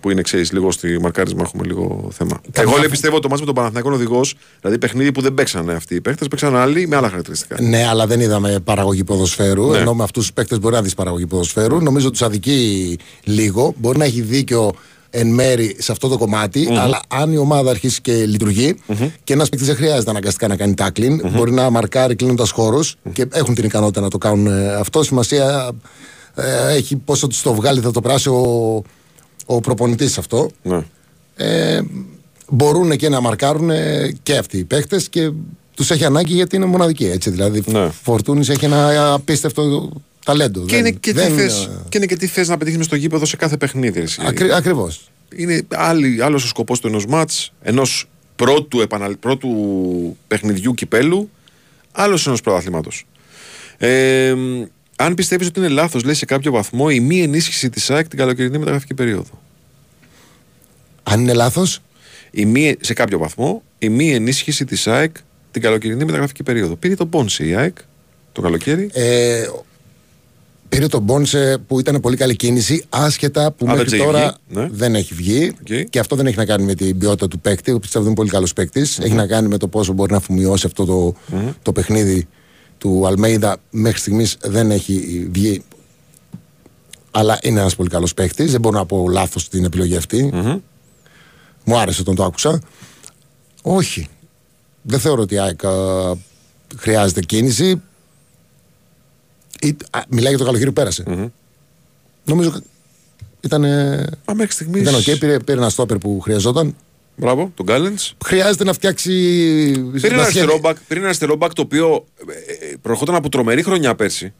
που είναι ξέρεις λίγο στη μαρκάρισμα έχουμε λίγο θέμα. Εγώ λέει πιστεύω ότι το μάτς με τον Παναθηναϊκό οδηγός, δηλαδή παιχνίδι που δεν παίξανε αυτοί οι παίχτε, παίξαν άλλοι με άλλα χαρακτηριστικά. Ναι, αλλά δεν είδαμε παραγωγή ποδοσφαίρου. Ναι. Ενώ με αυτούς τους παίκτες μπορεί να δεις παραγωγή ποδοσφαίρου. Νομίζω τους αδικεί λίγο. Μπορεί να έχει δίκιο εν μέρη σε αυτό το κομματι αλλά αν η ομάδα αρχίσει και λειτουργει και ένας παίκτης δεν χρειάζεται αναγκαστικά να κάνει tackling, μπορεί να μαρκάρει κλείνοντας χώρους και έχουν την ικανότητα να το κάνουν ε, αυτό. Σημασία ε, έχει πόσο τους το βγάλει, θα το πράσει ο, ο προπονητής αυτό. Ναι. Ε, μπορούν και να μαρκάρουν ε, και αυτοί οι παίχτε και τους έχει ανάγκη γιατί είναι μοναδικοί. Έτσι, δηλαδή, Ναι. Φορτούνης έχει ένα απίστευτο ταλέντο. Και, είναι και, τι θες, και είναι και τι θες να πετύχεις στο γήπεδο σε κάθε παιχνίδι. εσύ. Ακρι, Ακριβώς. Είναι άλλη, άλλος ο σκοπός του ενός μάτς, ενός πρώτου, επαναλ, πρώτου παιχνιδιού κυπέλου, άλλος ενός πρωταθλήματος. Ε, αν πιστεύεις ότι είναι λάθος, λέει σε κάποιο βαθμό, η μη ενίσχυση της ΑΕΚ την καλοκαιρινή μεταγραφική περίοδο. Αν είναι λάθος, Η μη, σε κάποιο βαθμό, η μη ενίσχυση της ΑΕΚ την καλοκαιρινή μεταγραφική περίοδο. Πήρε τον Πόνσε η ΑΕΚ το καλοκαίρι. ε, πήρε τον Πόνσε που ήταν πολύ καλή κίνηση, άσχετα που Α, δεν μέχρι της έχει τώρα βγει, ναι. δεν έχει βγει. Οκ. Και αυτό δεν έχει να κάνει με την ποιότητα του παίκτη. Εγώ πιστεύω ότι είναι πολύ καλός παίκτης. Έχει να κάνει με το πόσο μπορεί να αφομοιώσει αυτό το, το παιχνίδι του Αλμέιδα. Μέχρι στιγμής δεν έχει βγει. Αλλά είναι ένας πολύ καλός παίκτης. Δεν μπορώ να πω λάθος την επιλογή αυτή. Μου άρεσε όταν το άκουσα. Όχι. Δεν θεωρώ ότι η ΑΕΚ α, χρειάζεται κίνηση. Ή, α, μιλάει για το καλοκαίρι που πέρασε Νομίζω ήταν. Μα μέχρι στιγμής... Ήταν οκ, πήρε, πήρε ένα στόπερ που χρειαζόταν. Μπράβο, τον Κάλενς. Χρειάζεται να φτιάξει. Πήρε ένα, να αριστερό back, πήρε ένα αριστερό back το οποίο ε, ε, προερχόταν από τρομερή χρονιά πέρσι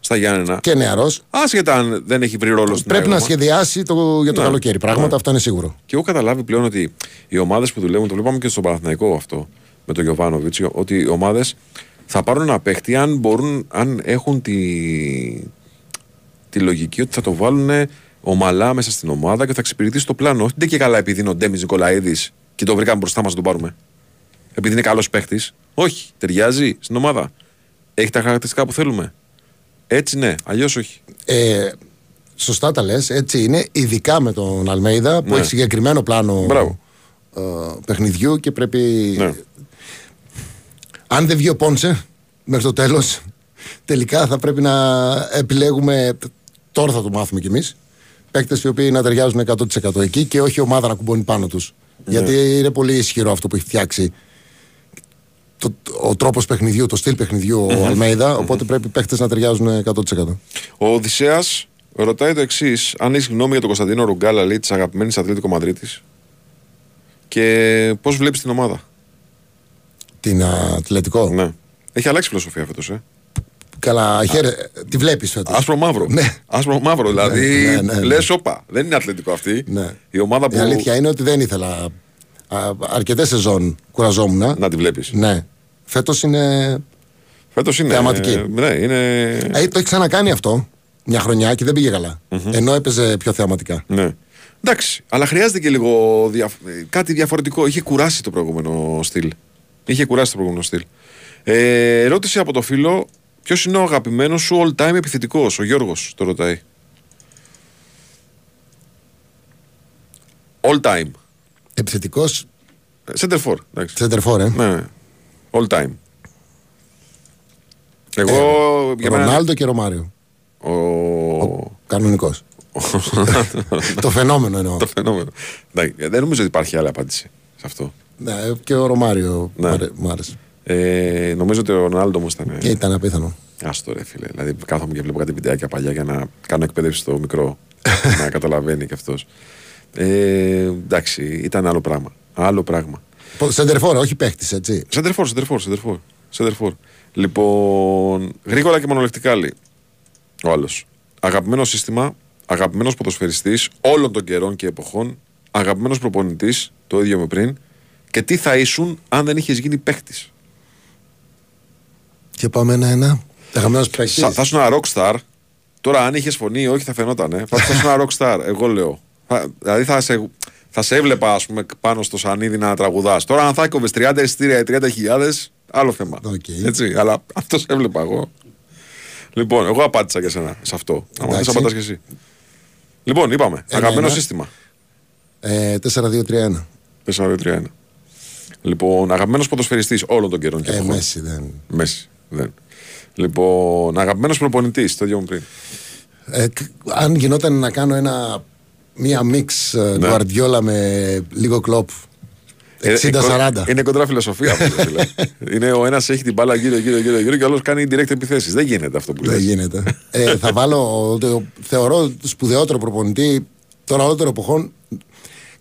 στα Γιάννενα. Και νεαρός. Άσχετα αν δεν έχει βρει ρόλο στην Πρέπει ΑΕΚ να ακόμα. σχεδιάσει το, για το Ναι. καλοκαίρι. Πράγματα, Ναι. αυτό είναι σίγουρο. Και έχω καταλάβει πλέον ότι οι ομάδες που δουλεύουν, το βλέπαμε και στον Παναθηναϊκό αυτό με τον Γιωβάνοβιτς, ότι οι ομάδες θα πάρουν ένα παίχτη αν μπορούν, αν έχουν τη, τη λογική ότι θα το βάλουν ομαλά μέσα στην ομάδα και θα εξυπηρετήσει το πλάνο. Όχι δεν και καλά επειδή είναι ο Ντέμις Νικολαίδης και το βρήκαμε μπροστά μας να τον πάρουμε. Επειδή είναι καλός παίχτης. Όχι, ταιριάζει στην ομάδα. Έχει τα χαρακτηριστικά που θέλουμε. Έτσι ναι, αλλιώς όχι. Ε, σωστά τα λες, έτσι είναι. Ειδικά με τον Αλμέιδα που Ναι. έχει συγκεκριμένο πλάνο Μπράβο. ε, παιχνιδιού και πρέπει. Ναι. Αν δεν βγει ο Πόνσε μέχρι το τέλος, τελικά θα πρέπει να επιλέγουμε. Τώρα θα το μάθουμε κι εμείς. Παίκτες οι οποίοι να ταιριάζουν 100% εκεί και όχι η ομάδα να κουμπώνει πάνω τους. Ναι. Γιατί είναι πολύ ισχυρό αυτό που έχει φτιάξει το, ο τρόπος παιχνιδιού, το στυλ παιχνιδιού ο αλμειδα Οπότε πρέπει οι παίκτες να ταιριάζουν 100%. Ο Οδυσσέας ρωτάει το εξής: Αν έχεις γνώμη για τον Κωνσταντίνο Ρουγκάλα, λέει της αγαπημένης Ατλέτικο Μαδρίτης. Και πώς βλέπεις την ομάδα; Την Ατλετικό. Ναι. Έχει αλλάξει φιλοσοφία φέτος, ε. Καλά, χαίρε, τη βλέπεις φέτος. Άσπρο μαύρο. Ναι. Άσπρο μαύρο. Δηλαδή ναι, ναι, ναι. λες, όπα. Δεν είναι Ατλετικό αυτή. Ναι. Η ομάδα που. Η αλήθεια είναι ότι δεν ήθελα. Αρκετές σεζόν κουραζόμουν. Να τη βλέπεις. Ναι. Φέτος είναι. Φέτος είναι. Θεαματική. ε, ναι, είναι. Ε, το έχει ξανακάνει αυτό μια χρονιά και δεν πήγε καλά. Ενώ έπαιζε πιο θεαματικά. Ναι. Εντάξει, αλλά χρειάζεται και λίγο διαφ- ε, κάτι διαφορετικό. Είχε κουράσει το προηγούμενο στυλ. Είχε κουράσει το προηγούμενο στυλ. Ε, ερώτηση από το φίλο: Ποιος είναι ο αγαπημένος σου all time επιθετικός, ο Γιώργος, το ρωτάει. All time. Επιθετικός; Ε, Center for. Εντάξει. center ε. Ναι. All time. Εγώ. για μένα- Ρονάλντο και Ρωμάριο. Ο... Κανονικός. <laughs> το φαινόμενο εννοώ. το φαινόμενο. Εντάξει, δεν νομίζω ότι υπάρχει άλλη απάντηση σε αυτό. Ναι, και ο Ρωμάριο Ναι. μου άρε- μου άρεσε. Ε, νομίζω ότι ο Ρονάλντο όμως ήταν. Και ήταν απίθανο. Άστο ρε φίλε. Δηλαδή κάθομαι και βλέπω κάτι βιντεάκια παλιά για να κάνω εκπαίδευση στο μικρό. <laughs> να καταλαβαίνει κι αυτός. Ε, εντάξει, ήταν άλλο πράγμα. Άλλο πράγμα. Σεντερφόρ, όχι παίχτης, έτσι. Σεντερφόρ, σεντερφόρ, σεντερφόρ. σεντερφόρ. Λοιπόν, γρήγορα και μονολεκτικά λέει ο άλλος. Αγαπημένο σύστημα, αγαπημένος ποδοσφαιριστής όλων των καιρών και εποχών, αγαπημένος προπονητής, το ίδιο με πριν, και τι θα ήσουν αν δεν είχες γίνει παίχτη. Και πάμε ένα-ένα. Αγαπημένος παίχτη. Θα ήσουν ένα rockstar. Τώρα, αν είχες φωνή ή όχι, θα φαινόταν. Ε. Θα ήσουν ένα rockstar, εγώ λέω. Θα- Δηλαδή, θα σε, θα σε έβλεπα, ας πούμε, πάνω στο σανίδι να τραγουδάς. Τώρα, αν θα έκοβες 30 εισιτήρια ή 30.000, άλλο θέμα. Έτσι, αλλά αυτός σε έβλεπα εγώ. Λοιπόν, εγώ απάντησα για σένα σε αυτό. Αν Εντάξει. θε, απαντάς και εσύ. Λοιπόν, είπαμε. Ένα, Αγαπημένο ένα. σύστημα. Ε, 4-2-3-1. 4-2-3-1. Λοιπόν, αγαπημένος ποδοσφαιριστής όλων των καιρών και Ε, εποχών. Μέση δεν. Μέση. Δεν. Λοιπόν, αγαπημένος προπονητής, το ίδιο μου πριν. Ε, κ- αν γινόταν να κάνω ένα, μία μίξ ε, Ναι. Guardiola με λίγο κλοπ. Ε, 60-40. ε, Είναι κοντρά φιλοσοφία αυτό. φίλε. <laughs> είναι ο ένας έχει την μπάλα γύρω, γύρω, γύρω, γύρω και ο άλλος κάνει direct επιθέσεις. Δεν γίνεται αυτό που Δεν λες. γίνεται. <laughs> ε, θα βάλω, το, θεωρώ το σπουδαιότερο προπονητή των αλλότερων εποχών.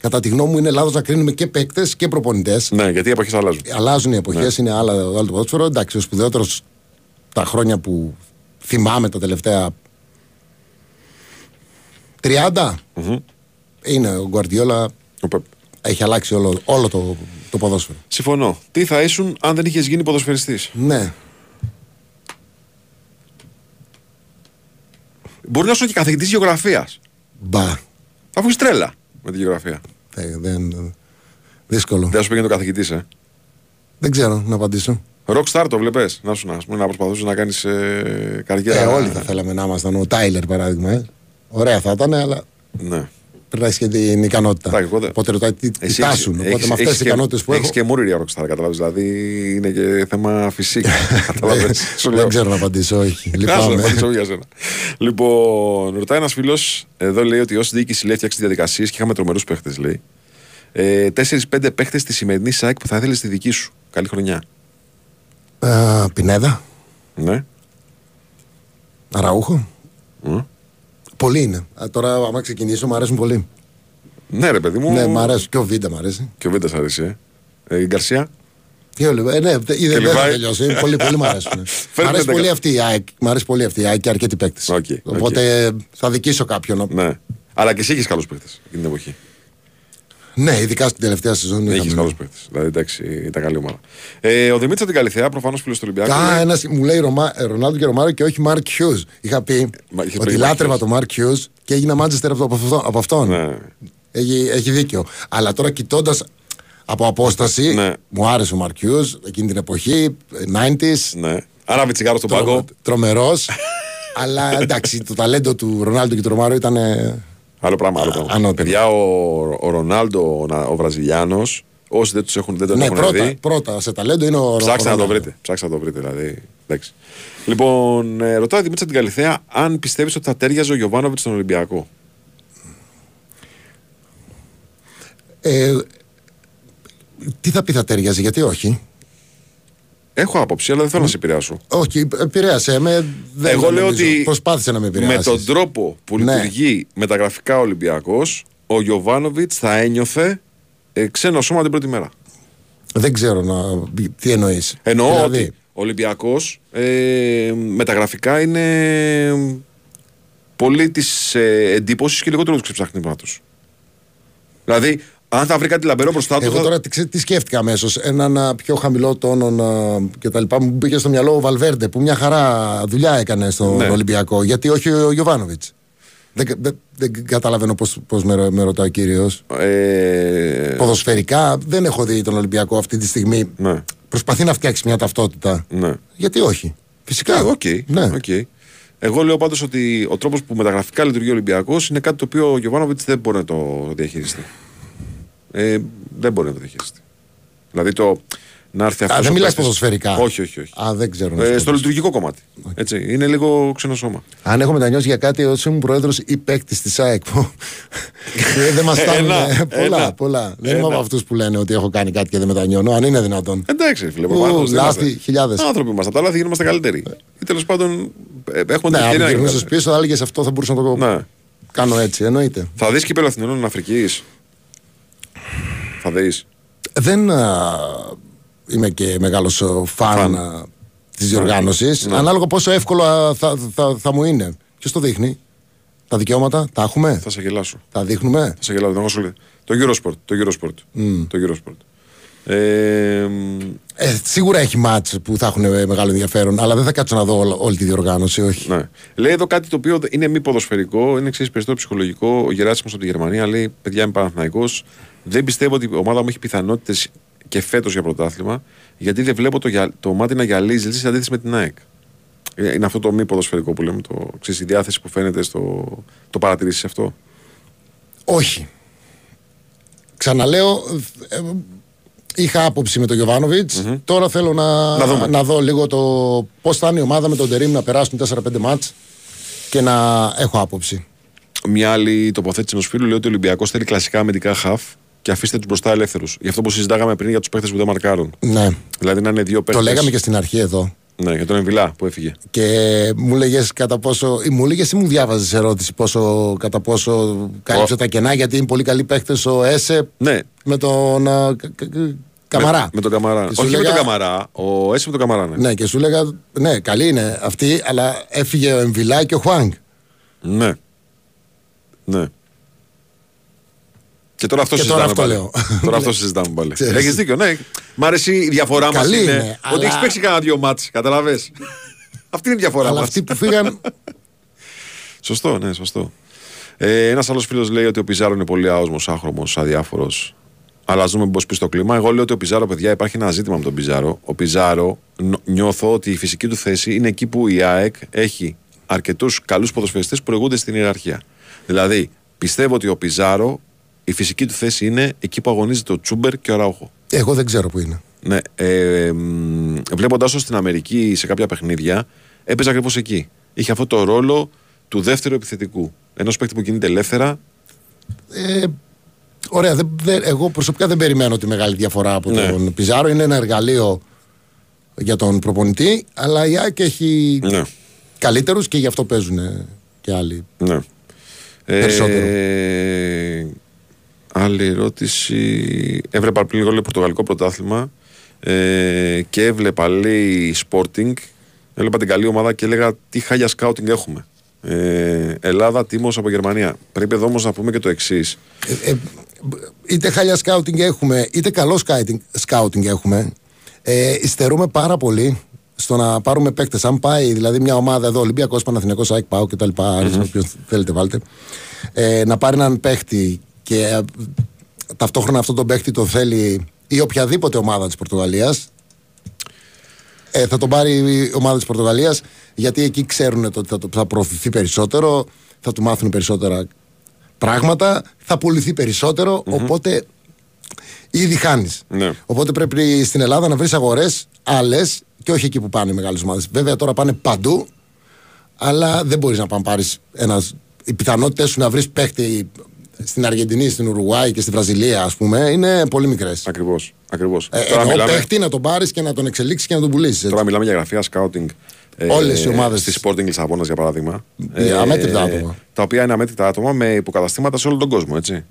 Κατά τη γνώμη μου είναι λάθος να κρίνουμε και παίκτες και προπονητές. Ναι, γιατί οι εποχές αλλάζουν. Αλλάζουν οι εποχές, Ναι. είναι άλλα, άλλο το ποδόσφαιρο. Εντάξει, ο σπουδαιότερος τα χρόνια που θυμάμαι τα τελευταία 30 είναι ο Γκουαρδιόλα. Έχει αλλάξει όλο, όλο το, το ποδόσφαιρο. Συμφωνώ. Τι θα ήσουν αν δεν είχες γίνει ποδοσφαιριστής; Ναι. Μπορεί να είσαι και καθηγητής γεωγραφίας. Μπα. Αφού είσαι τρέλα με τη γεωγραφία. Ε, δεν, δύσκολο. Δεν σου πήγαινε το καθηγητής, ε; Δεν ξέρω να απαντήσω. Rockstar το βλέπει. Να σου να, ας πούμε, να προσπαθούσες να κάνεις ε, καριέρα. Ε, όλοι θα θέλαμε να ήμασταν ο Τάιλερ παράδειγμα. Ε. Ωραία θα ήταν, αλλά Ναι. Πρέπει να έχει και την ικανότητα. Οπότε ρωτάει τι, τι Εσύ τάσουν. έχεις- Οπότε με αυτές έχεις τι και- ικανότητες που έχω. Έχεις και μούρι για Rockstar, καταλάβεις. Δηλαδή είναι και θέμα φυσική. <laughs> Καταλάβες. Σου λέω. Δεν ξέρω να απαντήσω, όχι. Άσο, Λυπάμαι. απαντήσω για σένα. Λοιπόν, ρωτάει ένας φίλος, εδώ λέει ότι ως διοίκηση λέει φτιάξει διαδικασίες και είχαμε τρομερούς παίχτες, λέει. Ε, 4-5 παίχτες της σημερινής ΣΑΕΚ που θα ήθελες στη δική σου. Καλή χρονιά. Α, Πινέδα, Ναι. Αραούχο. Μμ. Πολλοί είναι. Α, τώρα, άμα ξεκινήσω, μου αρέσουν πολύ. Ναι, ρε παιδί μου. Ναι, μου αρέσουν. Και ο Βίντα μου αρέσει. Και ο Βίντας αρέσει, ε. ε η Γκαρσία. Και όλοι, ε, ναι, δε- είδε, δεν θα Λιβάη. τελειώσει. Πολύ, πολύ μου αρέσουν. <laughs> Μ' Φέρτε αρέσει τα πολύ κα- αυτή η ΑΕΚ. Μ' αρέσει πολύ αυτή η ΑΕΚ και αρκετοί παίκτες. Οκ, Οπότε θα αδικήσω κάποιον. Ναι. Αλλά και εσύ έχεις καλούς παίχτες εκείνη την εποχή. Ναι, ειδικά στην τελευταία σεζόν. Έχεις είχαμε. καλούς παίχτες. Δηλαδή, εντάξει, ήταν καλή ομάδα. Ε, ο Δημήτρης από την Καλλιθέα, προφανώς φίλος του Ολυμπιακού. Α, λέει- ένας μου λέει Ρωμά, ε, Ρονάλντο και Ρωμάριο και όχι Μαρκ Χιούζ. Είχα πει Μα, είχε πει ότι Mark λάτρευα Hughes. τον Μαρκ Χιούζ και έγινα Μάντσεστερ από, από αυτόν. Από αυτόν. Ναι. Έχει, έχει δίκιο. Αλλά τώρα κοιτώντας από απόσταση, Ναι. μου άρεσε ο Μαρκ Χιούζ εκείνη την εποχή, 90s. Ναι. Άρα τσιγάρο στον πάγκο. Τρομερός. <laughs> αλλά εντάξει, το ταλέντο του Ρονάλντο και του Ρωμάριο ήταν. Ε, Άλλο πράγμα. Άλλο πράγμα. ανώτερο. Παιδιά, ο, ο Ρονάλντο, ο, Να- ο Βραζιλιάνος, όσοι δεν, τους έχουν, δεν τον ναι, έχουν πρώτα, δει, πρώτα σε ταλέντο είναι ο ψάξτε να το Ρονάλντο. βρείτε. Ψάξτε να το βρείτε, δηλαδή. Εντάξει. Λοιπόν, ε, ρωτάω Δημήτρης από την Καλλιθέα αν πιστεύεις ότι θα ταίριαζε ο Γιοβάνοβιτς στον Ολυμπιακό; Ε, τι θα πει θα ταιριάζει, γιατί όχι; Έχω άποψη, αλλά δεν θέλω να σε επηρεάσω. Όχι, επηρέασε με. Δεν Εγώ λέω νομίζω. ότι Προσπάθησε να με επηρεάσεις. με τον τρόπο που Ναι. λειτουργεί μεταγραφικά ο Ολυμπιακός, ο Γιωβάνοβιτς θα ένιωθε ε, ξένο σώμα την πρώτη μέρα. Δεν ξέρω να... τι εννοείς. Εννοώ δηλαδή, ότι ο Ολυμπιακός ε, μεταγραφικά είναι πολύ τη ε, εντύπωση και λιγότερο τους ξεψάχνηματο. Δηλαδή, αν θα βρει κάτι λαμπερό μπροστά του. Εγώ θα- τώρα τι, ξέ- τι σκέφτηκα αμέσως. Έναν α, πιο χαμηλό τόνο να, και τα λοιπά. Μου μπήκε στο μυαλό ο Βαλβέρντε που μια χαρά δουλειά έκανε στον Ναι. Ολυμπιακό. Γιατί όχι ο Γιωβάνοβιτς. Δεν, δεν, δεν καταλαβαίνω πώς με, ρω- με ρωτάει ο κύριος. Ε, Ποδοσφαιρικά δεν έχω δει τον Ολυμπιακό αυτή τη στιγμή. ναι, Προσπαθεί να φτιάξει μια ταυτότητα. ναι. Γιατί όχι. Φυσικά. Ε, οκ, Ναι. οκ. Εγώ λέω πάντως ότι ο τρόπος που μεταγραφικά λειτουργεί ο Ολυμπιακός είναι κάτι το οποίο ο Γιοβάνοβιτς δεν μπορεί να το διαχειριστεί. Ε, δεν μπορεί να το διαχειριστεί. Δηλαδή το να έρθει αυτός. Α, δεν μιλάς ποδοσφαιρικά. Όχι, όχι. όχι. Α, δεν ξέρω. να Ε, σου πω. στο λειτουργικό κομμάτι. Έτσι. Είναι λίγο ξένο σώμα. Αν έχω μετανιώσει για κάτι, όσο ήμουν πρόεδρος ή παίκτης της ΑΕΚ. που- Ε, δεν μας φτάνουν. Ένα, ε, πολλά, ένα. πολλά. Δεν είμαι Ένα. από αυτούς που λένε ότι έχω κάνει κάτι και δεν μετανιώνω. Αν είναι δυνατόν. Εντάξει, φίλε. Ου, προφανώς, δεν λάθη, είμαστε. χιλιάδες. Άνθρωποι είμαστε. Από τα λάθη γινόμαστε καλύτεροι. Ή τέλος πάντων ε, έχουμε την Ναι, αν ευκαιρία να γυρνούσες γίνουμε πίσω, θα έλεγες αυτό θα μπορούσα να το καλύτεροι. Ναι. κάνω έτσι. Εννοείται. Θα δεις κύπελο Αθηνών Αφρικής. Θα δεις. Δεν α, είμαι και μεγάλος φαν, Φαν. της διοργάνωσης. Ναι. Ανάλογα πόσο εύκολο α, θα, θα, θα μου είναι. Ποιος το δείχνει; Τα δικαιώματα τα έχουμε; Θα σε γελάσω. Τα δείχνουμε; Θα σε γελάσω. δεν έχω σχολεί. Το Eurosport. Το Eurosport. Το Eurosport. Ε, μ, Ε, σίγουρα έχει μάτς που θα έχουν ε, μεγάλο ενδιαφέρον, αλλά δεν θα κάτσω να δω όλη, όλη τη διοργάνωση, όχι. ναι. Λέει εδώ κάτι το οποίο είναι μη ποδοσφαιρικό, είναι εξή περισσότερο ψυχολογικό. Ο Γεράσιμο από τη Γερμανία λέει: Παιδιά, είμαι Παναθηναϊκός Δεν πιστεύω ότι η ομάδα μου έχει πιθανότητες και φέτος για πρωτάθλημα, γιατί δεν βλέπω το, γυα- το μάτι να γυαλίζει σε αντίθεση με την ΑΕΚ. Ε, Είναι αυτό το μη ποδοσφαιρικό που λέμε, το, ξέρεις, η διάθεση που φαίνεται στο. Το παρατηρήσεις αυτό. Όχι. Ξαναλέω, ε, είχα άποψη με τον γιωβανοβιτ Τώρα θέλω να, Να δούμε. δω λίγο το πώς θα είναι η ομάδα με τον Τερήμ να περάσουν 4-5 μάτς και να έχω άποψη. Μια άλλη τοποθέτηση ενό φίλους λέει ότι ο Ολυμπιακός θέλει κλασικά αμυντικά χαφ και αφήστε τους μπροστά ελεύθερους. Γι' αυτό που συζητάγαμε πριν για τους παίχτε που δεν μαρκάρουν. Ναι. Δηλαδή να είναι δύο παίχτε. Το λέγαμε και στην αρχή εδώ. Ναι, για τον Εμβιλά που έφυγε. Και μου λέγες κατά πόσο. ή Μου λέγες ή μου διάβαζες ερώτηση πόσο, κατά πόσο κάλυψε Ο- τα κενά, γιατί είναι πολύ καλή παίχτες ο Έσε Ναι, με τον α, κα- κα- κα- Καμαρά. Με, με τον Καμαρά. Και σου Όχι με λέγα- τον Καμαρά. Ο Έσαι με τον Καμαρά. Ναι. Ναι, και σου έλεγα, ναι, καλή είναι αυτή, αλλά έφυγε ο Εμβιλά και ο Χουάνγκ. ναι. Ναι. Και τώρα αυτό Και συζητάμε τώρα αυτό πάλι. λέω. <laughs> Τώρα αυτό <laughs> συζητάμε πάλι. Ξέρεις. Έχει δίκιο, ναι. Μ' αρέσει η διαφορά μας. Καλή Είναι, είναι, ότι αλλά- έχεις παίξει κανένα δύο μάτς, Καταλαβέ. <laughs> Αυτή είναι η διαφορά αλλά μας. αυτοί που φύγαν. Σωστό, ναι, σωστό. Ε, Ένας άλλος φίλος λέει ότι ο Πιζάρο είναι πολύ άοσμος, άχρωμο, αδιάφορος. Αλλά ας δούμε πώς πεις στο κλίμα. Εγώ λέω ότι ο Πιζάρο, παιδιά, υπάρχει ένα ζήτημα με τον Πιζάρο. Ο Πιζάρο νο- νιώθω ότι η φυσική του θέση είναι εκεί που η ΑΕΚ έχει αρκετούς καλούς ποδοσφαιριστές που προηγούνται στην ιεραρχία. Δηλαδή, πιστεύω ότι ο Πιζάρο η φυσική του θέση είναι εκεί που αγωνίζεται ο Τσούμπερ και ο Ράουχο. Εγώ δεν ξέρω που είναι. Ναι, ε, βλέποντας το στην Αμερική σε κάποια παιχνίδια, έπαιζε ακριβώς εκεί. Είχε αυτό το ρόλο του δεύτερου επιθετικού. Ενός παίκτη που κινείται ελεύθερα. Ε, ωραία, δεν, δεν- εγώ προσωπικά δεν περιμένω τη μεγάλη διαφορά από Ναι. τον Πιζάρο. Είναι ένα εργαλείο για τον προπονητή, αλλά η ΑΕΚ έχει Ναι. καλύτερους και γι' αυτό παίζουν και άλλοι. ναι. Περισσότερο. Ε, άλλη ερώτηση. Έβλεπα πριν λίγο λέει, Πορτογαλικό πρωτάθλημα ε, και έβλεπα λέει Sporting. Έβλεπα την καλή ομάδα και έλεγα τι χάλια σκάουτινγκ έχουμε. Ε, Ελλάδα, Τίμος από Γερμανία. Πρέπει εδώ όμως να πούμε και το εξής. Ε, ε, είτε χάλια σκάουτινγκ έχουμε, είτε καλό σκάουτινγκ- σκάουτινγκ έχουμε. Ε, υστερούμε πάρα πολύ στο να πάρουμε παίκτες. Αν πάει δηλαδή μια ομάδα εδώ, Ολυμπιακός, Παναθηναϊκός, ΑΕΚ, ΠΑΟ κτλ. Mm-hmm. Όποιο θέλετε, βάλτε. Ε, να πάρει έναν παίκτη και ε, ταυτόχρονα αυτόν τον παίκτη το θέλει ή οποιαδήποτε ομάδα της Πορτογαλίας. Ε, θα τον πάρει η ομάδα της Πορτογαλίας γιατί εκεί ξέρουν το ότι θα, το- θα προωθηθεί περισσότερο, θα του μάθουν περισσότερα πράγματα, θα πουληθεί περισσότερο, οπότε ήδη χάνεις. Ναι. Οπότε πρέπει στην Ελλάδα να βρεις αγορές άλλες και όχι εκεί που πάνε οι μεγάλες ομάδες. Βέβαια τώρα πάνε παντού, αλλά δεν μπορείς να πάρει ένας. Οι πιθανότητε σου να βρεις παίχτη στην Αργεντινή, στην Ουρουγουάη και στη Βραζιλία, ας πούμε, είναι πολύ μικρές. Ακριβώς. Ακριβώς. Ε, τώρα, εννοώ μιλάμε, παίχτη να τον πάρεις και να τον εξελίξεις και να τον πουλήσεις. τώρα μιλάμε για γραφεία σκάουτινγκ. Ε, Όλες οι ομάδες. Στη Sporting Λισαβόνας, για παράδειγμα. Ε, αμέτρητα άτομα. Τα οποία είναι αμέτρητα άτομα με υποκαταστήματα σε όλο τον κόσμο, έτσι.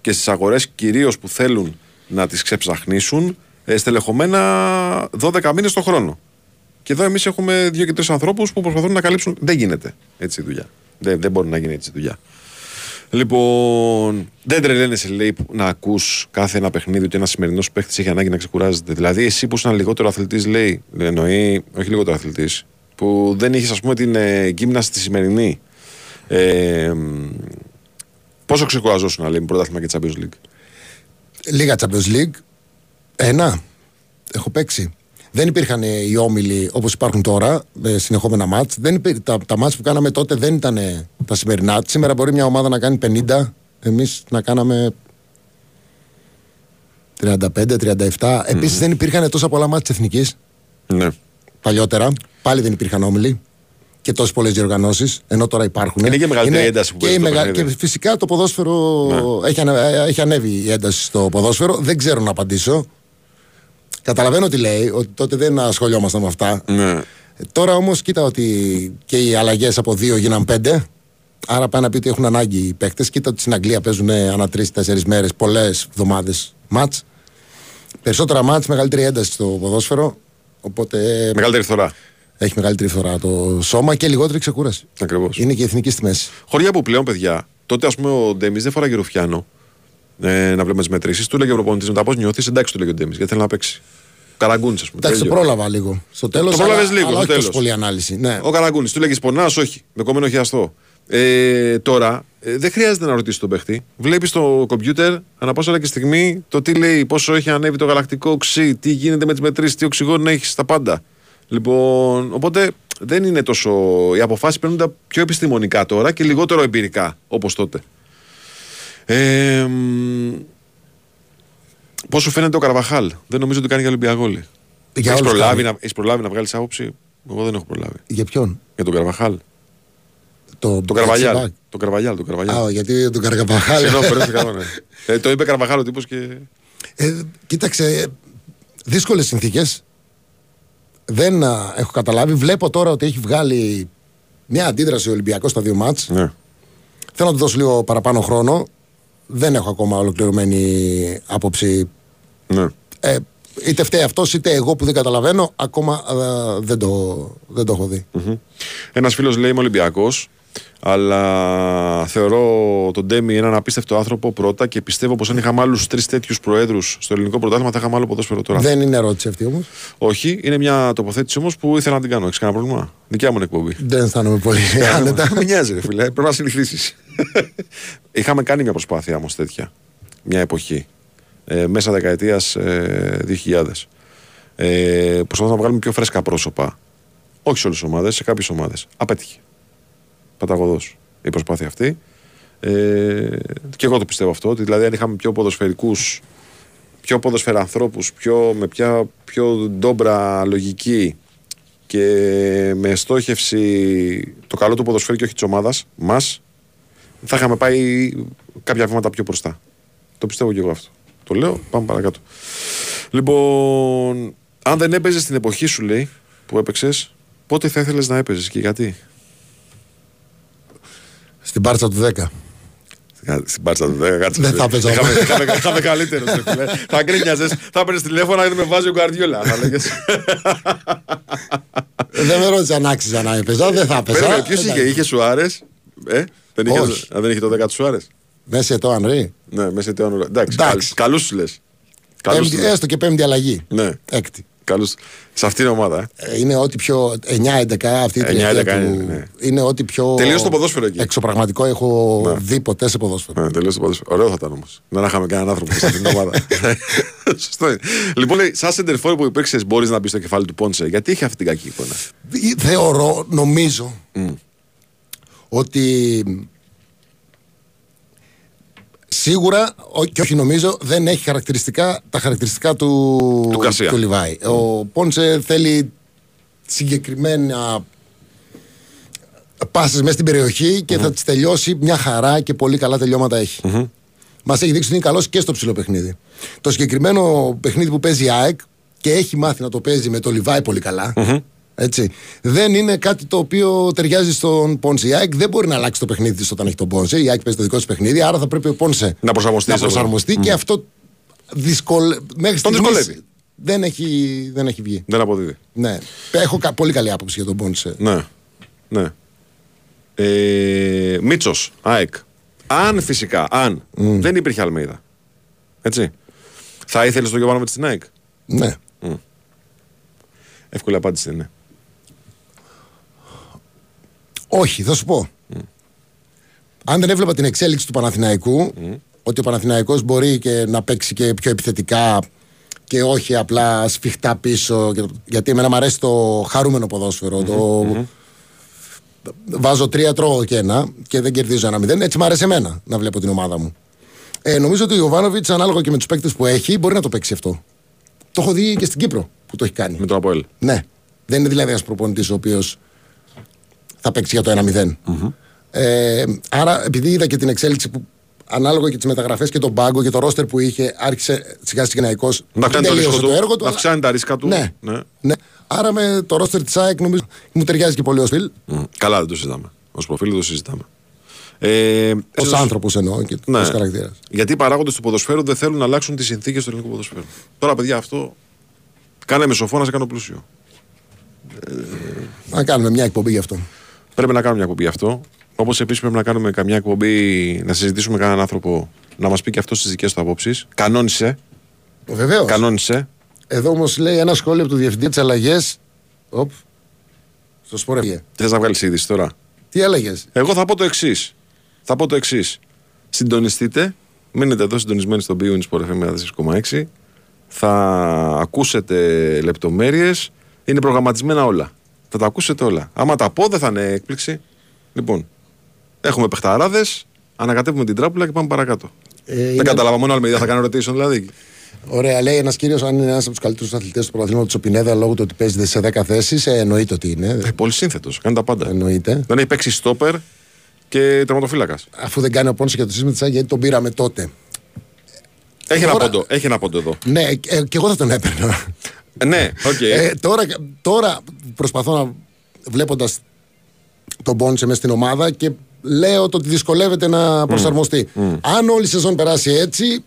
Και στις αγορές κυρίως που θέλουν να τις ξεψαχνίσουν, ε, στελεχωμένα 12 μήνες το χρόνο. Και εδώ εμείς έχουμε δύο και τρεις ανθρώπους που προσπαθούν να καλύψουν. Δεν γίνεται έτσι η δουλειά. Δεν, δεν μπορεί να γίνει έτσι η δουλειά. Λοιπόν, δεν τρελαίνεσαι, λέει, που να ακούς κάθε ένα παιχνίδι ότι ένας σημερινός παίχτης έχει ανάγκη να ξεκουράζεται. Δηλαδή, εσύ που ήσουν λιγότερο αθλητής, λέει, εννοεί, όχι λιγότερο αθλητής, που δεν είχες, ας πούμε, την ε, γύμναση τη σημερινή. Ε, μ, πόσο ξεκουραζόσουν, λέει, με πρωτάθλημα και Champions League; Λίγα Champions League. Ένα. Έχω παίξει. Δεν υπήρχαν ε, οι όμιλοι όπως υπάρχουν τώρα, με συνεχόμενα μάτς. Τα, τα μάτς που κάναμε τότε δεν ήταν ε, τα σημερινά. Σήμερα μπορεί μια ομάδα να κάνει 50, εμείς να κάναμε 35-37. Επίσης δεν υπήρχαν τόσα πολλά μάτια της εθνικής Ναι. παλιότερα. Πάλι δεν υπήρχαν όμιλοι και τόσες πολλές διοργανώσεις, ενώ τώρα υπάρχουν. Είναι και μεγαλύτερη η ένταση που και, παίζει η το μεγα- παιχνίδι. και φυσικά το ποδόσφαιρο έχει, ανε- έχει ανέβει η ένταση στο ποδόσφαιρο. Δεν ξέρω να απαντήσω. Καταλαβαίνω τι λέει, ότι τότε δεν ασχολιόμασταν με αυτά. Ναι. Ε, Τώρα όμως, κοίτα ότι και οι αλλαγές από δύο γίναν πέντε. Άρα πάει να πει ότι έχουν ανάγκη οι παίκτες. Κοίτα ότι στην Αγγλία παίζουν ανά τρει-τέσσερι μέρες, πολλές εβδομάδες μάτς. Περισσότερα μάτς, μεγαλύτερη ένταση στο ποδόσφαιρο. Οπότε ε, Μεγαλύτερη φθορά. έχει μεγαλύτερη φθορά το σώμα και λιγότερη ξεκούραση. Ακριβώς. Είναι και η εθνική στη μέση. Χωριά που πλέον, παιδιά, τότε ας πούμε ο Ντέμις δεν φοράγε ρουφιάνο ε, να βλέπουμε τις μετρήσεις. Του έλεγε ο προπονητής μετά πώς νιώθεις, εντάξει, του λέγε ο Ντέμις, γιατί θέλει να παίξει. Καραγκούνης, ας πούμε. Εντάξει, το τέλειο. πρόλαβα λίγο. Στο τέλος. Το πρόλαβες λίγο, Αλλά στο όχι τόσο τέλος. πολύ ανάλυση. Ναι. Ο Καραγκούνης, του λέγε πονάς, όχι. Με κομμένο χιαστό. Ε, τώρα ε, δεν χρειάζεται να ρωτήσεις τον παίχτη. Βλέπεις στο κομπιούτερ ανά πάσα ώρα και στιγμή το τι λέει, πόσο έχει ανέβει το γαλακτικό οξύ, τι γίνεται με τις μετρήσεις, τι οξυγόνο έχεις, τα πάντα. Λοιπόν, οπότε δεν είναι τόσο. Οι αποφάσεις παίρνονται πιο επιστημονικά τώρα και λιγότερο εμπειρικά όπως τότε. Ε, μ, Πώς σου φαίνεται ο Καρβαχάλ, δεν νομίζω ότι κάνει για Ολυμπιακόλη. Για Έχεις όλους προλάβει, κάνει. να, έχεις προλάβει να βγάλεις άποψη; Εγώ δεν έχω προλάβει. Για ποιον; Για τον Καρβαχάλ. Το, Το Καρβαλιάλ. Εξιμπάκ. Το Καρβαλιάλ. Το Καρβαλιάλ. Α, γιατί τον Καρκαπαχάλ. Συγγνώμη, μπερδεύτηκα, ναι. Ε, Το είπε Καρβαχάλ ο τύπος και. Ε, κοίταξε, δύσκολες συνθήκες. Δεν α, έχω καταλάβει. Βλέπω τώρα ότι έχει βγάλει μια αντίδραση ο Ολυμπιακός στα δύο μάτς. Ναι. Θέλω να του δώσω λίγο παραπάνω χρόνο. Δεν έχω ακόμα ολοκληρωμένη άποψη. Ναι. Ε, είτε φταίει αυτός, είτε εγώ που δεν καταλαβαίνω, ακόμα ε, δεν, το, δεν το έχω δει. Ένας φίλος λέει είμαι Ολυμπιακός, αλλά θεωρώ τον Ντέμι έναν απίστευτο άνθρωπο πρώτα και πιστεύω πως αν είχαμε άλλους τρεις τέτοιους προέδρους στο ελληνικό πρωτάθλημα θα είχαμε άλλο ποδόσφαιρο τώρα. Δεν είναι ερώτηση αυτή όμως. Όχι, είναι μια τοποθέτηση όμως που ήθελα να την κάνω. Έχεις κανένα πρόβλημα; Δικιά μου είναι εκπομπή. Δεν αισθάνομαι πολύ <laughs> άνετα. <laughs> Μην νοιάζει, ρε φίλε. Πρέπει να συνηθίσεις. <laughs> Είχαμε κάνει μια προσπάθεια όμως τέτοια. Μια εποχή. Ε, μέσα δεκαετίας ε, 2000. Ε, προσπαθούμε να βγάλουμε πιο φρέσκα πρόσωπα. Όχι σε όλες τις ομάδες, σε κάποιες ομάδες. Απέτυχε. Παταγωδός η προσπάθεια αυτή. Ε, και εγώ το πιστεύω αυτό. Ότι δηλαδή αν είχαμε πιο ποδοσφαιρικούς, πιο ποδοσφαιρανθρώπου, πιο, με πια, πιο ντόμπρα λογική και με στόχευση το καλό του ποδοσφαίρου και όχι της ομάδας μας, θα είχαμε πάει κάποια βήματα πιο μπροστά. Το πιστεύω και εγώ αυτό. Το λέω, πάμε παρακάτω. Λοιπόν, αν δεν έπαιζες στην εποχή σου, λέει, που έπαιξες, πότε θα ήθελες να έπαιζες και γιατί; Στην πάρτσα του 10. Στην πάρτσα του 10, κάτσε. Δεν θα έπαιζα. Είχαμε, είχαμε, είχαμε καλύτερος. θα γκρίνιαζες, θα έπαιρνες τηλέφωνο γιατί με βάζει ο Γκαρδιόλα. Θα λέγες. δεν με ρώτησες αν άξιζα να έπαιζα, δεν θα έπαιζα. Ποιος είχε, Εντάξει. είχε Σουάρες; Ε, δεν είχε, Όχι. α, δεν είχε το 10 του Σουάρες; Μέσα το Ανρί. Ναι, μέσα σε αιώνα. Εντάξει, Εντάξει. καλούς σου λες. Πέμπτη- Έστω και πέμπτη αλλαγή. Ναι. Έκτη. Καλούς. Σε αυτήν την ομάδα. Ε. Ε, Είναι ό,τι πιο. 9-11 αυτή η 9-11 τριετία του. είναι, ναι. Είναι ό,τι πιο. Τελείωσε το ποδόσφαιρο εκεί. Εξωπραγματικό έχω Ναι. δει ποτέ σε ποδόσφαιρο. Ναι, τελείωσε το ποδόσφαιρο. Ωραίο θα ήταν όμως. Να είχαμε κανέναν άνθρωπο σε αυτήν την ομάδα. <laughs> Σωστό είναι. Λοιπόν, λέει, σαν σεντερφόρ που υπήρξες, μπορείς να μπεις στο κεφάλι του Πόντσε. Γιατί έχει αυτή την κακή εικόνα; Θεωρώ, νομίζω ότι σίγουρα, ό- και όχι νομίζω, δεν έχει χαρακτηριστικά, τα χαρακτηριστικά του, Του Γκαρσία. Λιβάη. Ο Πόντσε θέλει συγκεκριμένα πάσες μέσα στην περιοχή και θα τις τελειώσει μια χαρά και πολύ καλά τελειώματα έχει. Μας έχει δείξει ότι είναι καλός και στο ψηλό παιχνίδι. Το συγκεκριμένο παιχνίδι που παίζει η ΑΕΚ και έχει μάθει να το παίζει με το Λιβάη πολύ καλά, Έτσι. Δεν είναι κάτι το οποίο ταιριάζει στον Πόνσε. Η ΑΕΚ δεν μπορεί να αλλάξει το παιχνίδι της όταν έχει τον Πόνσε. Η ΑΕΚ παίζει το δικό της παιχνίδι, άρα θα πρέπει ο Πόνσε Να προσαρμοστεί να στο- προσαρμοστεί και αυτό δυσκολε... μέχρι Τον στιγμής δυσκολεύει. δεν έχει, δεν έχει βγει. Δεν αποδίδει. Ναι. Έχω κα- πολύ καλή άποψη για τον Πόνσε. Ναι. ναι. Ε, Μίτσος, ΑΕΚ. Αν φυσικά, αν δεν υπήρχε Αλμέιδα. Έτσι. Θα ήθελες τον Γιωβάνο με στην ΑΕΚ; Ναι. Εύκολη απάντηση είναι. Όχι, θα σου πω. Αν δεν έβλεπα την εξέλιξη του Παναθηναϊκού, ότι ο Παναθηναϊκός μπορεί και να παίξει και πιο επιθετικά και όχι απλά σφιχτά πίσω. και- Γιατί εμένα μου αρέσει το χαρούμενο ποδόσφαιρο. Το... Βάζω τρία, τρώω και ένα και δεν κερδίζω ένα μηδέν. Έτσι μου αρέσει εμένα να βλέπω την ομάδα μου. Ε, νομίζω ότι ο Ιωβάνοβιτς, ανάλογα και με τους παίκτες που έχει, μπορεί να το παίξει αυτό. Το έχω δει και στην Κύπρο που το έχει κάνει. Με τον Αποέλ. Ναι. Δεν είναι δηλαδή ένας προπονητής ο οποίος θα παίξει για το 1-0. Ε, άρα, επειδή είδα και την εξέλιξη που ανάλογα και τις μεταγραφές και τον πάγκο και το ρόστερ που είχε, άρχισε σιγά σιγά Να κάνει το ρίσκο του. το έργο του. Να αλλά- αυξάνει τα ρίσκα του. Ναι. ναι. Άρα με το ρόστερ της ΑΕΚ νομίζω μου ταιριάζει και πολύ ο Στυλ. Μμ. Καλά, δεν το συζητάμε. Ω προφίλ δεν το συζητάμε. Ε, Ω ίσως- άνθρωπος εννοώ και Ναι. ως χαρακτήρας. Γιατί οι παράγοντες του ποδοσφαίρου δεν θέλουν να αλλάξουν τις συνθήκες του ελληνικού ποδοσφαίρου. Τώρα, παιδιά, αυτό. Κάνε με σοφό να σε κάνω πλούσιο. Να κάνουμε μια εκπομπή γι' αυτό. Πρέπει να κάνουμε μια εκπομπή γι' αυτό. Όπως επίσης πρέπει να κάνουμε καμιά εκπομπή να συζητήσουμε με κανέναν άνθρωπο να μας πει και αυτός τις δικές του απόψεις. Κανόνισε. Βεβαίως. Κανόνισε. Εδώ όμως λέει ένα σχόλιο από του διευθυντή τι αλλαγές. Οπ. Στο σπορ έφυγε. Θες να βγάλεις είδηση τώρα; Τι έλεγε. Εγώ θα πω το εξής. Θα πω το εξής. Συντονιστείτε. Μείνετε εδώ συντονισμένοι στον Bionis Sport FM 4,6. Θα ακούσετε λεπτομέρειες. Είναι προγραμματισμένα όλα. Θα τα ακούσετε όλα. Άμα τα πω, δεν θα είναι έκπληξη. Λοιπόν, έχουμε παιχταράδες. Ανακατεύουμε την τράπουλα και πάμε παρακάτω. Ε, Δεν είναι- κατάλαβα μόνο άλλη θα κάνω ρωτήσω δηλαδή. Ωραία, λέει ένας κύριος, αν είναι ένας από τους καλύτερους αθλητές του πρωταθλήματος του Πινέδα λόγω του ότι παίζεται σε 10 θέσεις, ε, εννοείται ότι είναι. Ε, πολύ σύνθετος. Κάνει τα πάντα. Εννοείται. Δεν έχει παίξει στόπερ και τερματοφύλακας. Αφού δεν κάνει ο πόνο για το σύστημα της ΑΕΚ, γιατί τον πήραμε τότε. Έχει ένα Τώρα- πόντο. Έχει ένα πόντο εδώ. Ναι, ε, ε, και εγώ θα τον έπαιρνα. Ε, ναι, οκ. Ε, τώρα, τώρα προσπαθώ να βλέποντας τον Πόνσε μέσα στην ομάδα και λέω το ότι δυσκολεύεται να προσαρμοστεί. Αν όλη η σεζόν περάσει έτσι,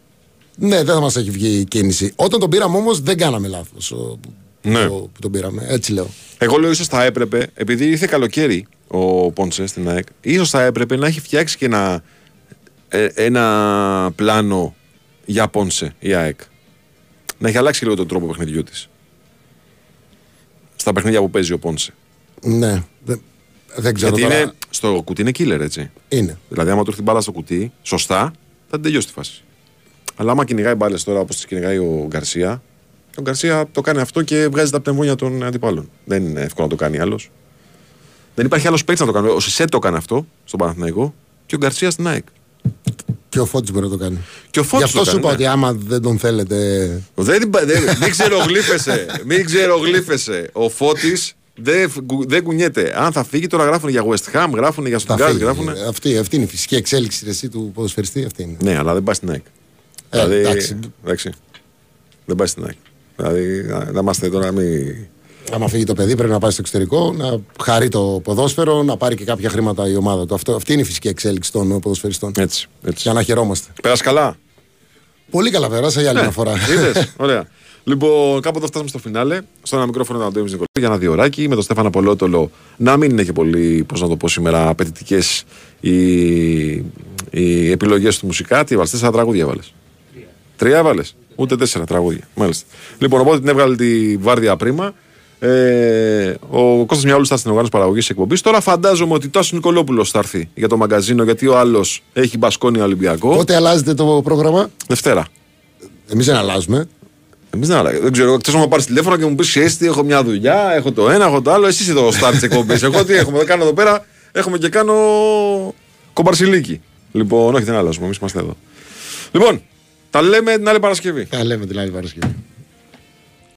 ναι, δεν θα μας έχει βγει η κίνηση. Όταν τον πήραμε όμως, δεν κάναμε λάθος. Ναι. Που τον πήραμε. Έτσι λέω. Εγώ λέω ίσως θα έπρεπε, επειδή ήρθε καλοκαίρι ο Πόντσε στην ΑΕΚ, ίσως θα έπρεπε να έχει φτιάξει και ένα, ε, ένα πλάνο για Πόντσε η ΑΕΚ. Να έχει αλλάξει λίγο τον τρόπο παιχνιδιού της. Στα παιχνίδια που παίζει ο Πόντσε. Ναι. Δεν, δεν ξέρω Γιατί τώρα. είναι, στο κουτί είναι killer, έτσι. Είναι. Δηλαδή, άμα του έρθει μπάλα στο κουτί, σωστά, θα την τελειώσει τη φάση. Αλλά άμα κυνηγάει μπάλες τώρα όπως τις κυνηγάει ο Γκαρσία, ο Γκαρσία το κάνει αυτό και βγάζει τα πνευμόνια των αντιπάλων. Δεν είναι εύκολο να το κάνει άλλος. Δεν υπάρχει άλλος παίκτης να το κάνει. Ο Σισε το έκανε αυτό στον Παναθηναϊκό και ο Γκαρσία στην ΑΕΚ. Και ο Φώτης μπορεί να το κάνει. Και ο Γι' Φώτης αυτό το σου κάνει, είπα ναι. ότι άμα δεν τον θέλετε. Δεν, δεν, μην ξερογλύφεσαι. μην ξερογλύφεσαι. Ο Φώτης δεν, δεν κουνιέται. Αν θα φύγει, τώρα γράφουν για West Ham, γράφουν για Θα Stuttgart, φύγει. γράφουν. Αυτή, αυτή είναι η φυσική εξέλιξη εσύ, του ποδοσφαιριστή. Αυτή είναι. Ναι, αλλά δεν πάει στην ΑΕΚ. Ε, δηλαδή, εντάξει. εντάξει. Δεν πάει στην ΑΕΚ. Δηλαδή, να, να είμαστε τώρα μη. Άμα φύγει το παιδί, πρέπει να πάει στο εξωτερικό, να χαρεί το ποδόσφαιρο, να πάρει και κάποια χρήματα η ομάδα του. Αυτό, αυτή είναι η φυσική εξέλιξη των ποδοσφαιριστών. Έτσι, έτσι. Για να χαιρόμαστε. Πέρασε καλά; Πολύ καλά πέρασα για άλλη μια φορά. Είδες, <laughs> ωραία. Λοιπόν, κάπου εδώ φτάσαμε στο φινάλε. Στο ένα μικρόφωνο ήταν ο Ντέμι Νικολάκης για ένα διωράκι με τον Στέφανα Πολότολο να μην είναι και πολύ, πώς να το πω σήμερα, απαιτητικές οι, οι επιλογές του μουσικά. Τι έβαλες, τέσσερα τραγούδια έβαλες. Τρία έβαλες. Ούτε τέσσερα τραγούδια. Μάλιστα. Λοιπόν, οπότε την έβγαλε τη Βάρδια Πρίμα. Ε, ο Κώστας Μιαούλης θα στην οργάνωση παραγωγής εκπομπής. Τώρα φαντάζομαι ότι Τάσος Νικολόπουλος θα έρθει για το μαγκαζίνο γιατί ο άλλος έχει μπασκόνια Ολυμπιακό. Πότε αλλάζετε το πρόγραμμα, Δευτέρα. εμείς δεν αλλάζουμε. Εμείς δεν αλλάζουμε. Δεν ξέρω, εκτός να πάρεις τηλέφωνο και μου πεις Ξέρεις έχω μια δουλειά, έχω το ένα, έχω το άλλο. Εσύ είσαι το start της εκπομπής. Εγώ τι έχουμε, δεν κάνω εδώ πέρα, έχουμε και κάνω κομπαρσιλίκι. Λοιπόν, όχι, δεν αλλάζουμε. Εμείς είμαστε εδώ. Λοιπόν, τα λέμε την άλλη Παρασκευή. Τα λέμε την άλλη Παρασκευή.